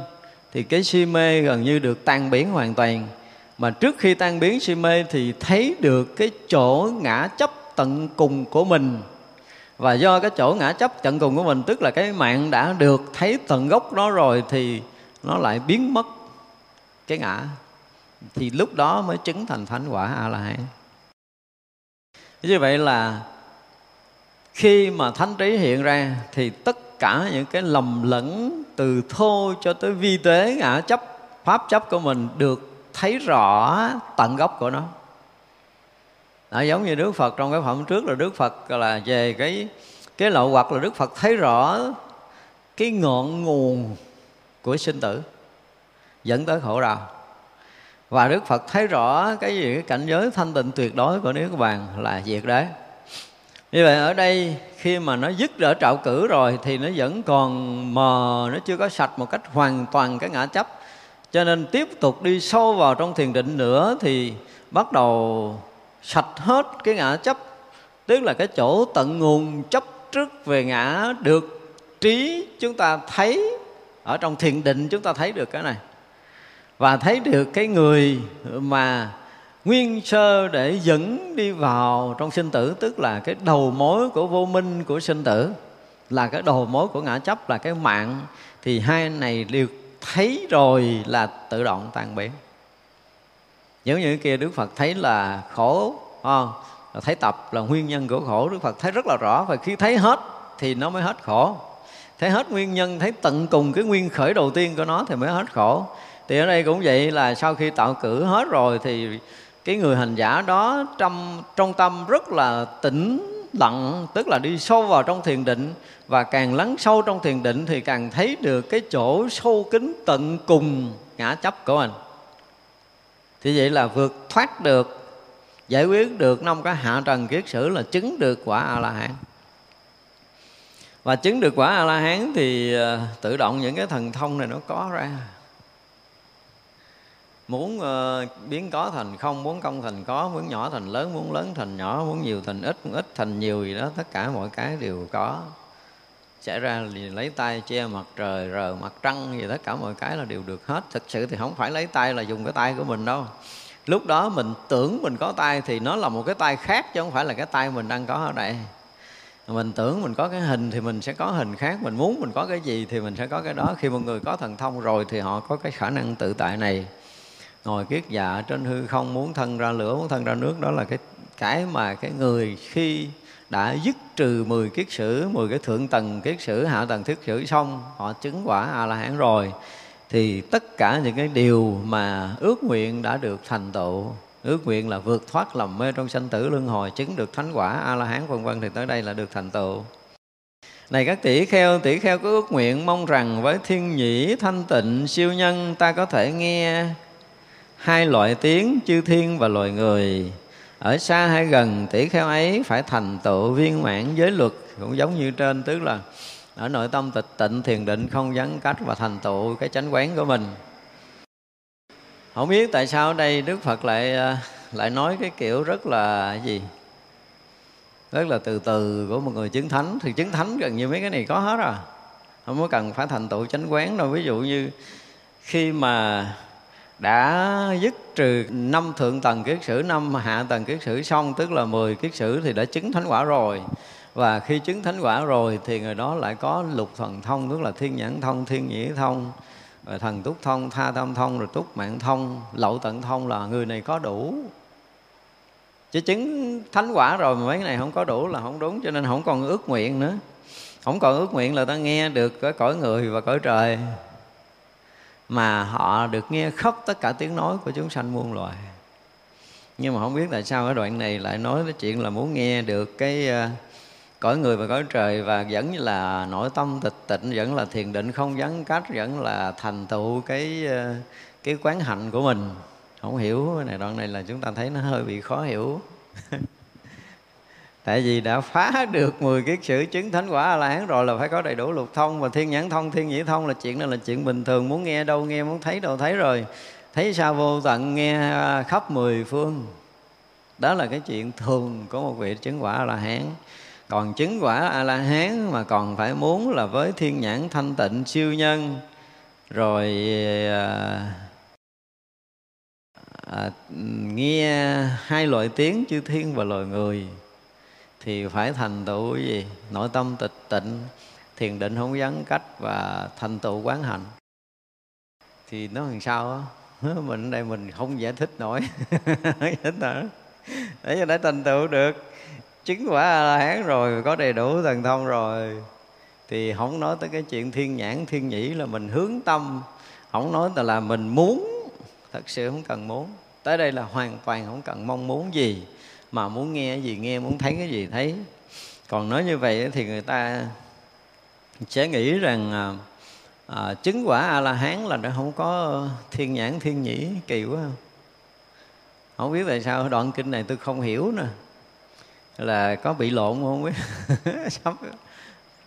[SPEAKER 1] thì cái si mê gần như được tan biến hoàn toàn. Mà trước khi tan biến si mê thì thấy được cái chỗ ngã chấp tận cùng của mình. Và do cái chỗ ngã chấp tận cùng của mình, tức là cái mạng đã được thấy tận gốc đó rồi, thì nó lại biến mất cái ngã thì lúc đó mới chứng thành thánh quả a la hán như vậy là khi mà thánh trí hiện ra thì tất cả những cái lầm lẫn từ thô cho tới vi tế ngã chấp pháp chấp của mình được thấy rõ tận gốc của nó. Đó, giống như Đức Phật trong cái phẩm trước là Đức Phật là về cái cái lộ hoặc là Đức Phật thấy rõ cái ngọn nguồn của sinh tử dẫn tới khổ đau và Đức Phật thấy rõ cái gì, cái cảnh giới thanh tịnh tuyệt đối của Niết Bàn là diệt đế. Như vậy ở đây khi mà nó dứt ở trạo cử rồi thì nó vẫn còn mờ, nó chưa có sạch một cách hoàn toàn cái ngã chấp. Cho nên tiếp tục đi sâu vào trong thiền định nữa thì bắt đầu sạch hết cái ngã chấp, tức là cái chỗ tận nguồn chấp trước về ngã được trí chúng ta thấy, ở trong thiền định chúng ta thấy được cái này và thấy được cái người mà nguyên sơ để dẫn đi vào trong sinh tử, tức là cái đầu mối của vô minh của sinh tử, là cái đầu mối của ngã chấp, là cái mạng, thì hai này đều thấy rồi là tự động tan biến. Giống như kia đức phật thấy là khổ không? thấy tập là nguyên nhân của khổ, đức phật thấy rất là rõ. Và khi thấy hết thì nó mới hết khổ. Thấy hết nguyên nhân, thấy tận cùng cái nguyên khởi đầu tiên của nó thì mới hết khổ thì ở đây cũng vậy là sau khi tạo cử hết rồi thì cái người hành giả đó trong trong tâm rất là tĩnh lặng, tức là đi sâu vào trong thiền định. Và càng lắng sâu trong thiền định thì càng thấy được cái chỗ sâu kín tận cùng ngã chấp của mình. Thì vậy là vượt thoát được, giải quyết được năm cái hạ trần kiết sử là chứng được quả a la hán và chứng được quả a la hán thì ờ, tự động những cái thần thông này nó có ra muốn uh, biến có thành không muốn công thành có muốn nhỏ thành lớn muốn lớn thành nhỏ muốn nhiều thành ít muốn ít thành nhiều gì đó tất cả mọi cái đều có. Xảy ra thì lấy tay che mặt trời rờ mặt trăng gì tất cả mọi cái là đều được hết. Thực sự thì không phải lấy tay là dùng cái tay của mình đâu. Lúc đó mình tưởng mình có tay thì nó là một cái tay khác chứ không phải là cái tay mình đang có ở đây. Mình tưởng mình có cái hình thì mình sẽ có hình khác mình muốn mình có cái gì thì mình sẽ có cái đó. Khi một người có thần thông rồi thì họ có cái khả năng tự tại này ngồi kiết dạ trên hư không, muốn thân ra lửa, muốn thân ra nước, đó là cái cái mà cái người khi đã dứt trừ 10 kiết sử 10 cái thượng tầng kiết sử, hạ tầng thiết sử xong, họ chứng quả a la hán rồi, thì tất cả những cái điều mà ước nguyện đã được thành tựu, ước nguyện là vượt thoát lầm mê trong sanh tử luân hồi, chứng được thánh quả a la hán vân vân, thì tới đây là được thành tựu. Này các tỷ kheo tỷ kheo có ước nguyện mong rằng với thiên nhĩ thanh tịnh siêu nhân, ta có thể nghe hai loại tiếng chư thiên và loài người. Ở xa hay gần tỷ kheo ấy phải thành tựu viên mãn giới luật. Cũng giống như trên, tức là ở nội tâm tịch tịnh, thiền định, không vắng cách và thành tựu cái chánh quán của mình. Không biết tại sao ở đây đức phật lại à, lại nói cái kiểu rất là gì? Rất là từ từ của một người chứng thánh. Thì chứng thánh gần như mấy cái này có hết rồi không có cần phải thành tựu chánh quán đâu. Ví dụ như khi mà đã dứt trừ năm thượng tầng kiết sử, năm hạ tầng kiết sử xong, tức là 10 kiết sử thì đã chứng thánh quả rồi. Và khi chứng thánh quả rồi thì người đó lại có lục thần thông, tức là thiên nhãn thông, thiên nhĩ thông, rồi thần túc thông, tha tâm thông, rồi túc mạng thông, lậu tận thông là người này có đủ. Chứ chứng thánh quả rồi mà mấy cái này không có đủ là không đúng, cho nên không còn ước nguyện nữa. Không còn ước nguyện là ta nghe được cái cõi người và cõi trời mà họ được nghe khắp tất cả tiếng nói của chúng sanh muôn loài. Nhưng mà không biết tại sao cái đoạn này lại nói cái chuyện là muốn nghe được cái ờ, cõi người và cõi trời và vẫn là nội tâm tịch tịnh, vẫn là thiền định không vắng cách, vẫn là thành tựu cái ờ, cái quán hạnh của mình. Không hiểu, cái này đoạn này là chúng ta thấy nó hơi bị khó hiểu. tại vì đã phá được 10 kiết sử chứng thánh quả a la hán rồi là phải có đầy đủ lục thông và thiên nhãn thông thiên nhĩ thông là chuyện này là chuyện bình thường muốn nghe đâu nghe muốn thấy đâu thấy rồi. Thấy sao vô tận nghe à, khắp mười phương. Đó là cái chuyện thường của một vị chứng quả a la hán còn chứng quả a la hán mà còn phải muốn là với thiên nhãn thanh tịnh siêu nhân rồi à, à, nghe hai loại tiếng chư thiên và loài người thì phải thành tựu cái gì? Nội tâm tịch tịnh, thiền định không vắng cách và thành tựu quán hạnh. Thì nó làm sao á? Mình đây mình không giải thích nổi. Giải thích để cho để thành tựu được. Chứng quả a la hán rồi, có đầy đủ thần thông rồi. Thì không nói tới cái chuyện thiên nhãn, thiên nhĩ là mình hướng tâm. Không nói là mình muốn. Thật sự không cần muốn. Tới đây là hoàn toàn không cần mong muốn gì mà muốn nghe cái gì nghe muốn thấy cái gì thấy. Còn nói như vậy thì người ta sẽ nghĩ rằng à, à chứng quả a la hán là nó không có thiên nhãn thiên nhĩ kỳ quá. Không không biết tại sao đoạn kinh này tôi không hiểu nè là có bị lộn không biết. Sắp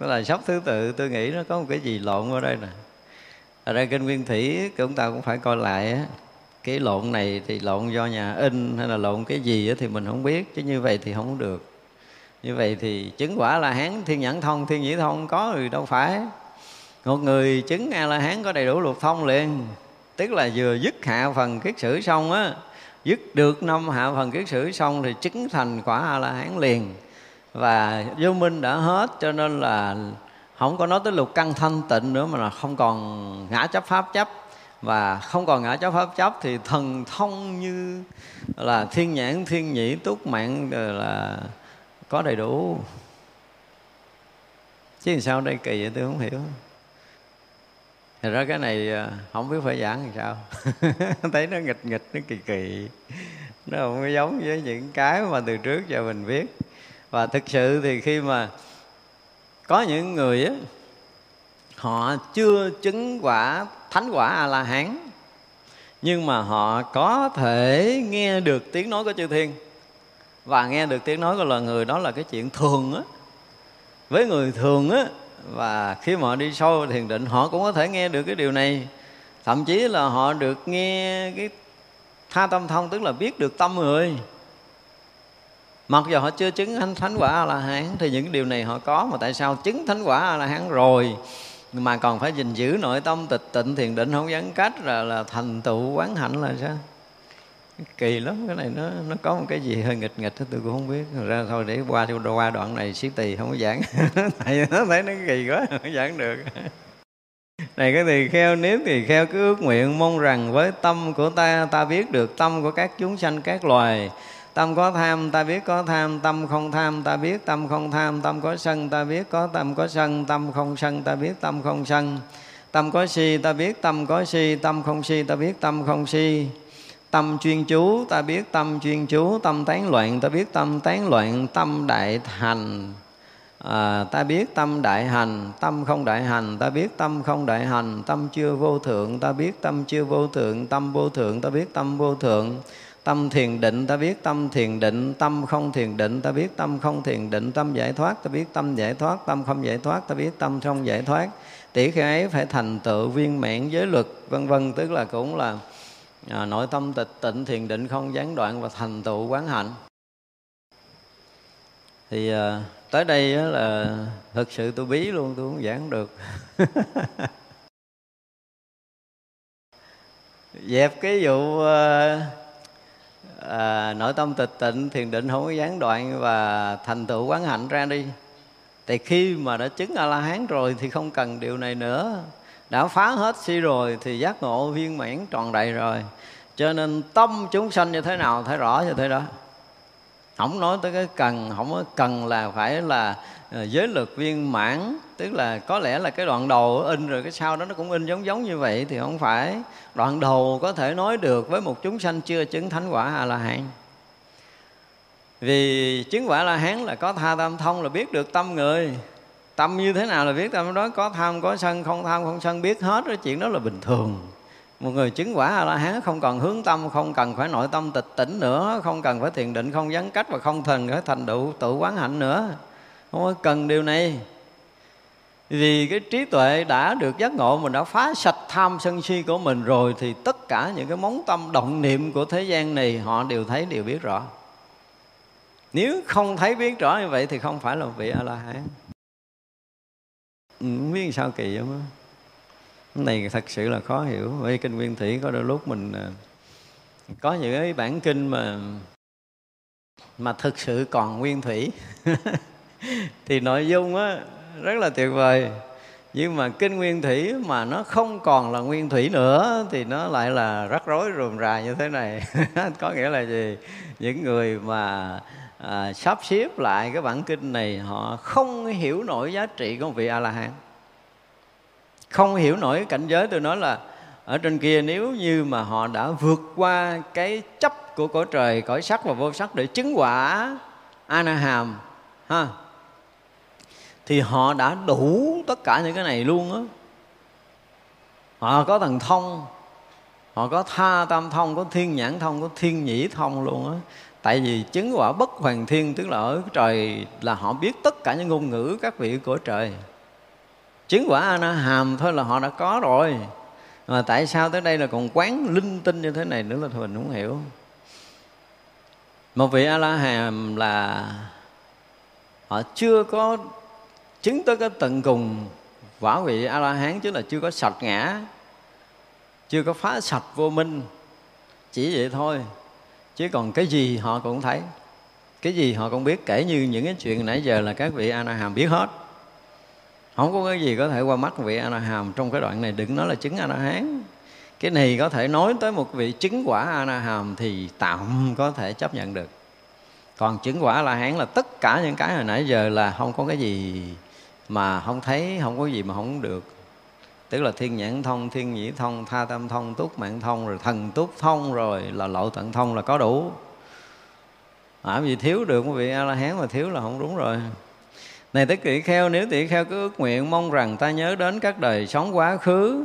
[SPEAKER 1] là sắp thứ tự tôi nghĩ nó có một cái gì lộn ở đây nè. Ở đây kinh nguyên thủy chúng ta cũng phải coi lại á cái lộn này thì lộn do nhà in hay là lộn cái gì thì mình không biết, chứ như vậy thì không được. Như vậy thì chứng quả là hán, thiên nhãn thông, thiên nhĩ thông có thì đâu phải. Một người chứng a la hán có đầy đủ luật thông liền, tức là vừa dứt hạ phần kiết sử xong á, dứt được năm hạ phần kiết sử xong thì chứng thành quả a la hán liền. Và vô minh đã hết, cho nên là không có nói tới lục căn thanh tịnh nữa mà là không còn ngã chấp pháp chấp và không còn ngã chấp pháp chấp thì thần thông như là thiên nhãn thiên nhĩ túc mạng là có đầy đủ. Chứ sao đây kỳ vậy tôi không hiểu. Thì ra cái này à, không biết phải giảng làm sao. Thấy nó nghịch nghịch, nó kỳ kỳ. Nó không có giống với những cái mà từ trước giờ mình biết. Và thực sự thì khi mà có những người á Họ chưa chứng quả thánh quả a la hán nhưng mà họ có thể nghe được tiếng nói của chư thiên. Và nghe được tiếng nói của loài người đó là cái chuyện thường á. Với người thường á và khi mà họ đi sâu thiền định họ cũng có thể nghe được cái điều này. Thậm chí là họ được nghe cái tha tâm thông tức là biết được tâm người. Mặc dù họ chưa chứng thánh, thánh quả a la hán thì những điều này họ có mà tại sao chứng thánh quả a la hán rồi? Mà còn phải gìn giữ nội tâm tịch tịnh thiền định, không gián cách là là thành tựu quán hạnh là sao? Kỳ lắm, cái này nó nó có một cái gì hơi nghịch nghịch tôi cũng không biết. Rồi ra thôi, để qua qua đoạn này xí tỳ không có giảng. Tại nó thấy nó kỳ quá, không giảng được. Này, cái tỳ kheo, nếu tỳ kheo cứ ước nguyện mong rằng với tâm của ta ta biết được tâm của các chúng sanh các loài tâm có tham ta biết có tham tâm không tham ta biết tâm không tham tâm có sân ta biết có tâm có sân tâm không sân ta biết tâm không sân tâm có si ta biết tâm có si tâm không si ta biết tâm không si tâm chuyên chú ta biết tâm chuyên chú tâm tán loạn ta biết tâm tán loạn tâm đại hành à, ta biết tâm đại hành tâm không đại hành ta biết tâm không đại hành tâm chưa vô thượng ta biết tâm chưa vô thượng tâm vô thượng ta biết tâm vô thượng tâm thiền định ta biết tâm thiền định tâm không thiền định ta biết tâm không thiền định tâm giải thoát ta biết tâm giải thoát tâm không giải thoát ta biết tâm không giải thoát. Tỷ khi ấy phải thành tựu viên mãn giới luật vân vân tức là cũng là à, nội tâm tịch tịnh thiền định không gián đoạn và thành tựu quán hạnh. Thì à, tới đây là thực sự tôi bí luôn tôi không giảng được. Dẹp cái vụ à, à, nội tâm tịch tịnh thiền định không có gián đoạn và thành tựu quán hạnh ra đi. Thì khi mà đã chứng a la hán rồi thì không cần điều này nữa. Đã phá hết si rồi thì giác ngộ viên mãn tròn đầy rồi. Cho nên tâm chúng sanh như thế nào thấy rõ như thế đó không nói tới cái cần, không có cần là phải là ờ, giới lực viên mãn. Tức là có lẽ là cái đoạn đầu in rồi, cái sau đó nó cũng in giống giống như vậy thì không phải. Đoạn đầu có thể nói được với một chúng sanh chưa chứng thánh quả a la hán vì chứng quả la hán là có tha tâm thông là biết được tâm người. Tâm như thế nào là biết tâm đó? Có tham, có sân, không tham, không sân biết hết cái chuyện đó là bình thường một người chứng quả a la hán không còn hướng tâm, không cần phải nội tâm tịch tỉnh nữa, không cần phải thiền định, không gián cách và không thần phải thành tựu, tự quán hạnh nữa. Không có cần điều này. Vì cái trí tuệ đã được giác ngộ, mình đã phá sạch tham sân si của mình rồi, thì tất cả những cái móng tâm động niệm của thế gian này, họ đều thấy, đều biết rõ. Nếu không thấy biết rõ như vậy thì không phải là vị a la hán không biết sao kỳ không cái này thật sự là khó hiểu. Vì kinh nguyên thủy có đôi lúc mình à, có những cái bản kinh mà mà thực sự còn nguyên thủy. Thì nội dung á rất là tuyệt vời. Nhưng mà kinh nguyên thủy mà nó không còn là nguyên thủy nữa thì nó lại là rắc rối rườm rà như thế này. Có nghĩa là gì? Những người mà à, sắp xếp lại cái bản kinh này họ không hiểu nổi giá trị của vị a la hán không hiểu nổi cảnh giới, tôi nói là ở trên kia nếu như mà họ đã vượt qua cái chấp của cõi trời, cõi sắc và vô sắc để chứng quả anaham ha, thì họ đã đủ tất cả những cái này luôn á. Họ có thần thông, họ có tha tam thông, có thiên nhãn thông, có thiên nhĩ thông luôn á. Tại vì chứng quả bất hoàng thiên, tức là ở trời là họ biết tất cả những ngôn ngữ các vị của trời chứng quả a na hàm thôi là họ đã có rồi. Mà tại sao tới đây là còn quán linh tinh như thế này nữa là mình không hiểu. Một vị a la hàm là họ chưa có chứng tới cái tận cùng. Quả vị a la hán chứ là chưa có sạch ngã, chưa có phá sạch vô minh. Chỉ vậy thôi, chứ còn cái gì họ cũng thấy. Cái gì họ cũng biết, kể như những cái chuyện nãy giờ là các vị a la hàm biết hết không có cái gì có thể qua mắt vị a la hàm trong cái đoạn này. Đừng nói là chứng a la hán cái này có thể nói tới một vị chứng quả a la hàm thì tạm có thể chấp nhận được. Còn chứng quả a la hán là tất cả những cái hồi nãy giờ là không có cái gì mà không thấy không có gì mà không được. Tức là thiên nhãn thông thiên nhĩ thông tha tâm thông túc mạng thông rồi thần túc thông rồi là lộ tận thông là có đủ. À, vì thiếu được quý vị a la hán mà thiếu là không đúng rồi này tất tỷ kheo nếu tỷ kheo cứ ước nguyện mong rằng ta nhớ đến các đời sống quá khứ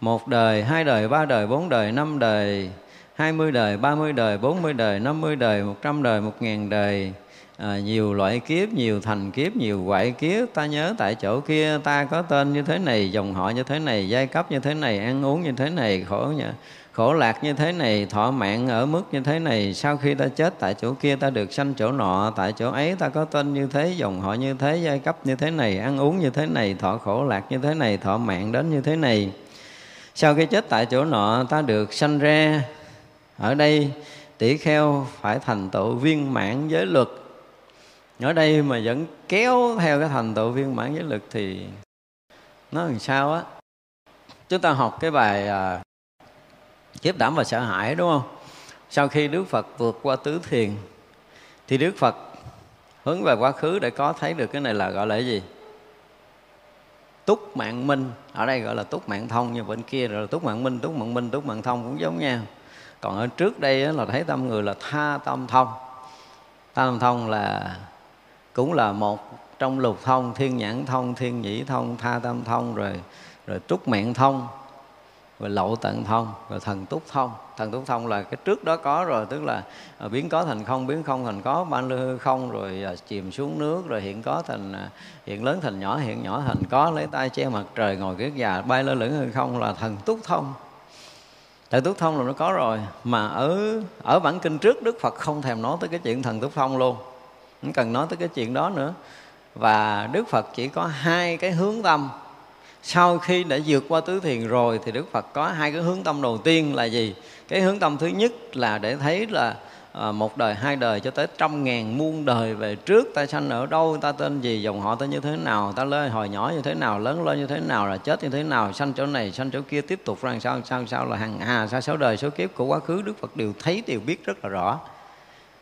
[SPEAKER 1] một đời hai đời ba đời bốn đời năm đời hai mươi đời ba mươi đời bốn mươi đời năm mươi đời một trăm đời một ngàn đời à, nhiều loại kiếp nhiều thành kiếp nhiều quại kiếp ta nhớ tại chỗ kia ta có tên như thế này dòng họ như thế này giai cấp như thế này ăn uống như thế này khổ nhỉ khổ lạc như thế này thọ mạng ở mức như thế này sau khi ta chết tại chỗ kia ta được sanh chỗ nọ tại chỗ ấy ta có tên như thế dòng họ như thế giai cấp như thế này ăn uống như thế này thọ khổ lạc như thế này thọ mạng đến như thế này. Sau khi chết tại chỗ nọ ta được sanh ra. Ở đây tỷ kheo phải thành tựu viên mãn giới luật. Ở đây mà vẫn kéo theo cái thành tựu viên mãn giới luật thì nó làm sao á? Chúng ta học cái bài à, kiếp đảm và sợ hãi, đúng không? Sau khi đức phật vượt qua tứ thiền, thì đức phật hướng về quá khứ để có thấy được cái này là gọi là cái gì? Túc mạng minh. Ở đây gọi là túc mạng thông như bên kia rồi là túc mạng minh, túc mạng minh, túc mạng thông cũng giống nhau. Còn ở trước đây là thấy tâm người là tha tâm thông. Tha tâm thông là, cũng là một trong lục thông, thiên nhãn thông, thiên nhĩ thông, tha tâm thông, rồi rồi túc mạng thông rồi lậu tận thông rồi thần túc thông. Thần túc thông là cái trước đó có rồi, tức là à, biến có thành không, biến không thành có, ban lư không, rồi à, chìm xuống nước, rồi hiện có thành à, hiện lớn thành nhỏ, hiện nhỏ thành có, lấy tay che mặt trời ngồi kiết già, bay lơ lửng hư không là thần túc thông. Thần túc thông là nó có rồi, mà ở ở bản kinh trước đức phật không thèm nói tới cái chuyện thần túc thông luôn, không cần nói tới cái chuyện đó nữa. Và đức phật chỉ có hai cái hướng tâm sau khi đã vượt qua tứ thiền rồi thì đức phật có hai cái hướng tâm đầu tiên là gì? Cái hướng tâm thứ nhất là để thấy là à, một đời hai đời cho tới trăm ngàn muôn đời về trước ta sanh ở đâu ta tên gì dòng họ ta như thế nào ta lên hồi nhỏ như thế nào lớn lên như thế nào là chết như thế nào sanh chỗ này sanh chỗ kia tiếp tục rằng sao sao sao là hàng hà sa số đời số kiếp của quá khứ đức phật đều thấy đều biết rất là rõ.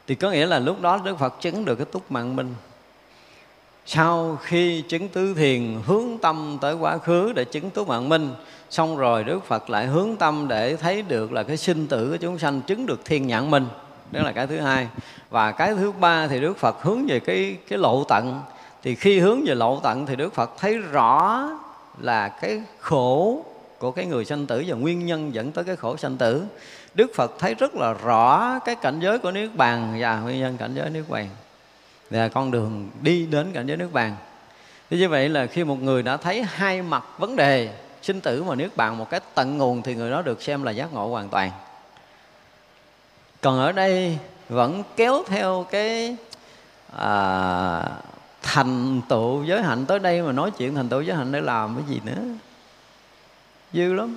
[SPEAKER 1] Thì có nghĩa là lúc đó đức phật chứng được cái túc mạng minh sau khi chứng tứ thiền, hướng tâm tới quá khứ để chứng túc mạng minh, xong rồi đức phật lại hướng tâm để thấy được là cái sinh tử của chúng sanh chứng được thiên nhãn minh. Đó là cái thứ hai. Và cái thứ ba thì đức phật hướng về cái cái lộ tận. Thì khi hướng về lộ tận thì đức phật thấy rõ là cái khổ của cái người sanh tử và nguyên nhân dẫn tới cái khổ sanh tử. Đức phật thấy rất là rõ cái cảnh giới của nước bàn và nguyên nhân cảnh giới nước bàn và con đường đi đến cảnh giới nước bàn thế như vậy là khi một người đã thấy hai mặt vấn đề sinh tử và nước bàn một cái tận nguồn thì người đó được xem là giác ngộ hoàn toàn. Còn ở đây vẫn kéo theo cái à, thành tựu giới hạnh. Tới đây mà nói chuyện thành tựu giới hạnh để làm cái gì nữa? Dư lắm.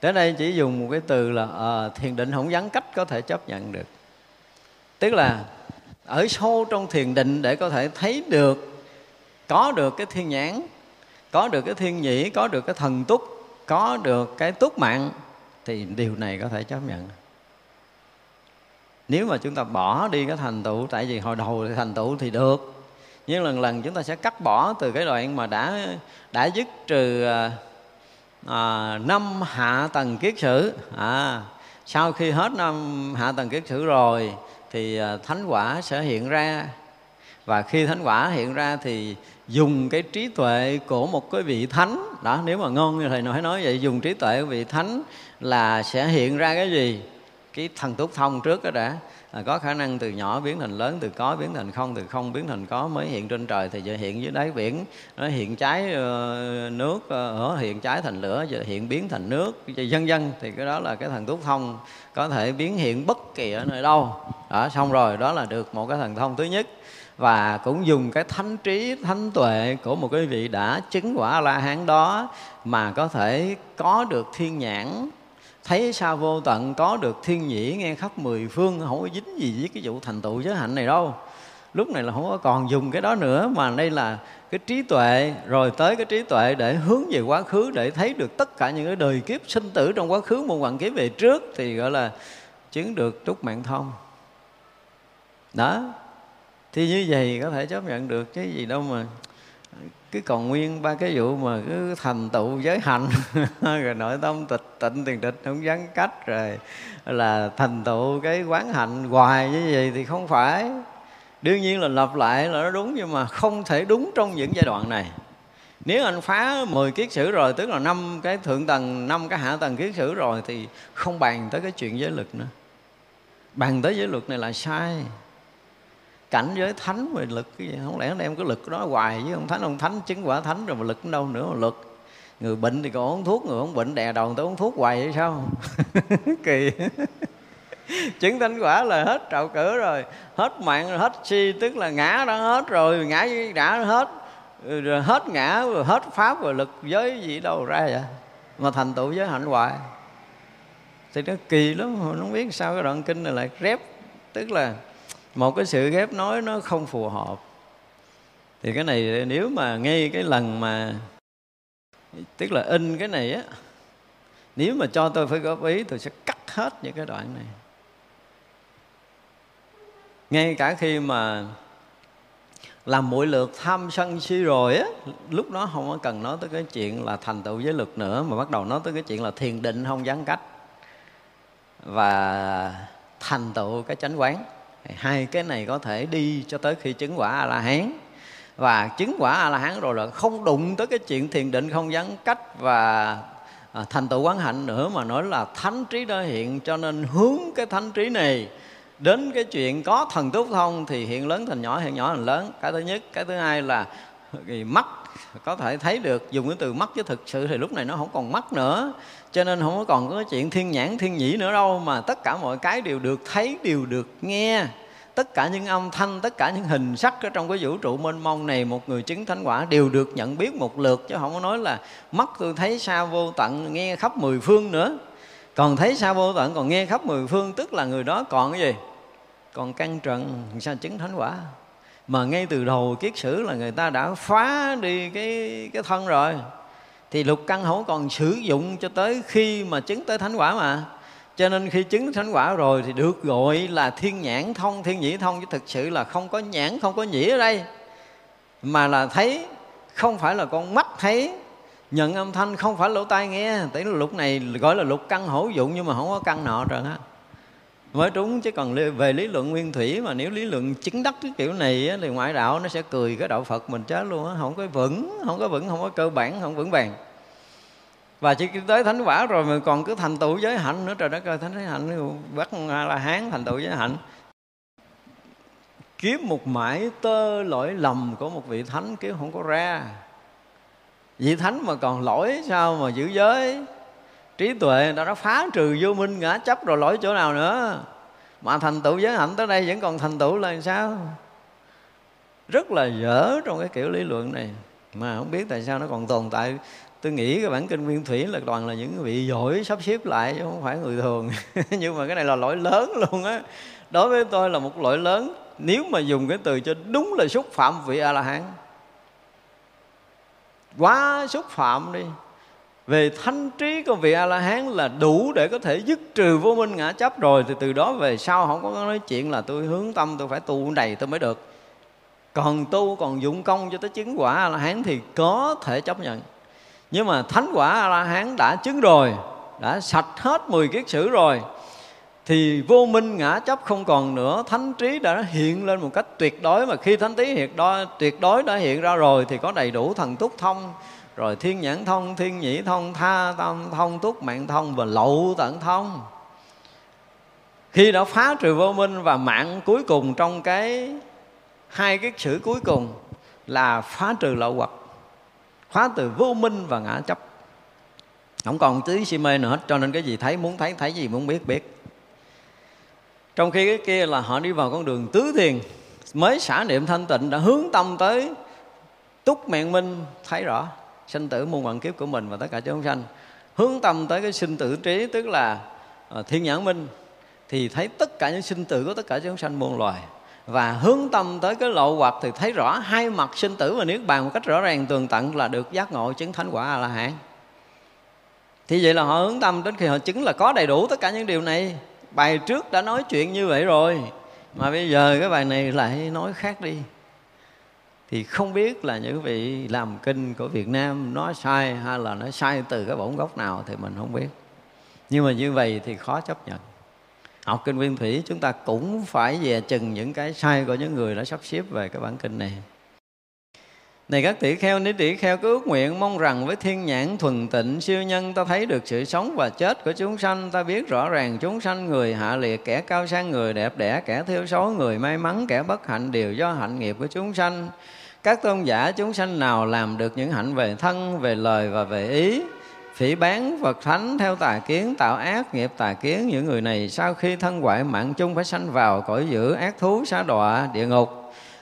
[SPEAKER 1] Tới đây chỉ dùng một cái từ là à, thiền định không gắn cách có thể chấp nhận được. Tức là ở sâu trong thiền định để có thể thấy được có được cái thiên nhãn có được cái thiên nhĩ có được cái thần túc có được cái túc mạng thì điều này có thể chấp nhận. Nếu mà chúng ta bỏ đi cái thành tựu tại vì hồi đầu thì thành tựu thì được nhưng lần lần chúng ta sẽ cắt bỏ từ cái đoạn mà đã đã dứt trừ à, à năm hạ tầng kiết sử. À, sau khi hết năm hạ tầng kiết sử rồi thì à, thánh quả sẽ hiện ra. Và khi thánh quả hiện ra thì dùng cái trí tuệ của một cái vị thánh. Đó, nếu mà ngon như thầy nói nói vậy, dùng trí tuệ của vị thánh là sẽ hiện ra cái gì? Cái thần túc thông trước đó đã à, có khả năng từ nhỏ biến thành lớn từ có biến thành không từ không biến thành có mới hiện trên trời thì giờ hiện dưới đáy biển. Nó hiện cháy uh, ờ, nước uh, hiện cháy thành lửa giờ hiện biến thành nước dân dân. Thì cái đó là cái thần túc thông có thể biến hiện bất kỳ ở nơi đâu. Đó xong rồi đó là được một cái thần thông thứ nhất. Và cũng dùng cái thánh trí thánh tuệ của một cái vị đã chứng quả la hán đó mà có thể có được thiên nhãn thấy sao vô tận có được thiên nhĩ, nghe khắp mười phương, không có dính gì với cái vụ thành tựu giới hạnh này đâu. Lúc này là không có còn dùng cái đó nữa, mà đây là cái trí tuệ, rồi tới cái trí tuệ để hướng về quá khứ, để thấy được tất cả những cái đời kiếp sinh tử trong quá khứ một hoàng kiếp về trước, thì gọi là chứng được trúc mạng thông. Đó, thì như vậy có thể chấp nhận được cái gì đâu mà cứ còn nguyên ba cái vụ mà cứ thành tựu giới hạnh rồi nội tâm tịch, tịnh tiền tịch, không vắng cách rồi. Là thành tựu cái quán hạnh hoài như vậy thì không phải. Đương nhiên là lặp lại là nó đúng nhưng mà không thể đúng trong những giai đoạn này. Nếu anh phá 10 kiết sử rồi, tức là năm cái thượng tầng, năm cái hạ tầng kiết sử rồi thì không bàn tới cái chuyện giới lực nữa. Bàn tới giới luật này là sai cảnh giới thánh về lực cái gì? Không lẽ em cứ lực đó hoài với ông thánh? Ông thánh chứng quả thánh rồi mà lực đâu nữa mà lực. Người bệnh thì còn uống thuốc, người không bệnh đè đầu người ta uống thuốc hoài vậy sao? Kỳ. Chứng thánh quả là hết trạo cử rồi, hết mạng rồi hết si, tức là ngã đã hết rồi, ngã đã hết, rồi hết ngã, rồi hết pháp rồi lực giới gì đâu ra vậy? Mà thành tựu giới hạnh hoài. Thì nó kỳ lắm, không biết sao cái đoạn kinh này lại rép, tức là một cái sự ghép nói nó không phù hợp. Thì cái này nếu mà ngay cái lần mà, tức là in cái này á, nếu mà cho tôi phải góp ý, tôi sẽ cắt hết những cái đoạn này. Ngay cả khi mà làm mỗi lượt tham sân si rồi á, lúc đó không có cần nói tới cái chuyện là thành tựu giới lực nữa, mà bắt đầu nói tới cái chuyện là thiền định không gián cách và thành tựu cái chánh quán hai cái này có thể đi cho tới khi chứng quả a la hán và chứng quả a la hán rồi là không đụng tới cái chuyện thiền định không gián cách và à, thành tựu quán hạnh nữa mà nói là thánh trí đã hiện. Cho nên hướng cái thánh trí này đến cái chuyện có thần túc thông thì hiện lớn thành nhỏ hiện nhỏ thành lớn. Cái thứ nhất. Cái thứ hai là mắt có thể thấy được. Dùng cái từ mắt chứ thực sự thì lúc này nó không còn mắt nữa cho nên không có còn có chuyện thiên nhãn, thiên nhĩ nữa đâu, mà tất cả mọi cái đều được thấy, đều được nghe. Tất cả những âm thanh, tất cả những hình sắc ở trong cái vũ trụ mênh mông này, một người chứng thánh quả đều được nhận biết một lượt, chứ không có nói là mắt tôi thấy xa vô tận nghe khắp mười phương nữa. Còn thấy xa vô tận còn nghe khắp mười phương, tức là người đó còn cái gì? Còn căn trần sao chứng thánh quả? Mà ngay từ đầu kiết sử là người ta đã phá đi cái cái thân rồi thì lục căn không còn sử dụng cho tới khi mà chứng tới thánh quả mà. Cho nên khi chứng thánh quả rồi thì được gọi là thiên nhãn thông, thiên nhĩ thông, chứ thực sự là không có nhãn, không có nhĩ ở đây. Mà là thấy, không phải là con mắt thấy, nhận âm thanh không phải lỗ tai nghe. Tại lục này gọi là lục căn hữu dụng, nhưng mà không có căn nọ rồi á mới trúng chứ còn về lý luận nguyên thủy mà nếu lý luận chứng đắc cái kiểu này á, thì ngoại đạo nó sẽ cười cái đạo phật mình chết luôn á. Không có vững không có vững không có cơ bản không vững vàng. Và chỉ tới thánh quả rồi mà còn cứ thành tựu giới hạnh nữa. Trời đất ơi thánh giới hạnh bắt là hán thành tựu giới hạnh. Kiếm một mãi tơ lỗi lầm của một vị thánh kiếm không có ra. Vị thánh mà còn lỗi sao mà giữ giới? Trí tuệ nó đã phá trừ vô minh ngã chấp rồi lỗi chỗ nào nữa. Mà thành tựu giới hạnh tới đây vẫn còn thành tựu là sao? Rất là dở trong cái kiểu lý luận này. Mà không biết tại sao nó còn tồn tại. Tôi nghĩ cái bản kinh nguyên thủy là toàn là những vị giỏi sắp xếp lại, chứ không phải người thường. Nhưng mà cái này là lỗi lớn luôn á. Đối với tôi là một lỗi lớn. Nếu mà dùng cái từ cho đúng là xúc phạm vị a la hán. Quá xúc phạm đi về thanh trí của vị a la hán là đủ để có thể dứt trừ vô minh ngã chấp rồi, thì từ đó về sau không có nói chuyện là tôi hướng tâm, tôi phải tu đầy tôi mới được. Còn tu còn dụng công cho tới chứng quả a la hán thì có thể chấp nhận. Nhưng mà thánh quả a la hán đã chứng rồi, đã sạch hết 10 kiết sử rồi, thì vô minh ngã chấp không còn nữa. Thánh trí đã hiện lên một cách tuyệt đối, mà khi thánh trí hiện đó, tuyệt đối đã hiện ra rồi thì có đầy đủ thần túc thông rồi thiên nhãn thông, thiên nhĩ thông, tha tâm thông, túc mạng thông và lậu tận thông. Khi đã phá trừ vô minh và mạng cuối cùng trong cái, hai cái chữ cuối cùng là phá trừ lậu hoặc, phá từ vô minh và ngã chấp. Không còn tí si mê nữa hết cho nên cái gì thấy muốn thấy thấy gì muốn biết biết. Trong khi cái kia là họ đi vào con đường tứ thiền, mới xả niệm thanh tịnh, đã hướng tâm tới túc mạng minh, thấy rõ sinh tử muôn vạn kiếp của mình và tất cả chúng sanh. Hướng tâm tới cái sinh tử trí, tức là ờ, thiên nhãn minh, thì thấy tất cả những sinh tử của tất cả chúng sanh muôn loài. Và hướng tâm tới cái lộ hoặc thì thấy rõ hai mặt sinh tử và niết bàn một cách rõ ràng, tường tận là được giác ngộ chứng thánh quả a la hán thì vậy là họ hướng tâm đến khi họ chứng là có đầy đủ tất cả những điều này. Bài trước đã nói chuyện như vậy rồi, mà bây giờ cái bài này lại nói khác đi thì không biết là những vị làm kinh của Việt Nam nói sai hay là nó sai từ cái bổn gốc nào thì mình không biết. Nhưng mà như vậy thì khó chấp nhận. Học kinh nguyên thủy chúng ta cũng phải về chừng những cái sai của những người đã sắp xếp về cái bản kinh này. Này các tỷ kheo nếu tỷ kheo, cứ ước nguyện mong rằng với thiên nhãn thuần tịnh siêu nhân ta thấy được sự sống và chết của chúng sanh, ta biết rõ ràng chúng sanh người hạ liệt, kẻ cao sang người đẹp đẽ, kẻ thiếu số người may mắn, kẻ bất hạnh đều do hạnh nghiệp của chúng sanh các tôn giả chúng sanh nào làm được những hạnh về thân, về lời và về ý, phỉ bán Phật Thánh theo tà kiến, tạo ác nghiệp tà kiến, những người này sau khi thân hoại mạng chung phải sanh vào cõi dữ ác thú xa đọa, địa ngục.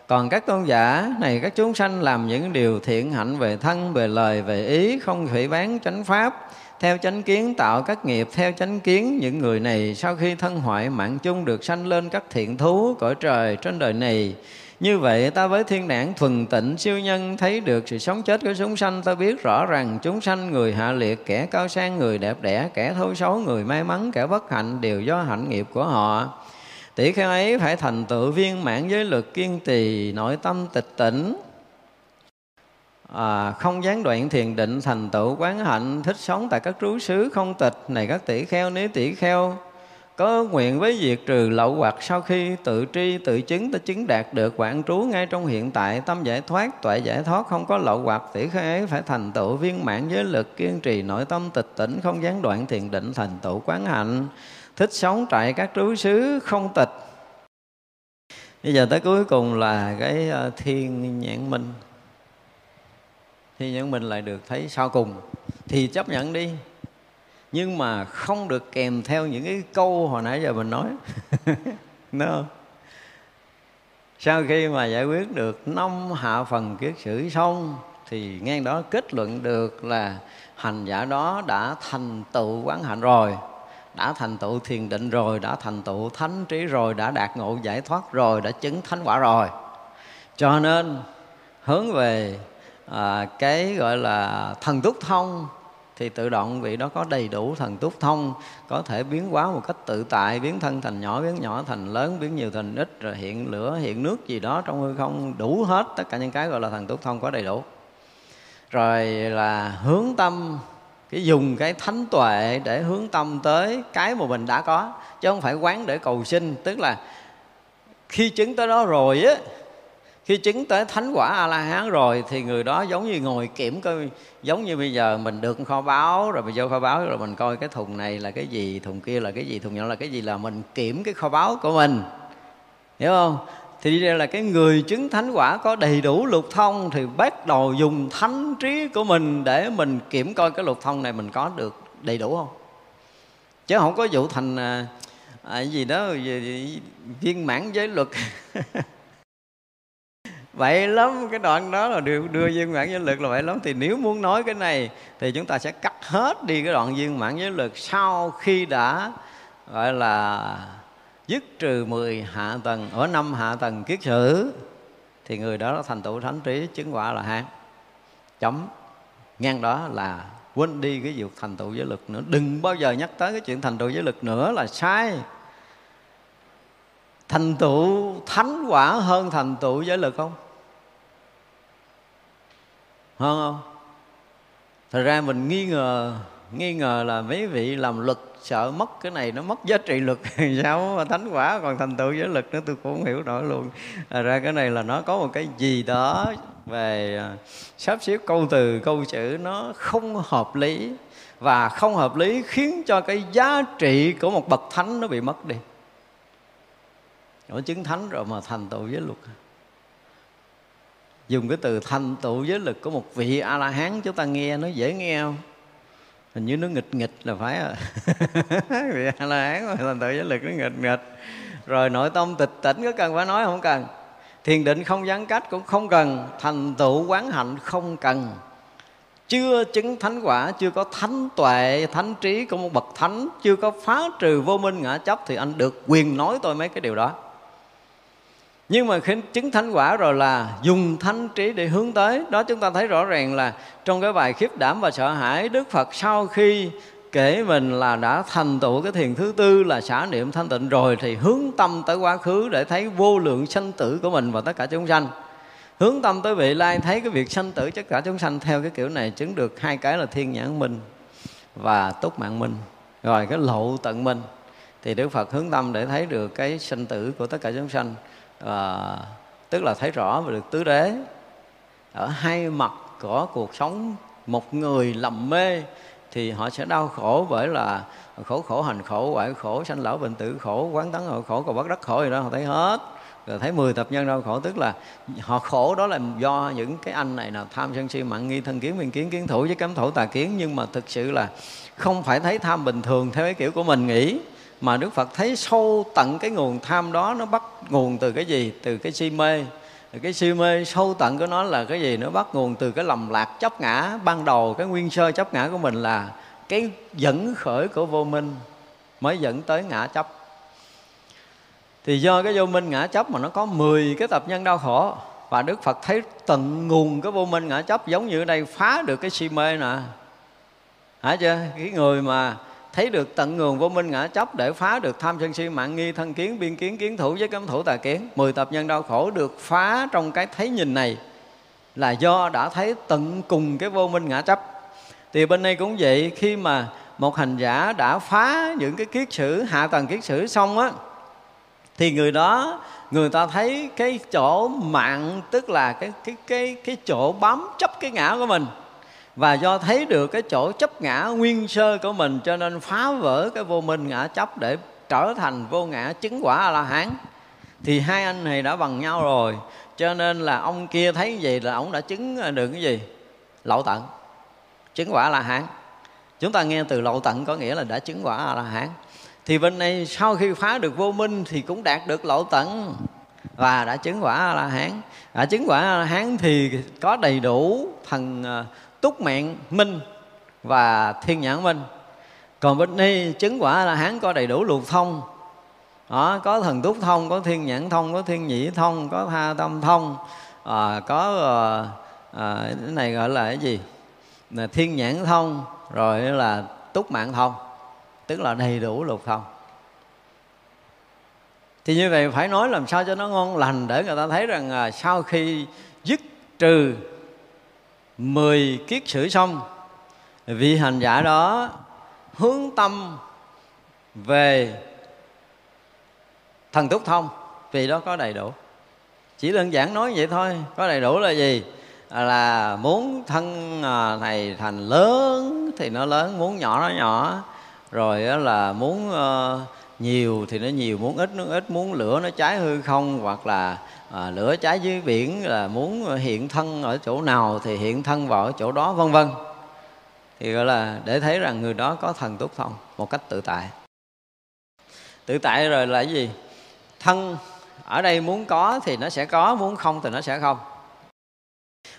[SPEAKER 1] Còn các tôn giả này, các chúng sanh làm những điều thiện hạnh về thân, về lời, về ý, không phỉ bán chánh pháp, theo chánh kiến, tạo các nghiệp theo chánh kiến, những người này sau khi thân hoại mạng chung được sanh lên các thiện thú cõi trời trên đời này như vậy ta với thiên đảng thuần tịnh siêu nhân thấy được sự sống chết của chúng sanh. Ta biết rõ rằng chúng sanh người hạ liệt kẻ cao sang người đẹp đẽ kẻ thâu xấu người may mắn kẻ bất hạnh đều do hạnh nghiệp của họ. Tỷ kheo ấy phải thành tựu viên mãn giới lực kiên trì nội tâm tịch tỉnh. À, không gián đoạn thiền định thành tựu quán hạnh thích sống tại các trú xứ không tịch. Này các tỷ kheo nếu tỷ kheo có nguyện với việc trừ lậu hoặc sau khi tự tri, tự chứng, ta chứng đạt được quảng trú ngay trong hiện tại, tâm giải thoát, tuệ giải thoát, không có lậu hoặc tỷ khế ấy phải thành tựu viên mãn giới lực, kiên trì nội tâm tịch tỉnh, không gián đoạn thiền định thành tựu quán hạnh. Thích sống trại các trú xứ, không tịch. Bây giờ tới cuối cùng là cái ờ, thiên nhãn minh. Thiên nhãn minh lại được thấy sau cùng. Thì chấp nhận đi nhưng mà không được kèm theo những cái câu hồi nãy giờ mình nói no. sau khi mà giải quyết được năm hạ phần kiết sử xong thì ngay đó kết luận được là hành giả đó đã thành tựu quán hạnh rồi đã thành tựu thiền định rồi đã thành tựu thánh trí rồi đã đạt ngộ giải thoát rồi đã chứng thánh quả rồi cho nên hướng về à, cái gọi là thần túc thông thì tự động vị đó có đầy đủ thần túc thông, có thể biến hóa một cách tự tại, biến thân thành nhỏ, biến nhỏ thành lớn, biến nhiều thành ít, rồi hiện lửa, hiện nước gì đó trong hư không, đủ hết tất cả những cái gọi là thần túc thông có đầy đủ. Rồi là hướng tâm, cái dùng cái thánh tuệ để hướng tâm tới cái mà mình đã có, chứ không phải quán để cầu sinh tức là khi chứng tới đó rồi á khi chứng tới thánh quả a la hán rồi thì người đó giống như ngồi kiểm coi giống như bây giờ mình được kho báu rồi mình vô kho báu rồi mình coi cái thùng này là cái gì thùng kia là cái gì thùng nhỏ là cái gì là mình kiểm cái kho báu của mình. Hiểu không? Thì đây là cái người chứng thánh quả có đầy đủ lục thông thì bắt đầu dùng thánh trí của mình để mình kiểm coi cái lục thông này mình có được đầy đủ không? Chứ không có vụ thành à, à, gì đó viên mãn giới luật. vậy lắm cái đoạn đó là đưa, đưa viên mãn giới lực là vậy lắm. Thì nếu muốn nói cái này thì chúng ta sẽ cắt hết đi cái đoạn viên mãn giới lực sau khi đã gọi là dứt trừ 10 hạ tầng ở năm hạ tầng kiết sử. Thì người đó đã thành tựu thánh trí chứng quả là hán chấm. Ngang đó là quên đi cái việc thành tựu giới lực nữa. Đừng bao giờ nhắc tới cái chuyện thành tựu giới lực nữa là sai thành tựu thánh quả hơn thành tựu giới lực không? Hơn không? Thật ra mình nghi ngờ nghi ngờ là mấy vị làm luật sợ mất cái này nó mất giá trị luật. Sao mà thánh quả còn thành tựu giới lực nữa? Tôi cũng không hiểu nổi luôn. À, ra cái này là nó có một cái gì đó về à, sắp xếp câu từ câu chữ nó không hợp lý và không hợp lý khiến cho cái giá trị của một bậc thánh nó bị mất đi nó chứng thánh rồi mà thành tựu giới luật. Dùng cái từ thành tựu giới lực của một vị a la hán chúng ta nghe, nó dễ nghe không? Hình như nó nghịch nghịch là phải à. Vị a la hán mà thành tựu giới lực nó nghịch nghịch. Rồi nội tâm tịch tỉnh, có cần phải nói không cần? Thiền định không gián cách cũng không cần, thành tựu quán hạnh không cần. Chưa chứng thánh quả, chưa có thánh tuệ, thánh trí của một bậc thánh, chưa có phá trừ vô minh ngã chấp thì anh được quyền nói tôi mấy cái điều đó nhưng mà khi chứng thánh quả rồi là dùng thánh trí để hướng tới, đó chúng ta thấy rõ ràng là trong cái bài khiếp đảm và sợ hãi, đức phật sau khi kể mình là đã thành tựu cái thiền thứ tư là xả niệm thanh tịnh rồi thì hướng tâm tới quá khứ để thấy vô lượng sanh tử của mình và tất cả chúng sanh. Hướng tâm tới vị lai, thấy cái việc sanh tử tất cả chúng sanh theo cái kiểu này chứng được hai cái là thiên nhãn minh và túc mạng minh rồi cái lộ tận minh thì đức phật hướng tâm để thấy được cái sanh tử của tất cả chúng sanh à, tức là thấy rõ về được tứ đế. Ở hai mặt của cuộc sống một người lầm mê thì họ sẽ đau khổ bởi là khổ khổ hành khổ hoại khổ sanh lão bệnh tử khổ quán tấn hội khổ cầu bắt đắc khổ gì đó họ thấy hết. Rồi thấy 10 tập nhân đau khổ tức là họ khổ đó là do những cái anh này là tham sân si mạng nghi thân kiến miên kiến kiến thủ với cấm thủ tà kiến. Nhưng mà thực sự là không phải thấy tham bình thường theo cái kiểu của mình nghĩ mà Đức Phật thấy sâu tận cái nguồn tham đó, nó bắt nguồn từ cái gì? Từ cái si mê. Cái si mê sâu tận của nó là cái gì? Nó bắt nguồn từ cái lầm lạc chấp ngã. Ban đầu cái nguyên sơ chấp ngã của mình là cái dẫn khởi của vô minh mới dẫn tới ngã chấp. Thì do cái vô minh ngã chấp mà nó có 10 cái tập nhân đau khổ. Và Đức Phật thấy tận nguồn cái vô minh ngã chấp giống như ở đây phá được cái si mê nè. Hả chưa? Cái người mà thấy được tận nguồn vô minh ngã chấp để phá được tham sân si, mạng nghi thân kiến, biên kiến kiến thủ với cấm thủ tà kiến. Mười tập nhân đau khổ được phá trong cái thấy nhìn này là do đã thấy tận cùng cái vô minh ngã chấp thì bên đây cũng vậy, khi mà một hành giả đã phá những cái kiết sử, hạ tầng kiết sử xong á, thì người đó, người ta thấy cái chỗ mạng, tức là cái cái cái cái chỗ bám chấp cái ngã của mình và do thấy được cái chỗ chấp ngã nguyên sơ của mình, cho nên phá vỡ cái vô minh ngã chấp để trở thành vô ngã chứng quả a la hán thì hai anh này đã bằng nhau rồi, cho nên là ông kia thấy gì là ông đã chứng được cái gì? Lậu tận, chứng quả a la hán chúng ta nghe từ lậu tận có nghĩa là đã chứng quả a la hán thì bên này sau khi phá được vô minh thì cũng đạt được lậu tận và đã chứng quả a la hán đã chứng quả a la hán thì có đầy đủ thần à, túc mạng minh và thiên nhãn minh. Còn bên Ni chứng quả là la hán có đầy đủ lục thông. Đó, có thần túc thông có thiên nhãn thông có thiên nhĩ thông có tha tâm thông à, có à, à, cái này gọi là cái gì? Là thiên nhãn thông rồi là túc mạng thông tức là đầy đủ lục thông. Thì như vậy phải nói làm sao cho nó ngon lành để người ta thấy rằng à, sau khi dứt trừ mười kiết sử xong. Vị hành giả đó hướng tâm về thần túc thông, vì đó có đầy đủ. Chỉ đơn giản nói vậy thôi, có đầy đủ là gì? À, là muốn thân này thành lớn thì nó lớn, muốn nhỏ nó nhỏ. Rồi là muốn ờ, nhiều thì nó nhiều muốn ít nó ít muốn lửa nó cháy hư không hoặc là à, lửa cháy dưới biển là muốn hiện thân ở chỗ nào thì hiện thân vào ở chỗ đó vân vân. Thì gọi là để thấy rằng người đó có thần túc thông một cách tự tại. Tự tại rồi là cái gì? Thân ở đây muốn có thì nó sẽ có muốn không thì nó sẽ không.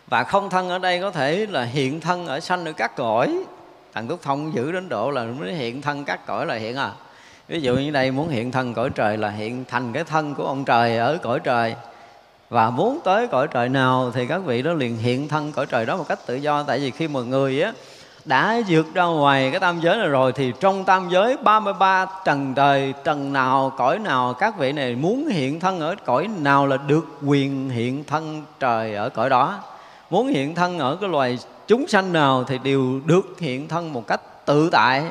[SPEAKER 1] Và không thân ở đây có thể là hiện thân ở sanh ở các cõi. Thần túc thông giữ đến độ là mới hiện thân các cõi là hiện à ví dụ như đây muốn hiện thân cõi trời là hiện thành cái thân của ông trời ở cõi trời. Và muốn tới cõi trời nào thì các vị đó liền hiện thân cõi trời đó một cách tự do. Tại vì khi mà người á đã vượt ra ngoài cái tam giới này rồi thì trong tam giới 33 trần trời trần nào, cõi nào, các vị này muốn hiện thân ở cõi nào là được quyền hiện thân trời ở cõi đó. Muốn hiện thân ở cái loài chúng sanh nào thì đều được hiện thân một cách tự tại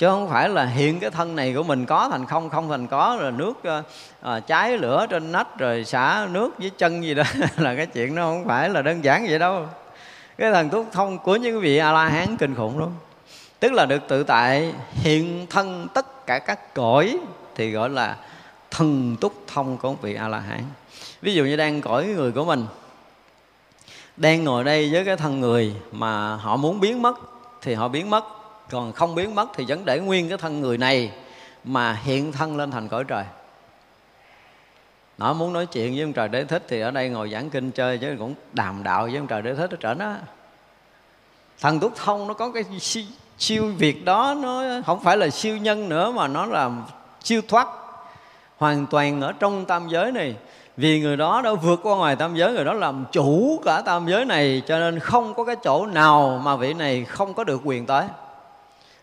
[SPEAKER 1] chứ không phải là hiện cái thân này của mình có thành không không thành có rồi nước à, cháy lửa trên nách rồi xả nước với chân gì đó là cái chuyện nó không phải là đơn giản vậy đâu. Cái thần túc thông của những vị a la hán kinh khủng lắm. Tức là được tự tại hiện thân tất cả các cõi thì gọi là thần túc thông của vị a la hán ví dụ như đang cõi người của mình đang ngồi đây với cái thân người mà họ muốn biến mất thì họ biến mất còn không biến mất thì vẫn để nguyên cái thân người này mà hiện thân lên thành cõi trời. Nó muốn nói chuyện với ông trời đế thích thì ở đây ngồi giảng kinh chơi chứ cũng đàm đạo với ông trời đế thích ở trở nó. thần túc thông nó có cái siêu, siêu việc đó nó không phải là siêu nhân nữa mà nó là siêu thoát hoàn toàn ở trong tam giới này. Vì người đó đã vượt qua ngoài tam giới người đó làm chủ cả tam giới này cho nên không có cái chỗ nào mà vị này không có được quyền tới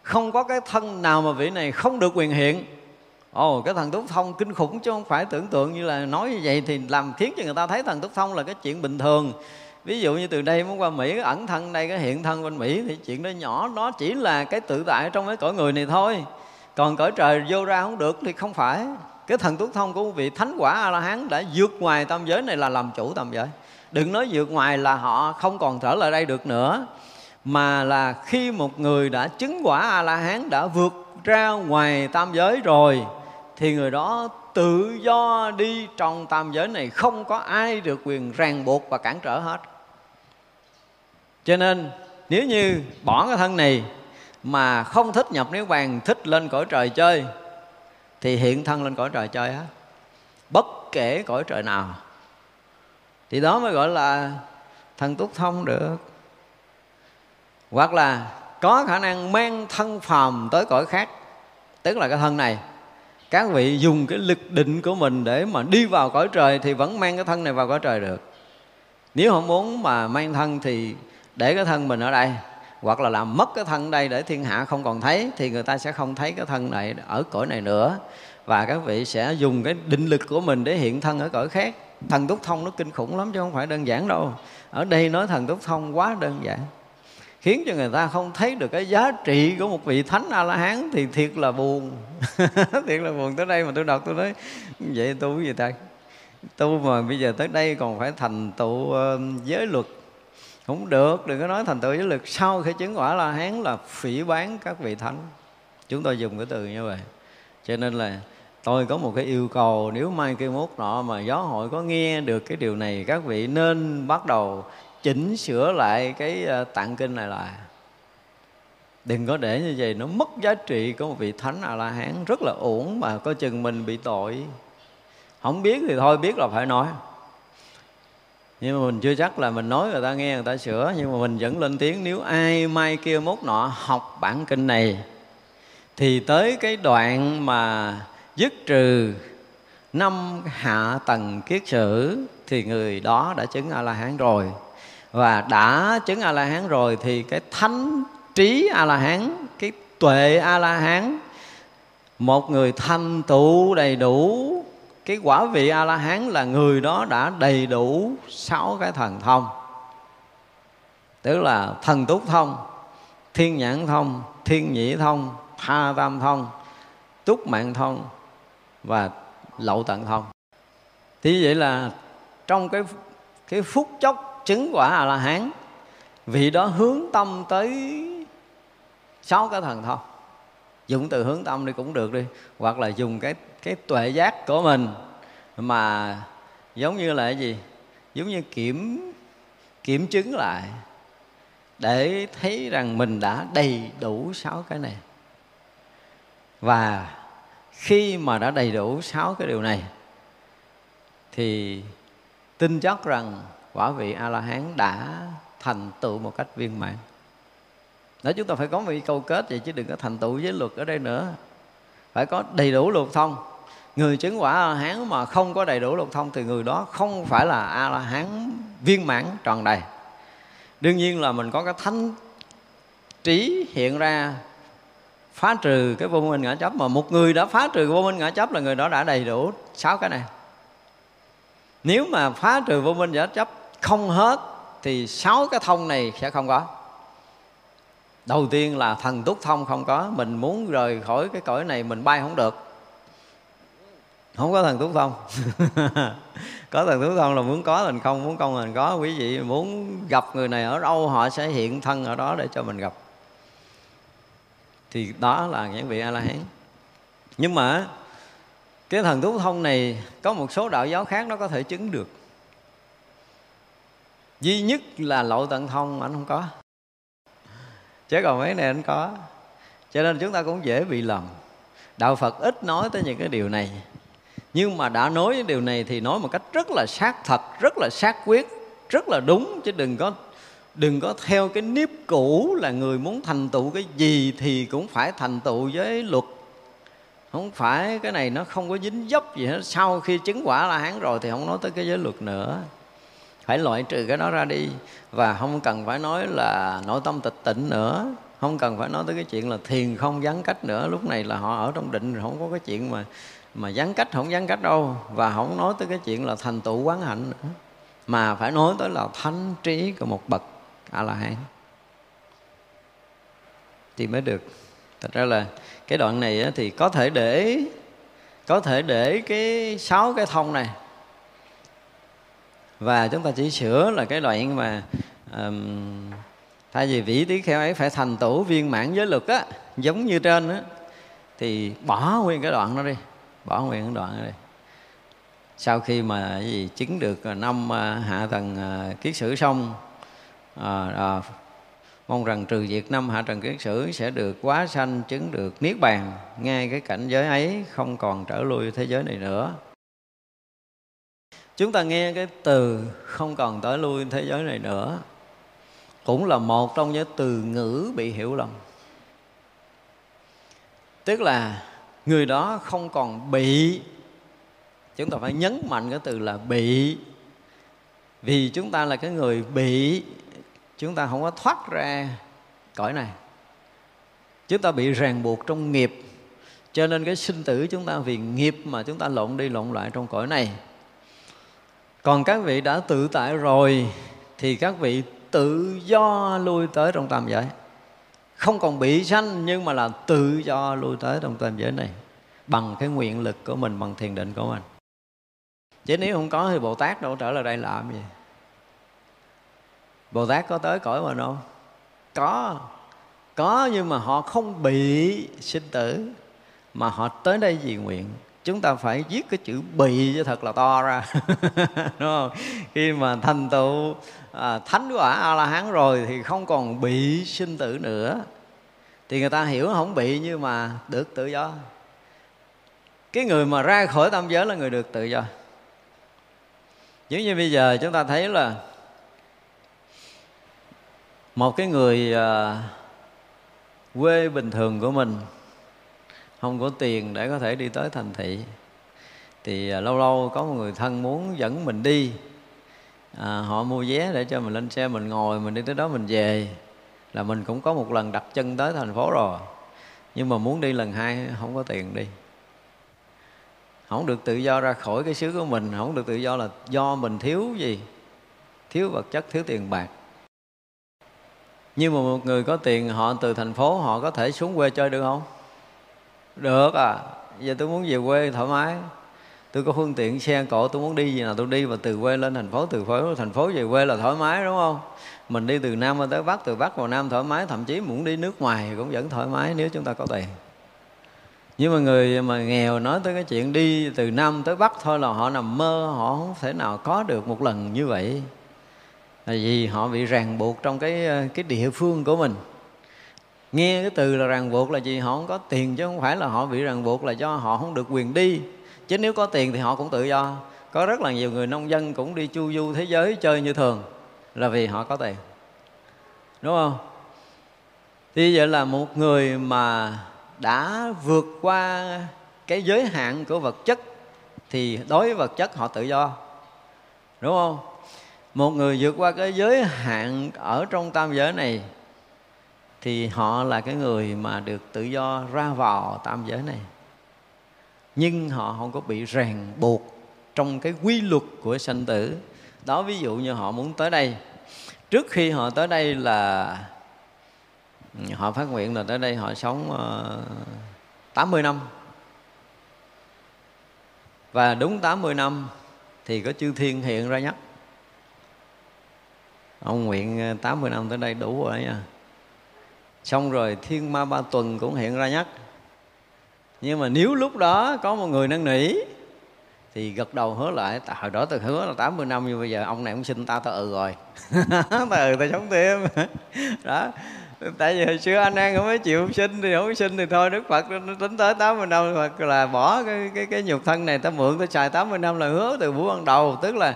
[SPEAKER 1] không có cái thân nào mà vị này không được quyền hiện. Ồ oh, cái thần túc thông kinh khủng chứ không phải tưởng tượng như là nói như vậy thì làm khiến cho người ta thấy thần túc thông là cái chuyện bình thường. Ví dụ như từ đây muốn qua mỹ cái ẩn thân đây cái hiện thân bên mỹ thì chuyện đó nhỏ nó chỉ là cái tự tại trong cái cõi người này thôi. Còn cõi trời vô ra không được thì không phải. Cái thần túc thông của vị thánh quả a la hán đã vượt ngoài tam giới này là làm chủ tam giới. Đừng nói vượt ngoài là họ không còn trở lại đây được nữa mà là khi một người đã chứng quả a la hán đã vượt ra ngoài tam giới rồi, thì người đó tự do đi trong tam giới này, không có ai được quyền ràng buộc và cản trở hết. Cho nên, nếu như bỏ cái thân này mà không thích nhập niết bàn, thích lên cõi trời chơi, thì hiện thân lên cõi trời chơi hết bất kể cõi trời nào. Thì đó mới gọi là thần túc thông được hoặc là có khả năng mang thân phàm tới cõi khác, tức là cái thân này. Các vị dùng cái lực định của mình để mà đi vào cõi trời thì vẫn mang cái thân này vào cõi trời được. Nếu không muốn mà mang thân thì để cái thân mình ở đây, hoặc là làm mất cái thân đây để thiên hạ không còn thấy, thì người ta sẽ không thấy cái thân này ở cõi này nữa. Và các vị sẽ dùng cái định lực của mình để hiện thân ở cõi khác. Thần túc thông nó kinh khủng lắm chứ không phải đơn giản đâu. Ở đây nói thần túc thông quá đơn giản khiến cho người ta không thấy được cái giá trị của một vị thánh a la hán thì thiệt là buồn. Thiệt là buồn. Tới đây mà tôi đọc tôi nói, vậy tu cái gì ta? Tu mà bây giờ tới đây còn phải thành tựu ờ, giới luật. Không được, đừng có nói thành tựu giới luật. Sau khi chứng quả la hán là phỉ bán các vị thánh. Chúng tôi dùng cái từ như vậy. Cho nên là tôi có một cái yêu cầu, nếu mai kia mốt nọ mà giáo hội có nghe được cái điều này, các vị nên bắt đầu chỉnh sửa lại cái ờ, tạng kinh này lại đừng có để như vậy, nó mất giá trị của một vị thánh a la hán rất là ổn mà có chừng mình bị tội. Không biết thì thôi biết là phải nói. Nhưng mà mình chưa chắc là mình nói người ta nghe, người ta sửa, nhưng mà mình vẫn lên tiếng, nếu ai mai kia mốt nọ học bản kinh này, thì tới cái đoạn mà dứt trừ năm hạ tầng kiết sử, thì người đó đã chứng a la hán rồi và đã chứng a la hán rồi thì cái thánh trí a la hán cái tuệ a la hán một người thành tựu đầy đủ, cái quả vị a la hán là người đó đã đầy đủ sáu cái thần thông. Tức là thần túc thông, thiên nhãn thông, thiên nhĩ thông, tha tam thông, túc mạng thông và lậu tận thông. Thì vậy là trong cái cái phút chốc chứng quả a la hán vị đó hướng tâm tới sáu cái thần thông. Dùng từ hướng tâm đi cũng được đi. Hoặc là dùng cái cái tuệ giác của mình mà giống như là cái gì? Giống như kiểm kiểm chứng lại để thấy rằng mình đã đầy đủ sáu cái này. Và khi mà đã đầy đủ sáu cái điều này, thì tin chắc rằng quả vị a la hán đã thành tựu một cách viên mãn. Đó chúng ta phải có một câu kết vậy chứ đừng có thành tựu với luật ở đây nữa. Phải có đầy đủ luật thông. Người chứng quả a la hán mà không có đầy đủ luật thông thì người đó không phải là a la hán viên mãn tròn đầy. Đương nhiên là mình có cái thánh trí hiện ra phá trừ cái vô minh ngã chấp mà một người đã phá trừ vô minh ngã chấp là người đó đã đầy đủ sáu cái này. Nếu mà phá trừ vô minh ngã chấp không hết, thì sáu cái thông này sẽ không có. Đầu tiên là thần túc thông không có, mình muốn rời khỏi cái cõi này mình bay không được. Không có thần túc thông. Có thần túc thông là muốn có mình không, muốn không mình có. Quý vị muốn gặp người này ở đâu, họ sẽ hiện thân ở đó để cho mình gặp. Thì đó là những vị a la hán nhưng mà cái thần túc thông này có một số đạo giáo khác nó có thể chứng được duy nhất là lộ tận thông anh không có. Chứ còn mấy này anh có. Cho nên chúng ta cũng dễ bị lầm. Đạo phật ít nói tới những cái điều này. Nhưng mà đã nói những điều này thì nói một cách rất là sát thật, rất là sát quyết, rất là đúng. Chứ đừng có đừng có theo cái nếp cũ là người muốn thành tựu cái gì thì cũng phải thành tựu với luật. Không phải cái này nó không có dính dấp gì hết. Sau khi chứng quả là hán rồi thì không nói tới cái giới luật nữa phải loại trừ cái đó ra đi. Và không cần phải nói là nội tâm tịch tịnh nữa. Không cần phải nói tới cái chuyện là thiền không gián cách nữa. Lúc này là họ ở trong định rồi không có cái chuyện mà mà gián cách, không gián cách đâu. Và không nói tới cái chuyện là thành tựu quán hạnh nữa. Mà phải nói tới là thánh trí của một bậc a la hán thì mới được. Thật ra là cái đoạn này thì có thể để, có thể để cái sáu cái thông này và chúng ta chỉ sửa là cái đoạn mà um, thay vì vĩ tí kheo ấy phải thành tổ viên mãn giới luật á giống như trên á thì bỏ nguyên cái đoạn đó đi bỏ nguyên cái đoạn đó đi. Sau khi mà gì chứng được à, năm à, hạ tầng à, kiết sử xong à, à, mong rằng trừ diệt năm hạ trần kiết sử sẽ được quá sanh chứng được niết bàn ngay cái cảnh giới ấy không còn trở lui thế giới này nữa chúng ta nghe cái từ không còn tới lui thế giới này nữa. Cũng là một trong những từ ngữ bị hiểu lầm. Tức là người đó không còn bị. Chúng ta phải nhấn mạnh cái từ là bị. Vì chúng ta là cái người bị, chúng ta không có thoát ra cõi này. Chúng ta bị ràng buộc trong nghiệp. Cho nên cái sinh tử chúng ta vì nghiệp mà chúng ta lộn đi lộn lại trong cõi này còn các vị đã tự tại rồi, thì các vị tự do lui tới trong tam giới. Không còn bị sanh, nhưng mà là tự do lui tới trong tam giới này, bằng cái nguyện lực của mình, bằng thiền định của mình. Chứ nếu không có thì bồ tát đâu trở lại đây làm gì. Bồ tát có tới cõi mình không? Có. Có nhưng mà họ không bị sinh tử, mà họ tới đây vì nguyện chúng ta phải viết cái chữ bị cho thật là to ra. Đúng không? Khi mà thành tựu à, thánh quả a la hán rồi thì không còn bị sinh tử nữa. Thì người ta hiểu không bị nhưng mà được tự do. Cái người mà ra khỏi tam giới là người được tự do. Giống như bây giờ chúng ta thấy là một cái người à, quê bình thường của mình không có tiền để có thể đi tới thành thị. Thì à, lâu lâu có một người thân muốn dẫn mình đi. À, họ mua vé để cho mình lên xe mình ngồi mình đi tới đó mình về. Là mình cũng có một lần đặt chân tới thành phố rồi. Nhưng mà muốn đi lần hai không có tiền đi. Không được tự do ra khỏi cái xứ của mình không được tự do là do mình thiếu gì? Thiếu vật chất thiếu tiền bạc. Nhưng mà một người có tiền họ từ thành phố họ có thể xuống quê chơi được không? Được à. Giờ tôi muốn về quê thoải mái. Tôi có phương tiện xe cộ tôi muốn đi gì nào tôi đi và từ quê lên thành phố, từ phố, thành phố về quê là thoải mái, đúng không? Mình đi từ nam tới bắc, từ bắc vào nam thoải mái, thậm chí muốn đi nước ngoài cũng vẫn thoải mái nếu chúng ta có tiền. Nhưng mà người mà nghèo nói tới cái chuyện đi từ nam tới bắc thôi là họ nằm mơ, họ không thể nào có được một lần như vậy. Là vì họ bị ràng buộc trong cái ờ, cái địa phương của mình nghe cái từ là ràng buộc là gì? Họ không có tiền chứ không phải là họ bị ràng buộc là do họ không được quyền đi. Chứ nếu có tiền thì họ cũng tự do. Có rất là nhiều người nông dân cũng đi chu du thế giới chơi như thường là vì họ có tiền. Đúng không? Thì vậy là một người mà đã vượt qua cái giới hạn của vật chất thì đối với vật chất họ tự do. Đúng không? Một người vượt qua cái giới hạn ở trong tam giới này thì họ là cái người mà được tự do ra vào tam giới này. Nhưng họ không có bị ràng buộc trong cái quy luật của sanh tử. Đó ví dụ như họ muốn tới đây. Trước khi họ tới đây là họ phát nguyện là tới đây họ sống ờ, uh, 80 năm. Và đúng 80 năm thì có chư thiên hiện ra nhắc. Ông nguyện ờ, 80 năm tới đây đủ rồi nha xong rồi thiên ma ba tuần cũng hiện ra nhắc. Nhưng mà nếu lúc đó có một người năn nỉ, thì gật đầu hứa lại hồi đó tôi hứa là 80 năm, nhưng bây giờ ông này cũng xin ta ta ừ rồi. Ta ừ ta sống thêm. Đó. Tại vì hồi xưa anh an không có chịu sinh thì không sinh thì thôi, đức phật nó tính tới 80 năm hoặc là bỏ cái cái cái nhục thân này, ta mượn, ta xài 80 năm là hứa từ buổi ban đầu. Tức là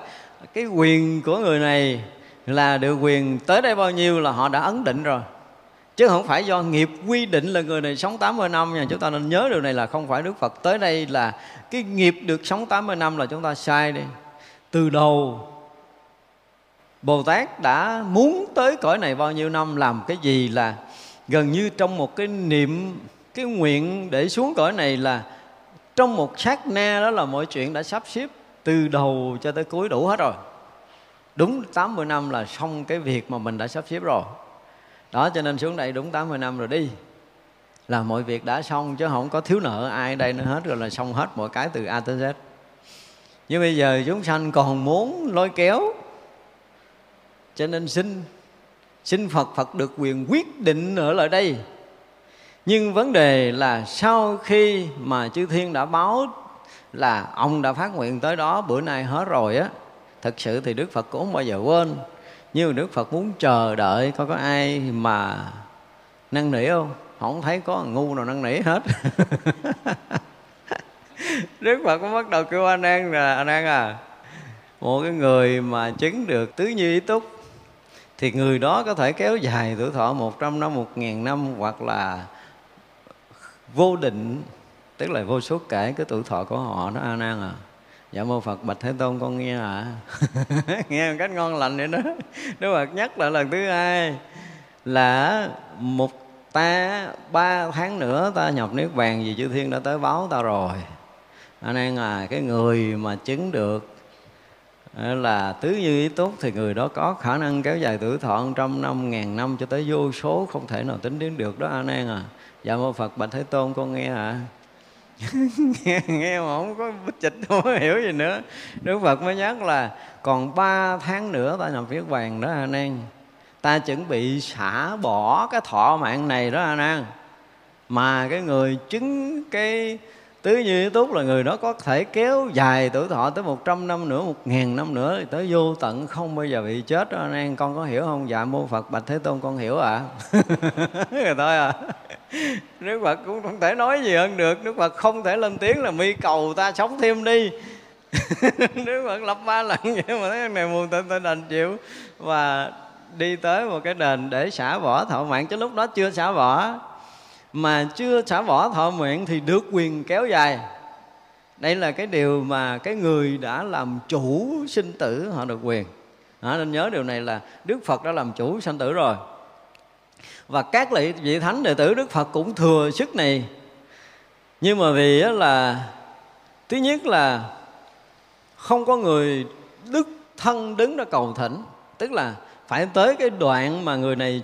[SPEAKER 1] cái quyền của người này là được quyền tới đây bao nhiêu là họ đã ấn định rồi chứ không phải do nghiệp quy định là người này sống 80 năm nha. Chúng ta nên nhớ điều này là không phải Đức Phật. Tới đây là cái nghiệp được sống 80 năm là chúng ta sai đi. Từ đầu, Bồ Tát đã muốn tới cõi này bao nhiêu năm, làm cái gì là gần như trong một cái niệm, cái nguyện để xuống cõi này là trong một sát na, đó là mọi chuyện đã sắp xếp từ đầu cho tới cuối đủ hết rồi. Đúng 80 năm là xong cái việc mà mình đã sắp xếp rồi đó, cho nên xuống đây đúng 80 năm rồi đi. Là mọi việc đã xong chứ không có thiếu nợ, ai đây nữa hết rồi là xong hết mọi cái từ A tới Z. Nhưng bây giờ chúng sanh còn muốn lôi kéo. Cho nên xin xin Phật Phật được quyền quyết định ở lại đây. Nhưng vấn đề là sau khi mà chư thiên đã báo là ông đã phát nguyện tới đó, bữa nay hết rồi á, thật sự thì Đức Phật cũng không bao giờ quên nhưng Đức Phật muốn chờ đợi coi có ai mà năn nỉ không? Không thấy có ngu nào năn nỉ hết. Đức Phật cũng bắt đầu kêu anh An là anh An à một cái người mà chứng được tứ như ý túc thì người đó có thể kéo dài tuổi thọ một trăm năm, một ngàn năm hoặc là vô định tức là vô số kể cái tuổi thọ của họ đó A Nan à dạ mô phật bạch thế tôn, con nghe ạ. À. nghe một cách ngon lành vậy đó. Đức phật nhắc lại lần thứ hai là một ta, ba tháng nữa ta nhập niết bàn vì chư thiên đã tới báo ta rồi. Anh em à cái người mà chứng được ờ, là tứ như ý tốt thì người đó có khả năng kéo dài tuổi thọ trăm năm, ngàn năm cho tới vô số không thể nào tính đến được đó. Anh em à dạ mô phật bạch thế tôn, con nghe ạ. à nghe, nghe mà không có bích chịch không có hiểu gì nữa. Đức phật mới nhắc là còn ba tháng nữa ta nhập viết vàng đó a nan ta chuẩn bị xả bỏ cái thọ mạng này đó a nan mà cái người chứng cái tứ như túc là người đó có thể kéo dài tuổi thọ tới một trăm năm nữa một ngàn năm nữa thì tới vô tận không bao giờ bị chết đó anh em. Con có hiểu không? Dạ mô phật bạch thế tôn con hiểu ạ à? rồi thôi à. Đức Phật cũng không thể nói gì hơn được. Đức Phật không thể lên tiếng là mi cầu ta sống thêm đi. Đức Phật lập ba lần vậy mà thấy này buồn tịnh tôi đành chịu. Và đi tới một cái đền để xả vỏ thọ mạng. Chứ lúc đó chưa xả vỏ. Mà chưa xả vỏ thọ nguyện thì được quyền kéo dài. Đây là cái điều mà cái người đã làm chủ sinh tử họ được quyền. À, nên nhớ điều này là đức phật đã làm chủ sinh tử rồi và các vị thánh đệ tử đức phật cũng thừa sức này. Nhưng mà vì là, thứ nhất là không có người đức thân đứng ra cầu thỉnh. Tức là phải tới cái đoạn mà người này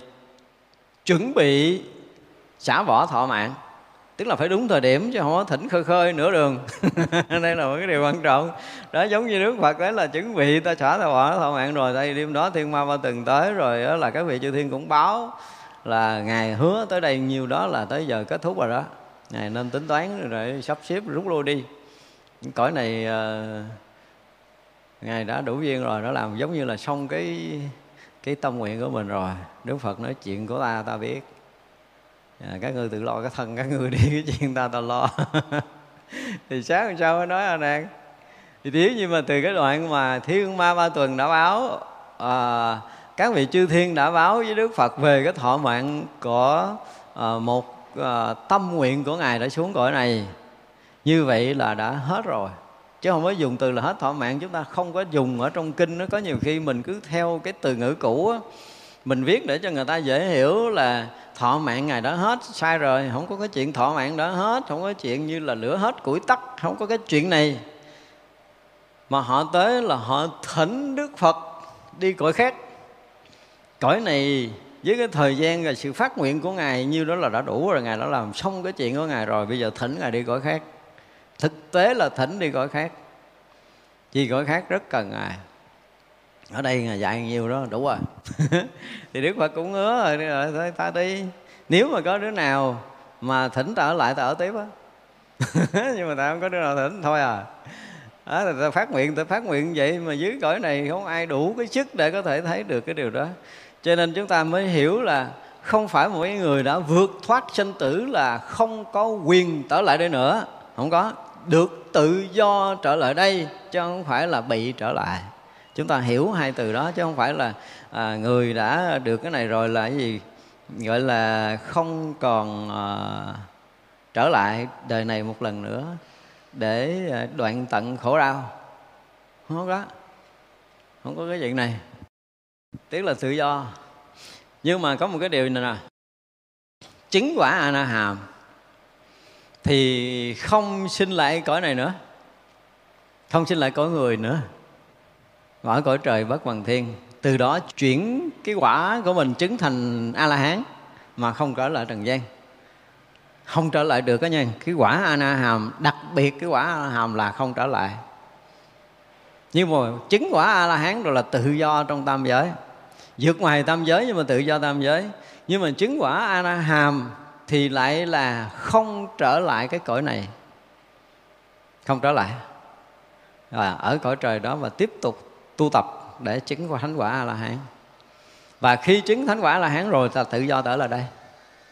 [SPEAKER 1] chuẩn bị xả vỏ thọ mạng. Tức là phải đúng thời điểm chứ không có thỉnh khơi khơi nửa đường. Đây là một cái điều quan trọng. Đó, giống như đức phật đấy là chuẩn bị, ta xả thọ vỏ thọ mạng rồi đây đêm đó thiên ma ba từng tới rồi đó là các vị chư thiên cũng báo là ngài hứa tới đây nhiều đó là tới giờ kết thúc rồi đó. Ngài nên tính toán rồi sắp xếp rút lui đi. Cõi này uh, ngài đã đủ duyên rồi nó làm giống như là xong cái cái tâm nguyện của mình rồi. Đức phật nói chuyện của ta ta biết. À, các ngươi tự lo cái thân các ngươi đi cái chuyện ta ta lo. Thì sáng hôm sau mới nói anh em thì nếu như mà từ cái đoạn mà thiên ma ba tuần đã báo à, các vị chư thiên đã báo với đức phật về cái thọ mạng của ờ, một ờ, tâm nguyện của ngài đã xuống cõi này. Như vậy là đã hết rồi. Chứ không có dùng từ là hết thọ mạng, chúng ta không có dùng ở trong kinh nó. Có nhiều khi mình cứ theo cái từ ngữ cũ á, mình viết để cho người ta dễ hiểu là thọ mạng ngày đó hết. Sai rồi, không có cái chuyện thọ mạng đó hết, không có chuyện như là lửa hết củi tắt, không có cái chuyện này. Mà họ tới là họ thỉnh đức phật đi cõi khác cõi này với cái thời gian và sự phát nguyện của ngài như đó là đã đủ rồi ngài đã làm xong cái chuyện của ngài rồi bây giờ thỉnh ngài đi cõi khác. Thực tế là thỉnh đi cõi khác. Vì cõi khác rất cần ngài. Ở đây ngài dạy nhiều đó đủ rồi. Thì đức phật cũng ngứa rồi thôi ta đi. Nếu mà có đứa nào mà thỉnh ta ở lại ta ở tiếp á. Nhưng mà ta không có đứa nào thỉnh thôi à. Đó, là ta phát nguyện ta phát nguyện vậy mà dưới cõi này không ai đủ cái sức để có thể thấy được cái điều đó cho nên chúng ta mới hiểu là không phải mỗi người đã vượt thoát sinh tử là không có quyền trở lại đây nữa. Không có. Được tự do trở lại đây chứ không phải là bị trở lại. Chúng ta hiểu hai từ đó chứ không phải là à, người đã được cái này rồi là cái gì gọi là không còn à, trở lại đời này một lần nữa để à, đoạn tận khổ đau. Không có. Không có cái chuyện này tức là tự do. Nhưng mà có một cái điều này nè. Chứng quả a na hàm thì không sinh lại cõi này nữa. Không sinh lại cõi người nữa. Ở cõi trời bất bằng thiên. Từ đó chuyển cái quả của mình chứng thành a la hán mà không trở lại trần gian. Không trở lại được đó nha. Cái quả a na hàm đặc biệt cái quả a la hàm là không trở lại. Nhưng mà chứng quả a la hán rồi là tự do trong tam giới vượt ngoài tam giới nhưng mà tự do tam giới. Nhưng mà chứng quả a la hàm thì lại là không trở lại cái cõi này. Không trở lại. Và ở cõi trời đó và tiếp tục tu tập để chứng qua thánh quả a la hán và khi chứng thánh quả a la hán rồi ta tự do trở lại đây.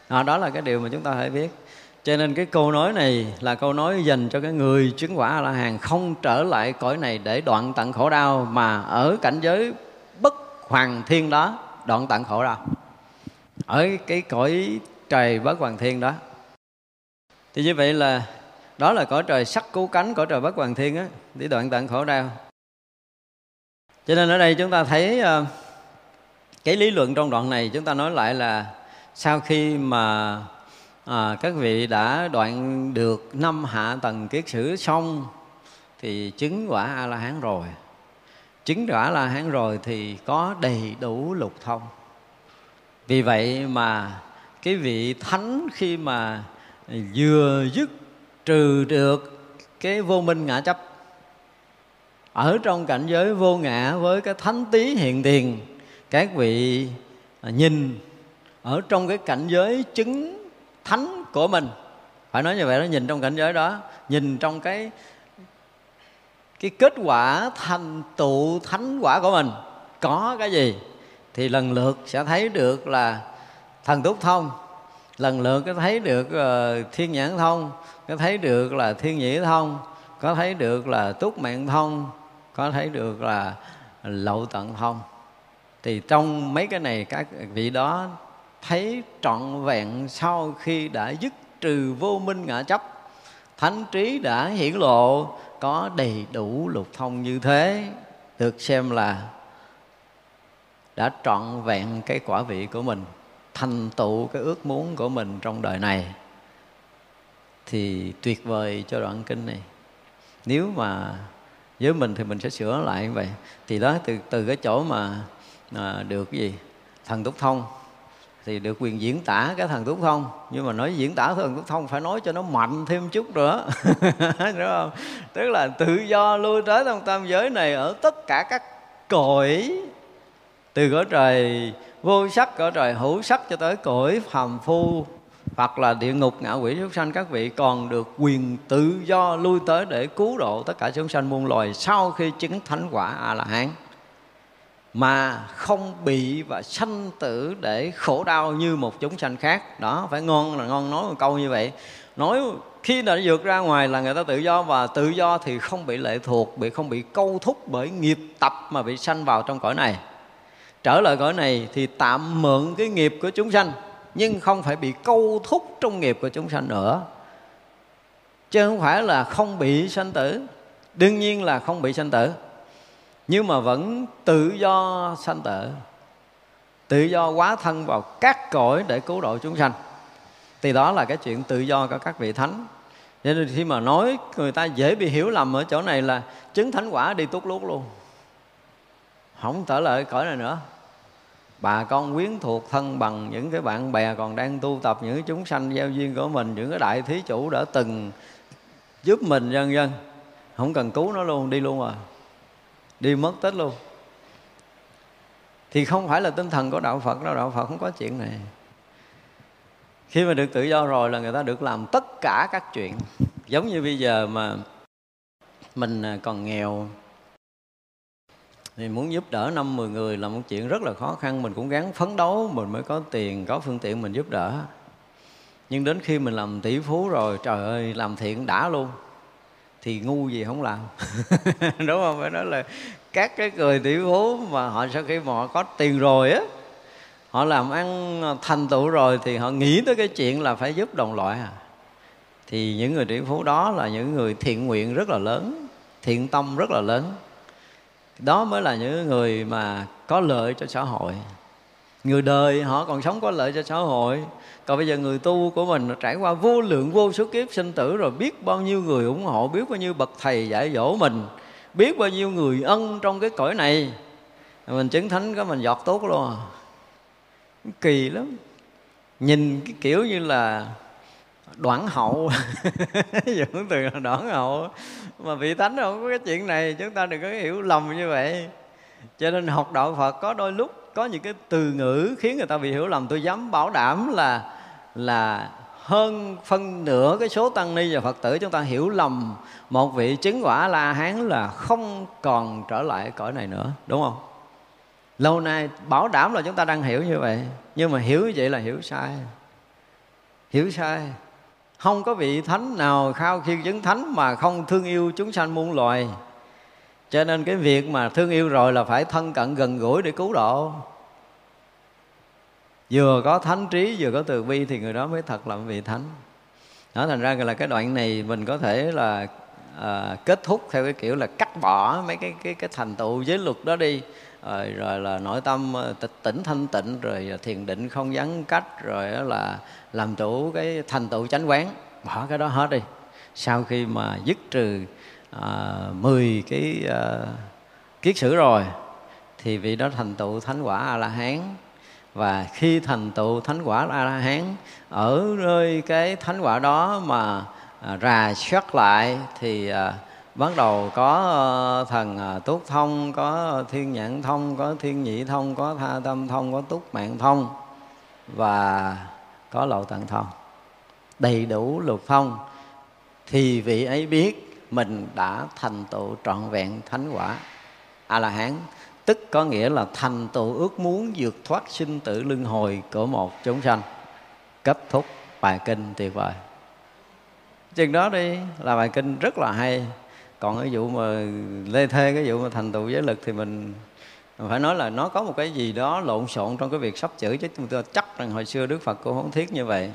[SPEAKER 1] À, đó là cái điều mà chúng ta phải biết. Cho nên cái câu nói này là câu nói dành cho cái người chứng quả a la hán không trở lại cõi này để đoạn tận khổ đau mà ở cảnh giới hoàng thiên đó đoạn tận khổ đau ở cái cõi trời bất hoàng thiên đó. Thì như vậy là đó là cõi trời sắc cứu cánh cõi trời bất hoàng thiên á để đoạn tận khổ đau cho nên ở đây chúng ta thấy ờ, cái lý luận trong đoạn này chúng ta nói lại là sau khi mà à, các vị đã đoạn được năm hạ tầng kiết sử xong thì chứng quả a la hán rồi chứng rõ là la hán rồi thì có đầy đủ lục thông. Vì vậy mà cái vị thánh khi mà vừa dứt trừ được cái vô minh ngã chấp, ở trong cảnh giới vô ngã với cái thánh tí hiện tiền, các vị nhìn ở trong cái cảnh giới chứng thánh của mình. Phải nói như vậy đó, nhìn trong cảnh giới đó, nhìn trong cái cái kết quả thành tựu thánh quả của mình có cái gì thì lần lượt sẽ thấy được là thần túc thông. Lần lượt có thấy được uh, thiên nhãn thông có thấy được là thiên nhĩ thông có thấy được là túc mạng thông có thấy được là lậu tận thông. Thì trong mấy cái này các vị đó thấy trọn vẹn sau khi đã dứt trừ vô minh ngã chấp thánh trí đã hiển lộ có đầy đủ lục thông như thế, được xem là đã trọn vẹn cái quả vị của mình, thành tựu cái ước muốn của mình trong đời này, thì tuyệt vời cho đoạn kinh này. Nếu mà với mình thì mình sẽ sửa lại như vậy. Thì đó, từ từ cái chỗ mà mà được cái gì? Thần túc thông thì được quyền diễn tả cái thần túc thông. Nhưng mà nói diễn tả thần túc thông phải nói cho nó mạnh thêm chút nữa. Đúng không? Tức là tự do lui tới trong tam giới này ở tất cả các cõi, từ cõi trời vô sắc, cõi trời hữu sắc cho tới cõi phàm phu hoặc là địa ngục ngạ quỷ, súc sanh các vị còn được quyền tự do lui tới để cứu độ tất cả chúng sanh muôn loài sau khi chứng thánh quả a la hán mà không bị và sanh tử để khổ đau như một chúng sanh khác. Đó, phải ngon là ngon nói một câu như vậy. Nói khi đã vượt ra ngoài là người ta tự do và tự do thì không bị lệ thuộc, bị không bị câu thúc bởi nghiệp tập mà bị sanh vào trong cõi này. Trở lại cõi này thì tạm mượn cái nghiệp của chúng sanh, nhưng không phải bị câu thúc trong nghiệp của chúng sanh nữa. Chứ không phải là không bị sanh tử. Đương nhiên là không bị sanh tử nhưng mà vẫn tự do sanh tử tự do quá thân vào các cõi để cứu độ chúng sanh. Thì đó là cái chuyện tự do của các vị thánh. Cho nên khi mà nói người ta dễ bị hiểu lầm ở chỗ này là chứng thánh quả đi tốt lút luôn. Không trở lại cõi này nữa. Bà con quyến thuộc thân bằng những cái bạn bè còn đang tu tập, những cái chúng sanh giao duyên của mình, những cái đại thí chủ đã từng giúp mình dân dân không cần cứu nó luôn, đi luôn rồi đi mất tích luôn. Thì không phải là tinh thần của đạo phật đâu, đạo phật không có chuyện này. Khi mà được tự do rồi là người ta được làm tất cả các chuyện. Giống như bây giờ mà mình à, còn nghèo, thì muốn giúp đỡ năm, mười người là một chuyện rất là khó khăn. Mình cũng gắng phấn đấu, mình mới có tiền, có phương tiện mình giúp đỡ. Nhưng đến khi mình làm tỷ phú rồi, trời ơi, làm thiện đã luôn thì ngu gì không làm. Đúng không? Phải nói là các cái người tỷ phú mà họ sau khi mà họ có tiền rồi á, họ làm ăn thành tựu rồi thì họ nghĩ tới cái chuyện là phải giúp đồng loại à. Thì những người tỷ phú đó là những người thiện nguyện rất là lớn, thiện tâm rất là lớn. Đó mới là những người mà có lợi cho xã hội. Người đời họ còn sống có lợi cho xã hội còn bây giờ người tu của mình trải qua vô lượng, vô số kiếp sinh tử rồi biết bao nhiêu người ủng hộ, biết bao nhiêu bậc thầy dạy dỗ mình, biết bao nhiêu người ân trong cái cõi này. Mình chứng thánh có mình giọt tốt luôn à. kỳ lắm. Nhìn cái kiểu như là đoạn hậu. Dùng từ là đoạn hậu. Mà vị thánh không có cái chuyện này, chúng ta đừng có hiểu lầm như vậy. Cho nên học đạo phật có đôi lúc có những cái từ ngữ khiến người ta bị hiểu lầm. Tôi dám bảo đảm là là hơn phân nửa cái số tăng ni và phật tử. Chúng ta hiểu lầm một vị chứng quả la hán là không còn trở lại cõi này nữa, đúng không? Lâu nay bảo đảm là chúng ta đang hiểu như vậy, nhưng mà hiểu như vậy là hiểu sai. Hiểu sai. Không có vị thánh nào khao khiêu chứng thánh mà không thương yêu chúng sanh muôn loài. Cho nên cái việc mà thương yêu rồi là phải thân cận gần gũi để cứu độ vừa có thánh trí vừa có từ bi thì người đó mới thật là vị thánh. Đó thành ra là cái đoạn này mình có thể là à, kết thúc theo cái kiểu là cắt bỏ mấy cái cái cái thành tựu giới luật đó đi. Rồi, rồi là nội tâm ờ, tịch tỉnh thanh tịnh rồi ờ, thiền định không gián cách rồi đó là làm chủ cái thành tựu chánh quán. Bỏ cái đó hết đi. Sau khi mà dứt trừ à, 10 cái à, kiết sử rồi thì vị đó thành tựu thánh quả a la hán và khi thành tựu thánh quả a la hán ở nơi cái thánh quả đó mà à, rà soát lại thì à, bắt đầu có ờ, thần à, túc thông có thiên nhãn thông có thiên nhị thông có tha tâm thông có túc mạng thông và có lộ tận thông. Đầy đủ lục thông. Thì vị ấy biết mình đã thành tựu trọn vẹn thánh quả a la hán tức có nghĩa là thành tựu ước muốn vượt thoát sinh tử luân hồi của một chúng sanh. Kết thúc bài kinh tuyệt vời. Chừng đó đi là bài kinh rất là hay. Còn cái vụ mà lê thê, cái vụ mà thành tựu giới lực thì mình phải nói là nó có một cái gì đó lộn xộn trong cái việc sắp chữ, chứ chúng tôi chắc rằng hồi xưa đức phật cũng không thiết như vậy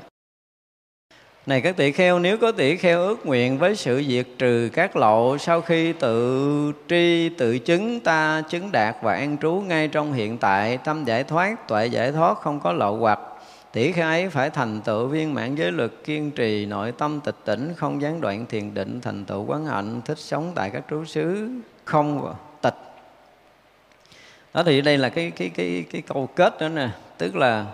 [SPEAKER 1] này các tỷ kheo, nếu có tỷ kheo ước nguyện với sự diệt trừ các lậu sau khi tự tri, tự chứng, ta chứng đạt và an trú ngay trong hiện tại, tâm giải thoát, tuệ giải thoát không có lậu hoặc tỷ kheo ấy phải thành tựu viên mãn giới lực kiên trì nội tâm tịch tỉnh, không gián đoạn thiền định, thành tựu quán hạnh, thích sống tại các trú xứ, không tịch. Đó thì đây là cái cái cái cái câu kết đó nè. Tức là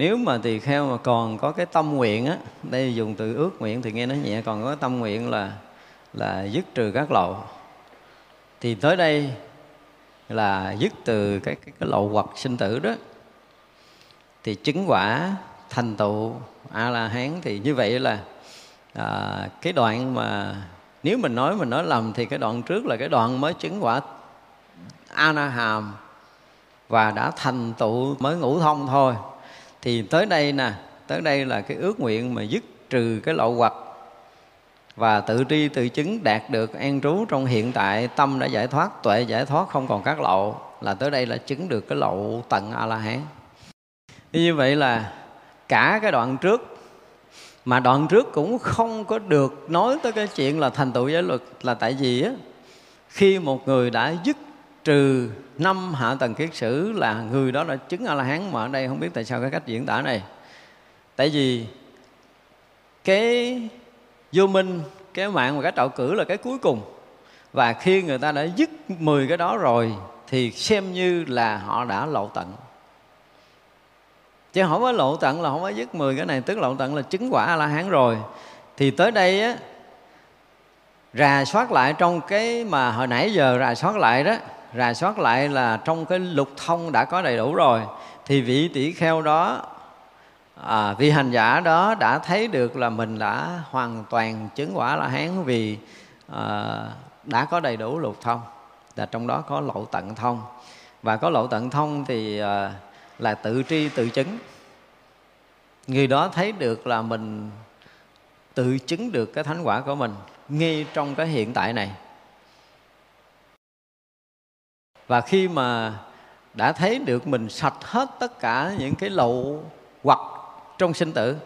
[SPEAKER 1] nếu mà tỳ kheo mà còn có cái tâm nguyện á đây dùng từ ước nguyện thì nghe nó nhẹ còn có tâm nguyện là là dứt trừ các lậu. Thì tới đây là dứt từ cái cái, cái lậu hoặc sinh tử đó. Thì chứng quả thành tựu a la hán thì như vậy là à, cái đoạn mà nếu mình nói mình nói lầm thì cái đoạn trước là cái đoạn mới chứng quả a na hàm và đã thành tựu mới ngũ thông thôi thì tới đây nè, tới đây là cái ước nguyện mà dứt trừ cái lậu hoặc. Và tự tri, tự chứng đạt được an trú trong hiện tại, tâm đã giải thoát, tuệ giải thoát, không còn các lậu, là tới đây là chứng được cái lậu tận a la hán như vậy là cả cái đoạn trước, mà đoạn trước cũng không có được nói tới cái chuyện là thành tựu giới luật, là tại vì á, khi một người đã dứt trừ năm hạ tầng kiết sử là người đó đã chứng a la hán mà ở đây không biết tại sao cái cách diễn tả này. Tại vì cái vô minh, cái mạng và cái trạo cử là cái cuối cùng. Và khi người ta đã dứt 10 cái đó rồi, thì xem như là họ đã lộ tận. Chứ không có lộ tận là không có dứt 10 cái này, tức lộ tận là chứng quả a la hán rồi. Thì tới đây á, rà soát lại trong cái mà hồi nãy giờ rà soát lại đó rà soát lại là trong cái lục thông đã có đầy đủ rồi thì vị tỷ kheo đó à, vị hành giả đó đã thấy được là mình đã hoàn toàn chứng quả là hán vì à, đã có đầy đủ lục thông là trong đó có lộ tận thông. Và có lộ tận thông thì à, là tự tri tự chứng. Người đó thấy được là mình tự chứng được cái thánh quả của mình ngay trong cái hiện tại này và khi mà đã thấy được mình sạch hết tất cả những cái lậu hoặc trong sinh tử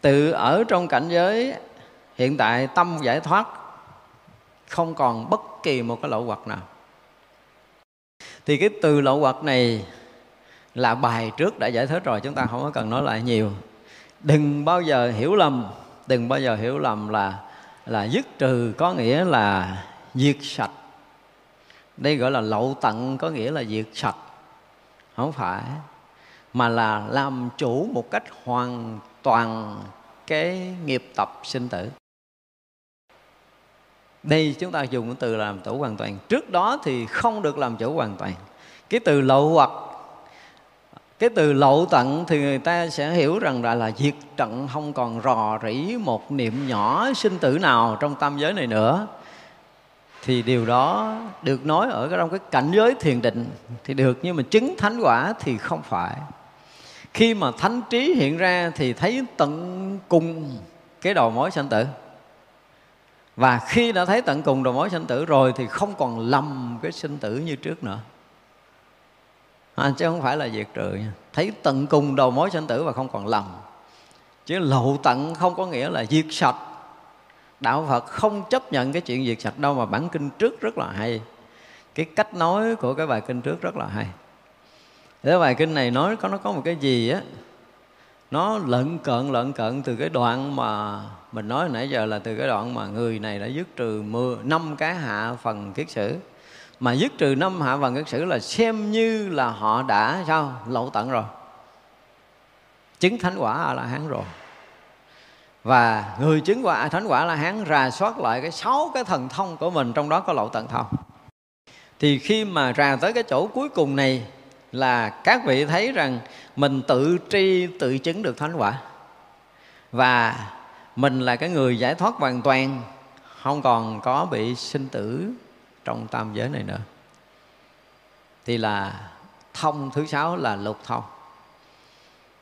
[SPEAKER 1] tự ở trong cảnh giới hiện tại tâm giải thoát, không còn bất kỳ một cái lậu hoặc nào. Thì cái từ lậu hoặc này là bài trước đã giải thích rồi, chúng ta không có cần nói lại nhiều. Đừng bao giờ hiểu lầm, đừng bao giờ hiểu lầm là là dứt trừ có nghĩa là diệt sạch đây gọi là lậu tận, có nghĩa là diệt sạch. Không phải, mà là làm chủ một cách hoàn toàn cái nghiệp tập sinh tử. Đây chúng ta dùng cái từ làm chủ hoàn toàn. Trước đó thì không được làm chủ hoàn toàn. Cái từ lậu hoặc cái từ lậu tận thì người ta sẽ hiểu rằng là là diệt trận, không còn rò rỉ một niệm nhỏ sinh tử nào trong tam giới này nữa thì điều đó được nói ở trong cái cảnh giới thiền định thì được nhưng mà chứng thánh quả thì không phải. Khi mà thánh trí hiện ra thì thấy tận cùng cái đầu mối sanh tử. Và khi đã thấy tận cùng đầu mối sanh tử rồi thì không còn lầm cái sinh tử như trước nữa. À, chứ không phải là diệt trừ nha. Thấy tận cùng đầu mối sanh tử và không còn lầm. Chứ lậu tận không có nghĩa là diệt sạch đạo phật không chấp nhận cái chuyện diệt sạch đâu, mà bản kinh trước rất là hay. Cái cách nói của cái bài kinh trước rất là hay. Cái bài kinh này nói có, nó có một cái gì á? Nó lận cận lận cận từ cái đoạn mà mình nói nãy giờ là từ cái đoạn mà người này đã dứt trừ mưa năm cái hạ phần kiết sử. Mà dứt trừ năm hạ phần kiết sử là xem như là họ đã sao? Lậu tận rồi. Chứng thánh quả a la hán rồi và người chứng quả, thánh quả la hán rà soát lại cái sáu cái thần thông của mình, trong đó có lậu tận thông. Thì khi mà rà tới cái chỗ cuối cùng này là các vị thấy rằng mình tự tri, tự chứng được thánh quả. Và mình là cái người giải thoát hoàn toàn, không còn có bị sinh tử trong tam giới này nữa. Thì là thông thứ sáu là lục thông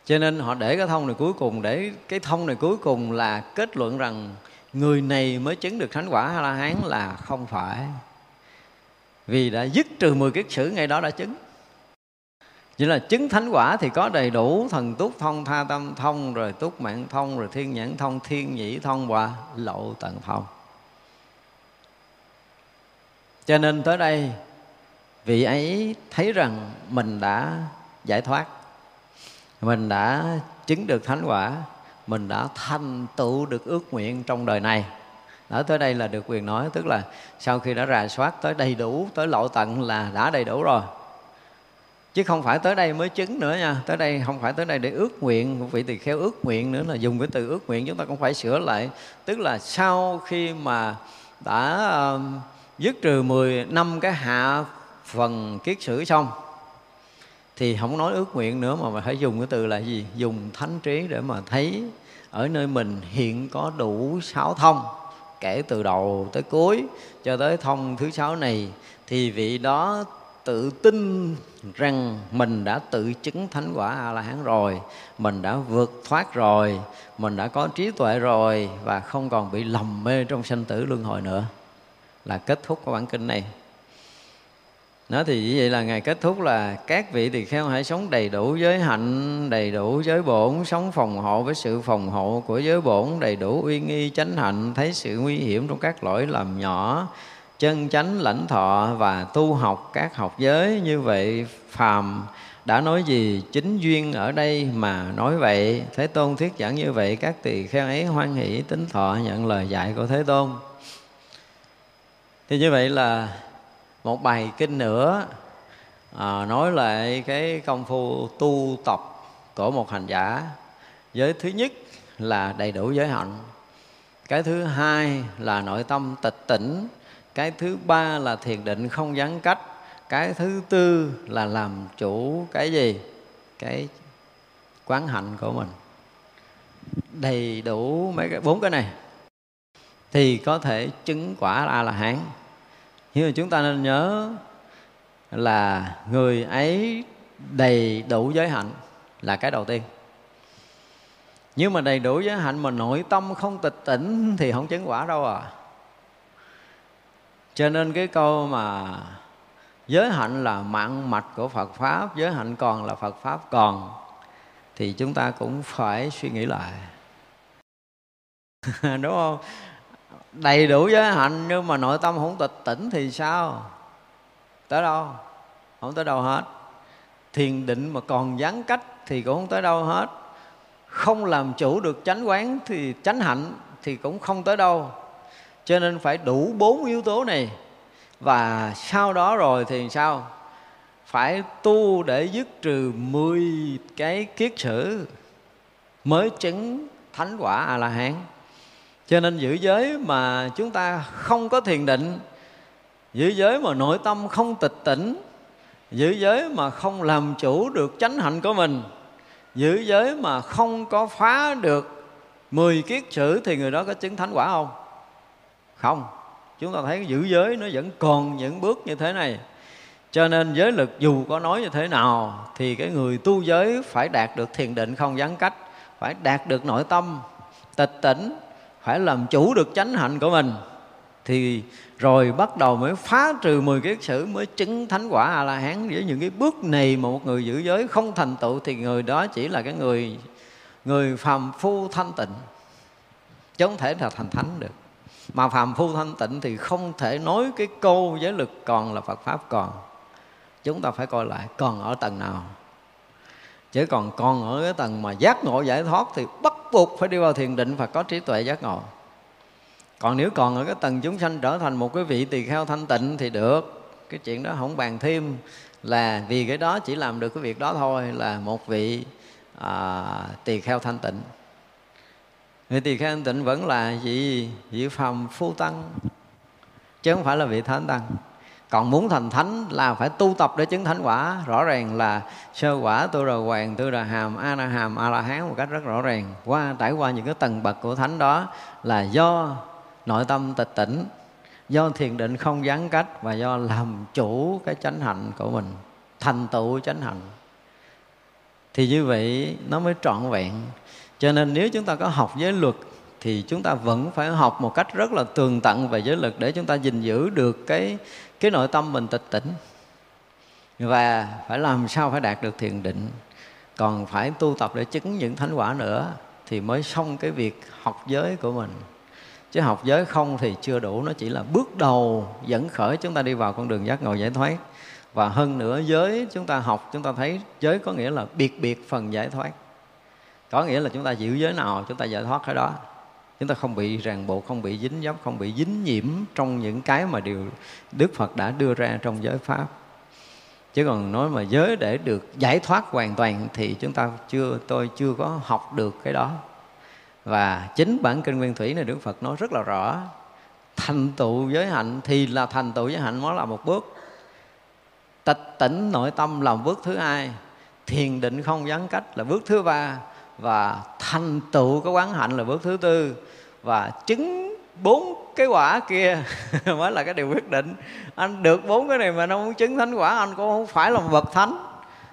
[SPEAKER 1] cho nên họ để cái thông này cuối cùng, để cái thông này cuối cùng là kết luận rằng người này mới chứng được thánh quả a la hán là không phải. Vì đã dứt trừ 10 kiết sử, ngay đó đã chứng. Chỉ là chứng thánh quả thì có đầy đủ thần túc thông, tha tâm thông, rồi túc mạng thông, rồi thiên nhãn thông, thiên nhĩ thông, và lộ tận thông. Cho nên tới đây, vị ấy thấy rằng mình đã giải thoát mình đã chứng được thánh quả mình đã thành tựu được ước nguyện trong đời này. Đó tới đây là được quyền nói tức là sau khi đã rà soát tới đầy đủ tới lộ tận là đã đầy đủ rồi. Chứ không phải tới đây mới chứng nữa nha. Tới đây không phải tới đây để ước nguyện vị tỳ kheo ước nguyện nữa là dùng cái từ ước nguyện chúng ta cũng phải sửa lại. Tức là sau khi mà đã uh, dứt trừ 10 năm cái hạ phần kiết sử xong thì không nói ước nguyện nữa mà phải dùng cái từ là gì? Dùng thánh trí để mà thấy ở nơi mình hiện có đủ sáu thông, kể từ đầu tới cuối cho tới thông thứ sáu này. Thì vị đó tự tin rằng mình đã tự chứng thánh quả a la hán rồi, mình đã vượt thoát rồi, mình đã có trí tuệ rồi và không còn bị lầm mê trong sanh tử luân hồi nữa. Là kết thúc của bản kinh này nó thì như vậy là ngày kết thúc là các vị tỳ kheo hãy sống đầy đủ giới hạnh, đầy đủ giới bổn, sống phòng hộ với sự phòng hộ của giới bổn, đầy đủ uy nghi chánh hạnh, thấy sự nguy hiểm trong các lỗi làm nhỏ, chân chánh lãnh thọ và tu học các học giới. Như vậy, phàm đã nói gì? Chính duyên ở đây mà nói vậy. Thế tôn thuyết giảng như vậy, các tỳ kheo ấy hoan hỷ, tính thọ, nhận lời dạy của thế tôn. Thì như vậy là một bài kinh nữa à, nói lại cái công phu tu tập của một hành giả. Giới thứ nhất là đầy đủ giới hạnh. Cái thứ hai là nội tâm tịch tỉnh. Cái thứ ba là thiền định không gián cách. Cái thứ tư là làm chủ cái gì? Cái quán hạnh của mình. Đầy đủ mấy cái bốn cái này thì có thể chứng quả a la hán nhưng mà chúng ta nên nhớ là người ấy đầy đủ giới hạnh là cái đầu tiên. Nhưng mà đầy đủ giới hạnh mà nội tâm không tịch tỉnh thì không chứng quả đâu à. Cho nên cái câu mà giới hạnh là mạng mạch của Phật pháp, giới hạnh còn là Phật pháp còn, thì chúng ta cũng phải suy nghĩ lại. Đúng không? Đầy đủ giới hạnh, nhưng mà nội tâm không tịch tỉnh thì sao? Tới đâu? Không tới đâu hết. Thiền định mà còn gián cách thì cũng không tới đâu hết. Không làm chủ được chánh quán thì chánh hạnh thì cũng không tới đâu. Cho nên phải đủ bốn yếu tố này. Và sau đó rồi thì sao? Phải tu để dứt trừ 10 cái kiết sử mới chứng thánh quả a la hán cho nên giữ giới mà chúng ta không có thiền định, giữ giới mà nội tâm không tịch tỉnh, giữ giới mà không làm chủ được chánh hạnh của mình, giữ giới mà không có phá được mười kiết sử thì người đó có chứng thánh quả không? Không. Chúng ta thấy giữ giới nó vẫn còn những bước như thế này. Cho nên giới lực dù có nói như thế nào thì cái người tu giới phải đạt được thiền định không gián cách, phải đạt được nội tâm tịch tỉnh phải làm chủ được chánh hạnh của mình, thì rồi bắt đầu mới phá trừ 10 kiết sử, mới chứng thánh quả a la hán với những cái bước này mà một người giữ giới không thành tựu, thì người đó chỉ là cái người người phàm phu thanh tịnh. Chứ không thể là thành thánh được. Mà phàm phu thanh tịnh thì không thể nói cái câu giới lực còn là Phật pháp còn. Chúng ta phải coi lại, còn ở tầng nào? Chứ còn còn ở cái tầng mà giác ngộ giải thoát thì bắt buộc phải đi vào thiền định và có trí tuệ giác ngộ. Còn nếu còn ở cái tầng chúng sanh trở thành một cái vị tỳ kheo thanh tịnh thì được. Cái chuyện đó không bàn thêm là vì cái đó chỉ làm được cái việc đó thôi là một vị à, tỳ kheo thanh tịnh. Vị tỳ kheo thanh tịnh vẫn là vị vị phàm phu tăng chứ không phải là vị thánh tăng còn muốn thành thánh là phải tu tập để chứng thánh quả. Rõ ràng là sơ quả, tu rờ hoàng, tu rờ hàm, a la hàm, a la hán một cách rất rõ ràng. Qua, trải qua những cái tầng bậc của thánh đó là do nội tâm tịch tỉnh, do thiền định không gián cách và do làm chủ cái chánh hạnh của mình, thành tựu chánh hạnh. Thì như vậy nó mới trọn vẹn. Cho nên nếu chúng ta có học giới luật thì chúng ta vẫn phải học một cách rất là tường tận về giới luật để chúng ta gìn giữ được cái cái nội tâm mình tịch tỉnh. Và phải làm sao phải đạt được thiền định. Còn phải tu tập để chứng những thánh quả nữa thì mới xong cái việc học giới của mình. Chứ học giới không thì chưa đủ, nó chỉ là bước đầu dẫn khởi chúng ta đi vào con đường giác ngộ giải thoát. Và hơn nữa, giới chúng ta học, chúng ta thấy giới có nghĩa là biệt biệt phần giải thoát. Có nghĩa là chúng ta giữ giới nào, chúng ta giải thoát cái đó chúng ta không bị ràng buộc, không bị dính dấp, không bị dính nhiễm trong những cái mà điều đức phật đã đưa ra trong giới pháp. Chứ còn nói mà giới để được giải thoát hoàn toàn thì chúng ta chưa, tôi chưa có học được cái đó. Và chính bản kinh nguyên thủy này đức phật nói rất là rõ. Thành tựu giới hạnh thì là thành tựu giới hạnh, nó là một bước. Tịch tỉnh nội tâm là bước thứ hai. Thiền định không gián cách là bước thứ ba và thành tựu cái quán hạnh là bước thứ tư. Và chứng bốn cái quả kia mới là cái điều quyết định. Anh được bốn cái này mà nó muốn chứng thánh quả, anh cũng không phải là một bậc thánh.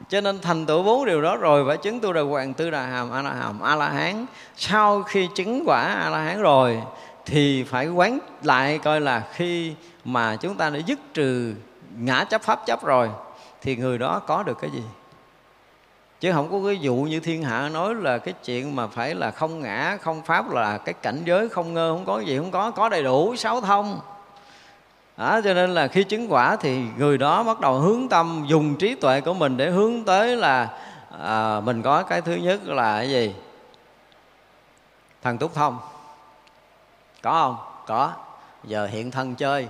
[SPEAKER 1] Cho nên thành tựu bốn điều đó rồi, phải chứng tu đà hoàng, tư đà hàm, a la hàm, a la hán. Sau khi chứng quả a la hán rồi, thì phải quán lại coi là khi mà chúng ta đã dứt trừ ngã chấp pháp chấp rồi, thì người đó có được cái gì? Chứ không có cái vụ như thiên hạ nói là cái chuyện mà phải là không ngã không pháp là cái cảnh giới không ngơ không có gì không có có đầy đủ sáu thông. Đó, cho nên là khi chứng quả thì người đó bắt đầu hướng tâm dùng trí tuệ của mình để hướng tới là à, mình có cái thứ nhất là cái gì? Thần túc thông. Có không? Có. Giờ hiện thân chơi.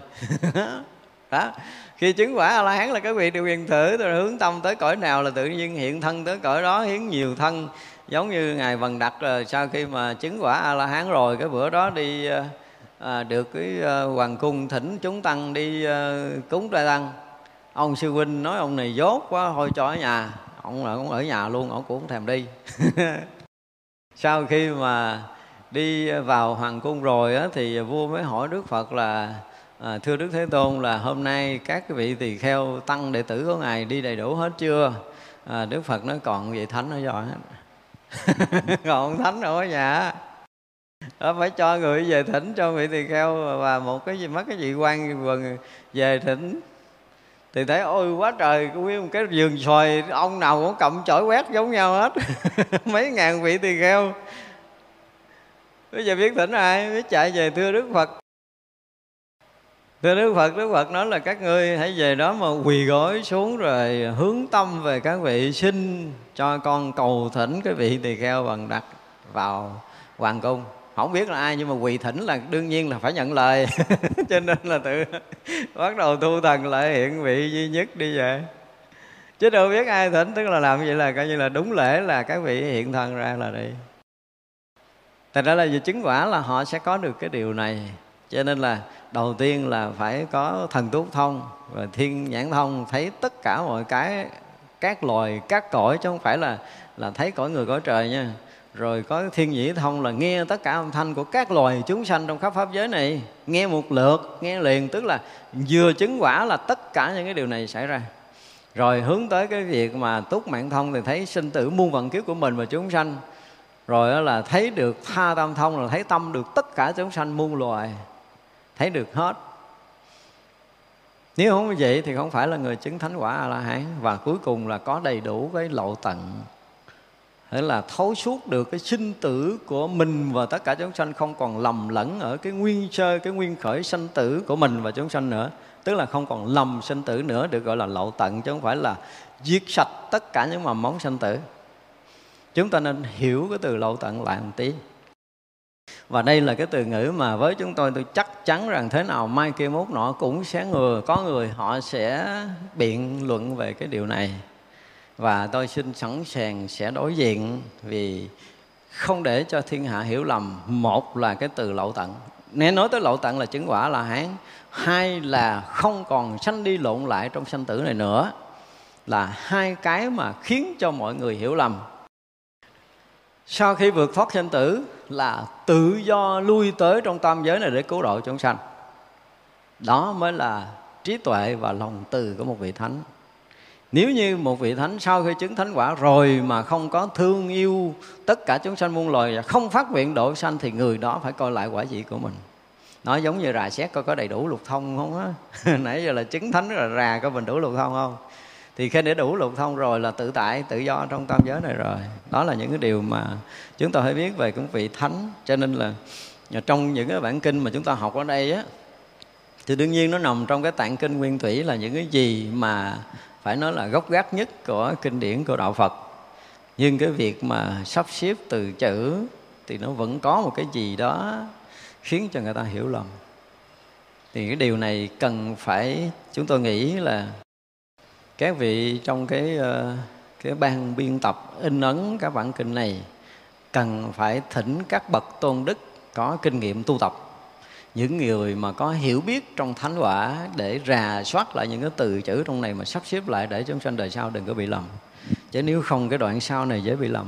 [SPEAKER 1] đó. Khi chứng quả a la hán là các vị điều quyền thử rồi hướng tâm tới cõi nào là tự nhiên hiện thân tới cõi đó hiến nhiều thân giống như ngài vần đặt rồi sau khi mà chứng quả a la hán rồi cái bữa đó đi à, được cái à, hoàng cung thỉnh chúng tăng đi à, cúng trai tăng. Ông sư huynh nói ông này dốt quá thôi cho ở nhà. Ông là cũng ở nhà luôn ông cũng thèm đi. Sau khi mà đi vào hoàng cung rồi á, thì vua mới hỏi đức phật là à, thưa đức thế tôn là hôm nay các vị tỳ kheo tăng đệ tử của ngài đi đầy đủ hết chưa? À, đức phật nói còn vị thánh ở giỏi hết còn thánh ở nhà đó phải cho người về thỉnh cho vị tỳ kheo và một cái gì mất cái vị quan về thỉnh. Thì thấy ôi quá trời quý một cái vườn xoài ông nào cũng cộng chổi quét giống nhau hết. Mấy ngàn vị tỳ kheo. Bây giờ biết thỉnh ai? Biết chạy về thưa đức phật. Thưa Đức Phật, Đức Phật nói là các ngươi hãy về đó mà quỳ gối xuống rồi hướng tâm về các vị xin cho con cầu thỉnh cái vị tỳ kheo bằng đặt vào hoàng cung. Không biết là ai nhưng mà quỳ thỉnh là đương nhiên là phải nhận lời. Cho nên là tự bắt đầu tu thần lại hiện vị duy nhất đi về. Chứ đâu biết ai thỉnh tức là làm vậy là coi như là đúng lễ là các vị hiện thần ra là đi. Thành ra là về chứng quả là họ sẽ có được cái điều này. Cho nên là đầu tiên là phải có thần túc thông và thiên nhãn thông, thấy tất cả mọi cái, các loài, các cõi chứ không phải là là thấy cõi người cõi trời nha. Rồi có thiên nhĩ thông là nghe tất cả âm thanh của các loài chúng sanh trong khắp pháp giới này. Nghe một lượt, nghe liền, tức là vừa chứng quả là tất cả những cái điều này xảy ra. Rồi hướng tới cái việc mà túc mạng thông thì thấy sinh tử muôn vận kiếp của mình và chúng sanh. Rồi là thấy được tha tâm thông, là thấy tâm được tất cả chúng sanh muôn loài thấy được hết. Nếu không như vậy thì không phải là người chứng thánh quả a la hán và cuối cùng là có đầy đủ cái lộ tận. Thế là thấu suốt được cái sinh tử của mình và tất cả chúng sanh không còn lầm lẫn ở cái nguyên sơ, cái nguyên khởi sanh tử của mình và chúng sanh nữa. Tức là không còn lầm sinh tử nữa, được gọi là lộ tận, chứ không phải là diệt sạch tất cả những mầm móng sanh tử. Chúng ta nên hiểu cái từ lộ tận lại một tí và đây là cái từ ngữ mà với chúng tôi tôi chắc chắn rằng thế nào mai kia mốt nọ cũng sẽ người có người họ sẽ biện luận về cái điều này. Và tôi xin sẵn sàng sẽ đối diện vì không để cho thiên hạ hiểu lầm. Một là cái từ lậu tận. Nếu nói tới lậu tận là chứng quả là hán. Hai là không còn sanh đi lộn lại trong sanh tử này nữa. Là hai cái mà khiến cho mọi người hiểu lầm sau khi vượt thoát sinh tử là tự do lui tới trong tam giới này để cứu độ chúng sanh. Đó mới là trí tuệ và lòng từ của một vị thánh. Nếu như một vị thánh sau khi chứng thánh quả rồi mà không có thương yêu tất cả chúng sanh muôn loài và không phát nguyện độ sanh thì người đó phải coi lại quả vị của mình. Nó giống như rà xét coi có đầy đủ lục thông không á? Nãy giờ là chứng thánh là rà có mình đủ lục thông không? Thì khi để đủ lục thông rồi là tự tại, tự do trong tam giới này rồi. Đó là những cái điều mà chúng ta phải biết về cũng vị thánh. Cho nên là trong những cái bản kinh mà chúng ta học ở đây á, thì đương nhiên nó nằm trong cái tạng kinh nguyên thủy là những cái gì mà phải nói là gốc gác nhất của kinh điển của đạo Phật. Nhưng cái việc mà sắp xếp từ chữ thì nó vẫn có một cái gì đó khiến cho người ta hiểu lầm. Thì cái điều này cần phải, chúng tôi nghĩ là các vị trong cái ờ, cái ban biên tập in ấn các bản kinh này cần phải thỉnh các bậc tôn đức có kinh nghiệm tu tập. Những người mà có hiểu biết trong thánh quả để rà soát lại những cái từ chữ trong này mà sắp xếp lại để chúng sanh đời sau đừng có bị lầm. Chứ nếu không, cái đoạn sau này dễ bị lầm.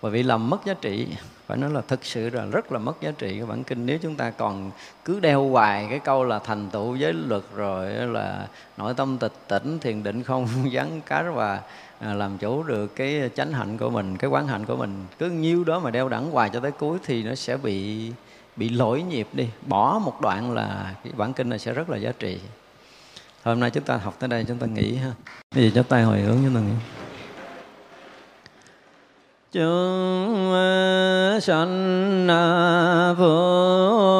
[SPEAKER 1] Và bị lầm mất giá trị phải nói là thực sự là rất là mất giá trị cái bản kinh. Nếu chúng ta còn cứ đeo hoài cái câu là thành tựu giới luật rồi là nội tâm tịch tỉnh, thiền định không vắng cá và à, làm chủ được cái chánh hạnh của mình, cái quán hạnh của mình, cứ nhiêu đó mà đeo đẳng hoài cho tới cuối thì nó sẽ bị bị lỗi nhịp đi. Bỏ một đoạn là cái bản kinh này sẽ rất là giá trị. Hôm nay chúng ta học tới đây, chúng ta nghỉ ha. Bây giờ cho tay hồi hướng, chúng ta nghỉ chúng sanh vô